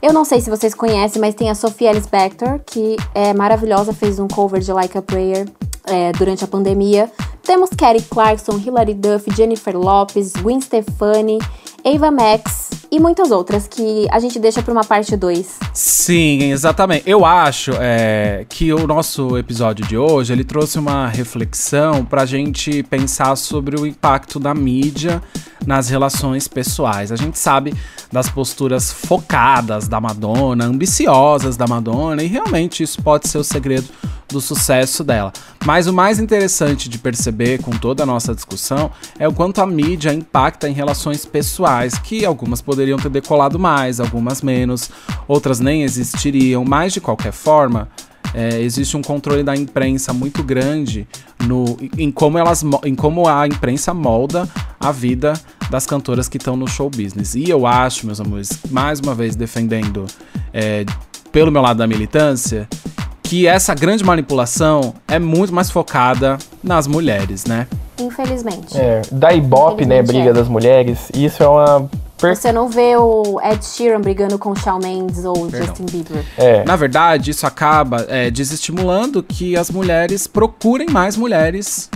Eu não sei se vocês conhecem, mas tem a Sophie Bextor, que é maravilhosa, fez um cover de Like a Prayer é, durante a pandemia. Temos Kelly Clarkson, Hilary Duff, Jennifer Lopez, Gwen Stefani, Ava Max e muitas outras que a gente deixa pra uma parte 2. Sim, exatamente. Eu acho é, que o nosso episódio de hoje ele trouxe uma reflexão pra gente pensar sobre o impacto da mídia nas relações pessoais. A gente sabe das posturas focadas da Madonna, ambiciosas da Madonna, e realmente isso pode ser o segredo do sucesso dela. Mas o mais interessante de perceber com toda a nossa discussão é o quanto a mídia impacta em relações pessoais, que algumas poderiam ter decolado mais, algumas menos, outras nem existiriam, mas de qualquer forma. É, existe um controle da imprensa muito grande no, em, como elas, em como a imprensa molda a vida das cantoras que estão no show business. E eu acho, meus amores, mais uma vez defendendo é, pelo meu lado da militância, que essa grande manipulação é muito mais focada nas mulheres, né? Infelizmente. É, da Ibope, né, briga é. das mulheres, isso é uma Per- Você não vê o Ed Sheeran brigando com o Shawn Mendes ou o Justin Bieber. É. Na verdade, isso acaba é, desestimulando que as mulheres procurem mais mulheres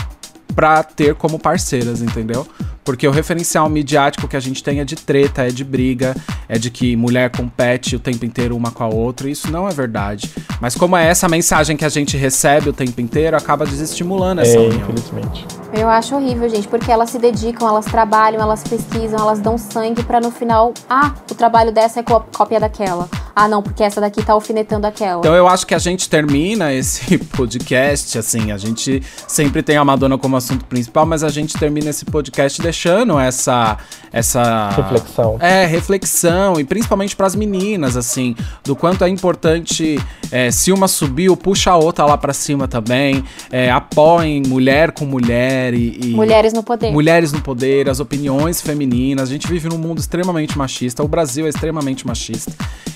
pra ter como parceiras, entendeu? Porque o referencial midiático que a gente tem é de treta, é de briga, é de que mulher compete o tempo inteiro uma com a outra, e isso não é verdade. Mas como é essa mensagem que a gente recebe o tempo inteiro, acaba desestimulando essa É, união. infelizmente. Eu acho horrível, gente, porque elas se dedicam, elas trabalham, elas pesquisam, elas dão sangue pra no final, ah, o trabalho dessa é có- cópia daquela. Ah, não, porque essa daqui tá alfinetando aquela. Então eu acho que a gente termina esse podcast, assim, a gente sempre tem a Madonna como assunto principal, mas a gente termina esse podcast deixando essa essa Reflexão. É, reflexão e principalmente pras meninas, assim, do quanto é importante é, se uma subiu, puxa a outra lá pra cima também, é, apoiem mulher com mulher e, e- Mulheres no poder. Mulheres no poder, as opiniões femininas. A gente vive num mundo extremamente machista. O Brasil é extremamente machista.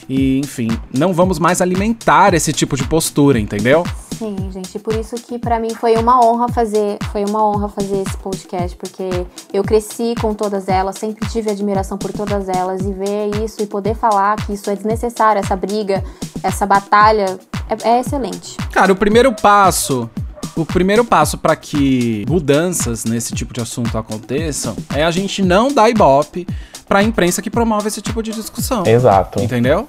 E, enfim, não vamos mais alimentar esse tipo de postura, entendeu? Sim, gente, por isso que pra mim foi uma honra fazer, foi uma honra fazer esse podcast, porque eu cresci com todas elas, sempre tive admiração por todas elas e ver isso e poder falar que isso é desnecessário, essa briga, essa batalha, é, é excelente. Cara, o primeiro passo. O primeiro passo para que mudanças nesse tipo de assunto aconteçam é a gente não dar ibope pra imprensa que promove esse tipo de discussão. Exato. Entendeu?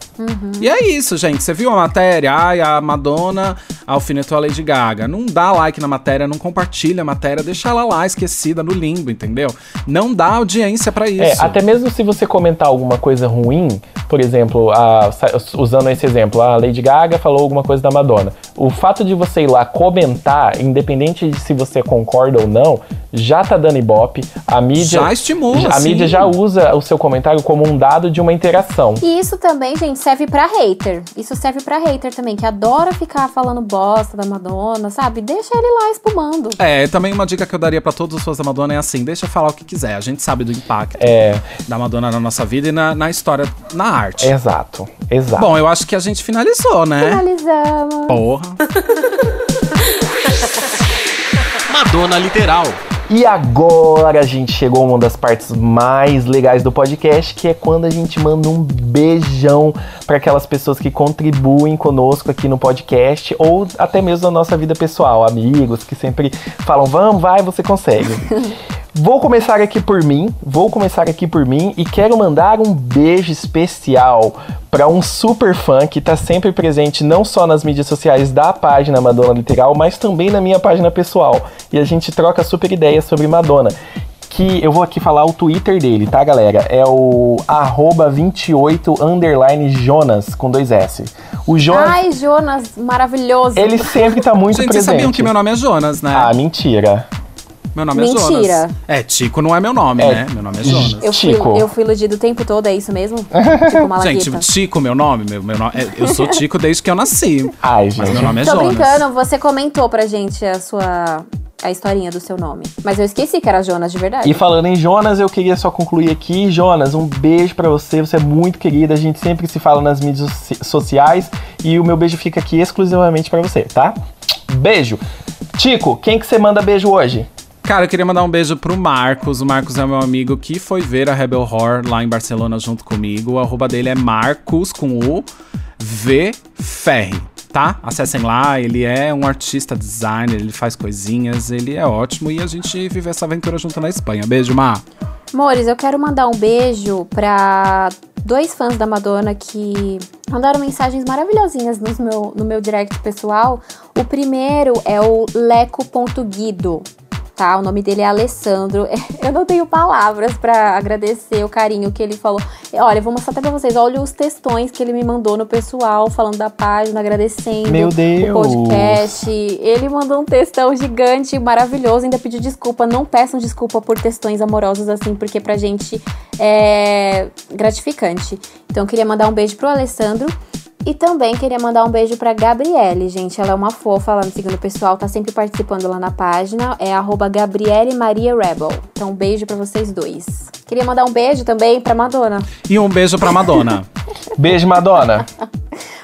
E é isso, gente. Você viu a matéria? Ai, a Madonna alfinetou a Lady Gaga. Não dá like na matéria, não compartilha a matéria, deixa ela lá esquecida no limbo, entendeu? Não dá audiência pra isso. É, até mesmo se você comentar alguma coisa ruim, por exemplo, a- sa- usando esse exemplo, a Lady Gaga falou alguma coisa da Madonna. O fato de você ir lá comentar, independente de se você concorda ou não, já tá dando ibope. A mídia. Já estimula, A sim. mídia já usa o seu comentário como um dado de uma interação. E isso também, gente, serve pra hater. Isso serve pra hater também, que adora ficar falando bosta da Madonna, sabe? Deixa ele lá espumando. É, também uma dica que eu daria pra todos os fãs da Madonna é assim: deixa falar o que quiser. A gente sabe do impacto É, da Madonna na nossa vida e na, na história, na arte. exato, exato. Bom, eu acho que a gente finalizou, né? Finalizamos. Porra. Madonna Literal. E agora a gente chegou a uma das partes mais legais do podcast, que é quando a gente manda um beijão para aquelas pessoas que contribuem conosco aqui no podcast ou até mesmo na nossa vida pessoal, amigos que sempre falam: "Vamos, vai, você consegue". Vou começar aqui por mim, vou começar aqui por mim e quero mandar um beijo especial para um super fã que tá sempre presente não só nas mídias sociais da página Madonna Literal, mas também na minha página pessoal. E a gente troca super ideias sobre Madonna. Que eu vou aqui falar o Twitter dele, tá, galera? É o arroba 28 underline Jonas com dois S. O Jonas, Ai, Jonas, maravilhoso. ele sempre tá muito Gente, vocês presente. sabiam que meu nome é Jonas, né? Ah, mentira. meu nome é Mentira. Jonas. É, Tico não é meu nome, É. né? Meu nome é Jonas. Eu fui, Tico. eu fui iludido o tempo todo, é isso mesmo? Tipo Malagueta. Gente, Tico, meu nome, meu, meu nome é- eu sou Tico desde que eu nasci. Ai, Mas gente. meu nome é Tô Jonas. brincando, você comentou pra gente a sua. A historinha do seu nome. Mas eu esqueci que era Jonas de verdade. E falando em Jonas, eu queria só concluir aqui. Jonas, um beijo pra você. Você é muito querida. A gente sempre se fala nas mídias soci- sociais. E o meu beijo fica aqui exclusivamente pra você, tá? Beijo. Tico, quem que você manda beijo hoje? Cara, eu queria mandar um beijo pro Marcos. O Marcos é meu amigo que foi ver a Rebel Horror lá em Barcelona junto comigo. O arroba dele é Marcos com o V Ferri, tá? Acessem lá, ele é um artista designer, ele faz coisinhas, ele é ótimo e a gente vive essa aventura junto na Espanha. Beijo, Mar. Amores, eu quero mandar um beijo pra dois fãs da Madonna que mandaram mensagens maravilhosinhas no meu, no meu direct pessoal. O primeiro é o leco.guido. Tá, o nome dele é Alessandro. Eu não tenho palavras pra agradecer o carinho que ele falou. Olha, vou mostrar até pra vocês. Olha os textões que ele me mandou no pessoal, falando da página, agradecendo Meu Deus. o podcast. Ele mandou um textão gigante, maravilhoso. Ainda pediu desculpa. Não peçam desculpa por textões amorosos assim, porque pra gente é gratificante. Então, eu queria mandar um beijo pro Alessandro. E também queria mandar um beijo pra Gabriele, gente. Ela é uma fofa lá no Segundo Pessoal, tá sempre participando lá na página. É arroba Gabriele Maria Rebel. Então, um beijo pra vocês dois. Queria mandar um beijo também pra Madonna. E um beijo pra Madonna. Beijo, Madonna.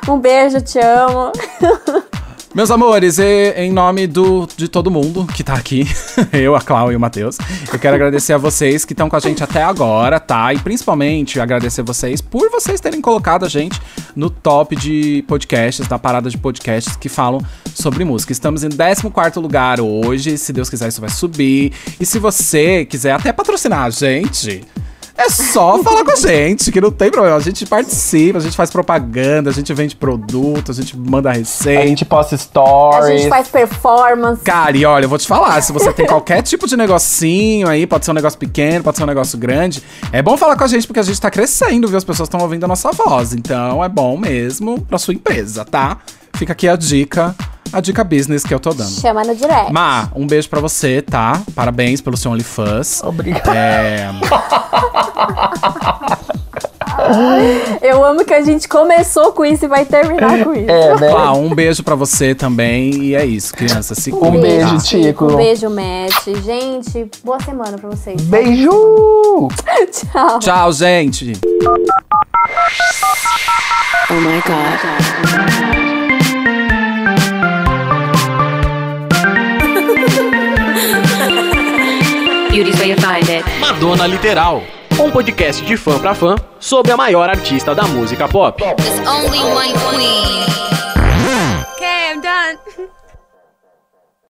Um beijo, te amo. Meus amores, e- em nome do, de todo mundo que tá aqui, eu, a Clau e o Matheus, eu quero agradecer a vocês que estão com a gente até agora, tá? E principalmente agradecer vocês por vocês terem colocado a gente no top de podcasts, da parada de podcasts que falam sobre música. Estamos em 14 lugar hoje, se Deus quiser isso vai subir. E se você quiser até patrocinar a gente, é só falar com a gente, que não tem problema. A gente participa, a gente faz propaganda, a gente vende produto, a gente manda A receita. gente posta A stories. gente faz performance. Cara, e olha, eu vou te falar, se você tem qualquer tipo de negocinho aí, pode ser um negócio pequeno, pode ser um negócio grande, é bom falar com a gente porque a gente tá crescendo, viu? As pessoas estão ouvindo a nossa voz. Então é bom mesmo pra sua empresa, tá? Fica aqui a dica, a dica business que eu tô dando. Chama no direct. Ma, um beijo pra você, tá? Parabéns pelo seu OnlyFans. Obrigado. É. Eu amo que a gente começou com isso e vai terminar com isso. É, né? Ah, um beijo pra você também. E é isso, criança. Se Um cuida. beijo, Tico. Um beijo, Matt. Gente, boa semana pra vocês. Beijo! Tchau. Tchau, gente. Oh my god. Madonna Literal, um podcast de fã pra fã sobre a maior artista da música pop. There's only one queen. Okay, I'm done.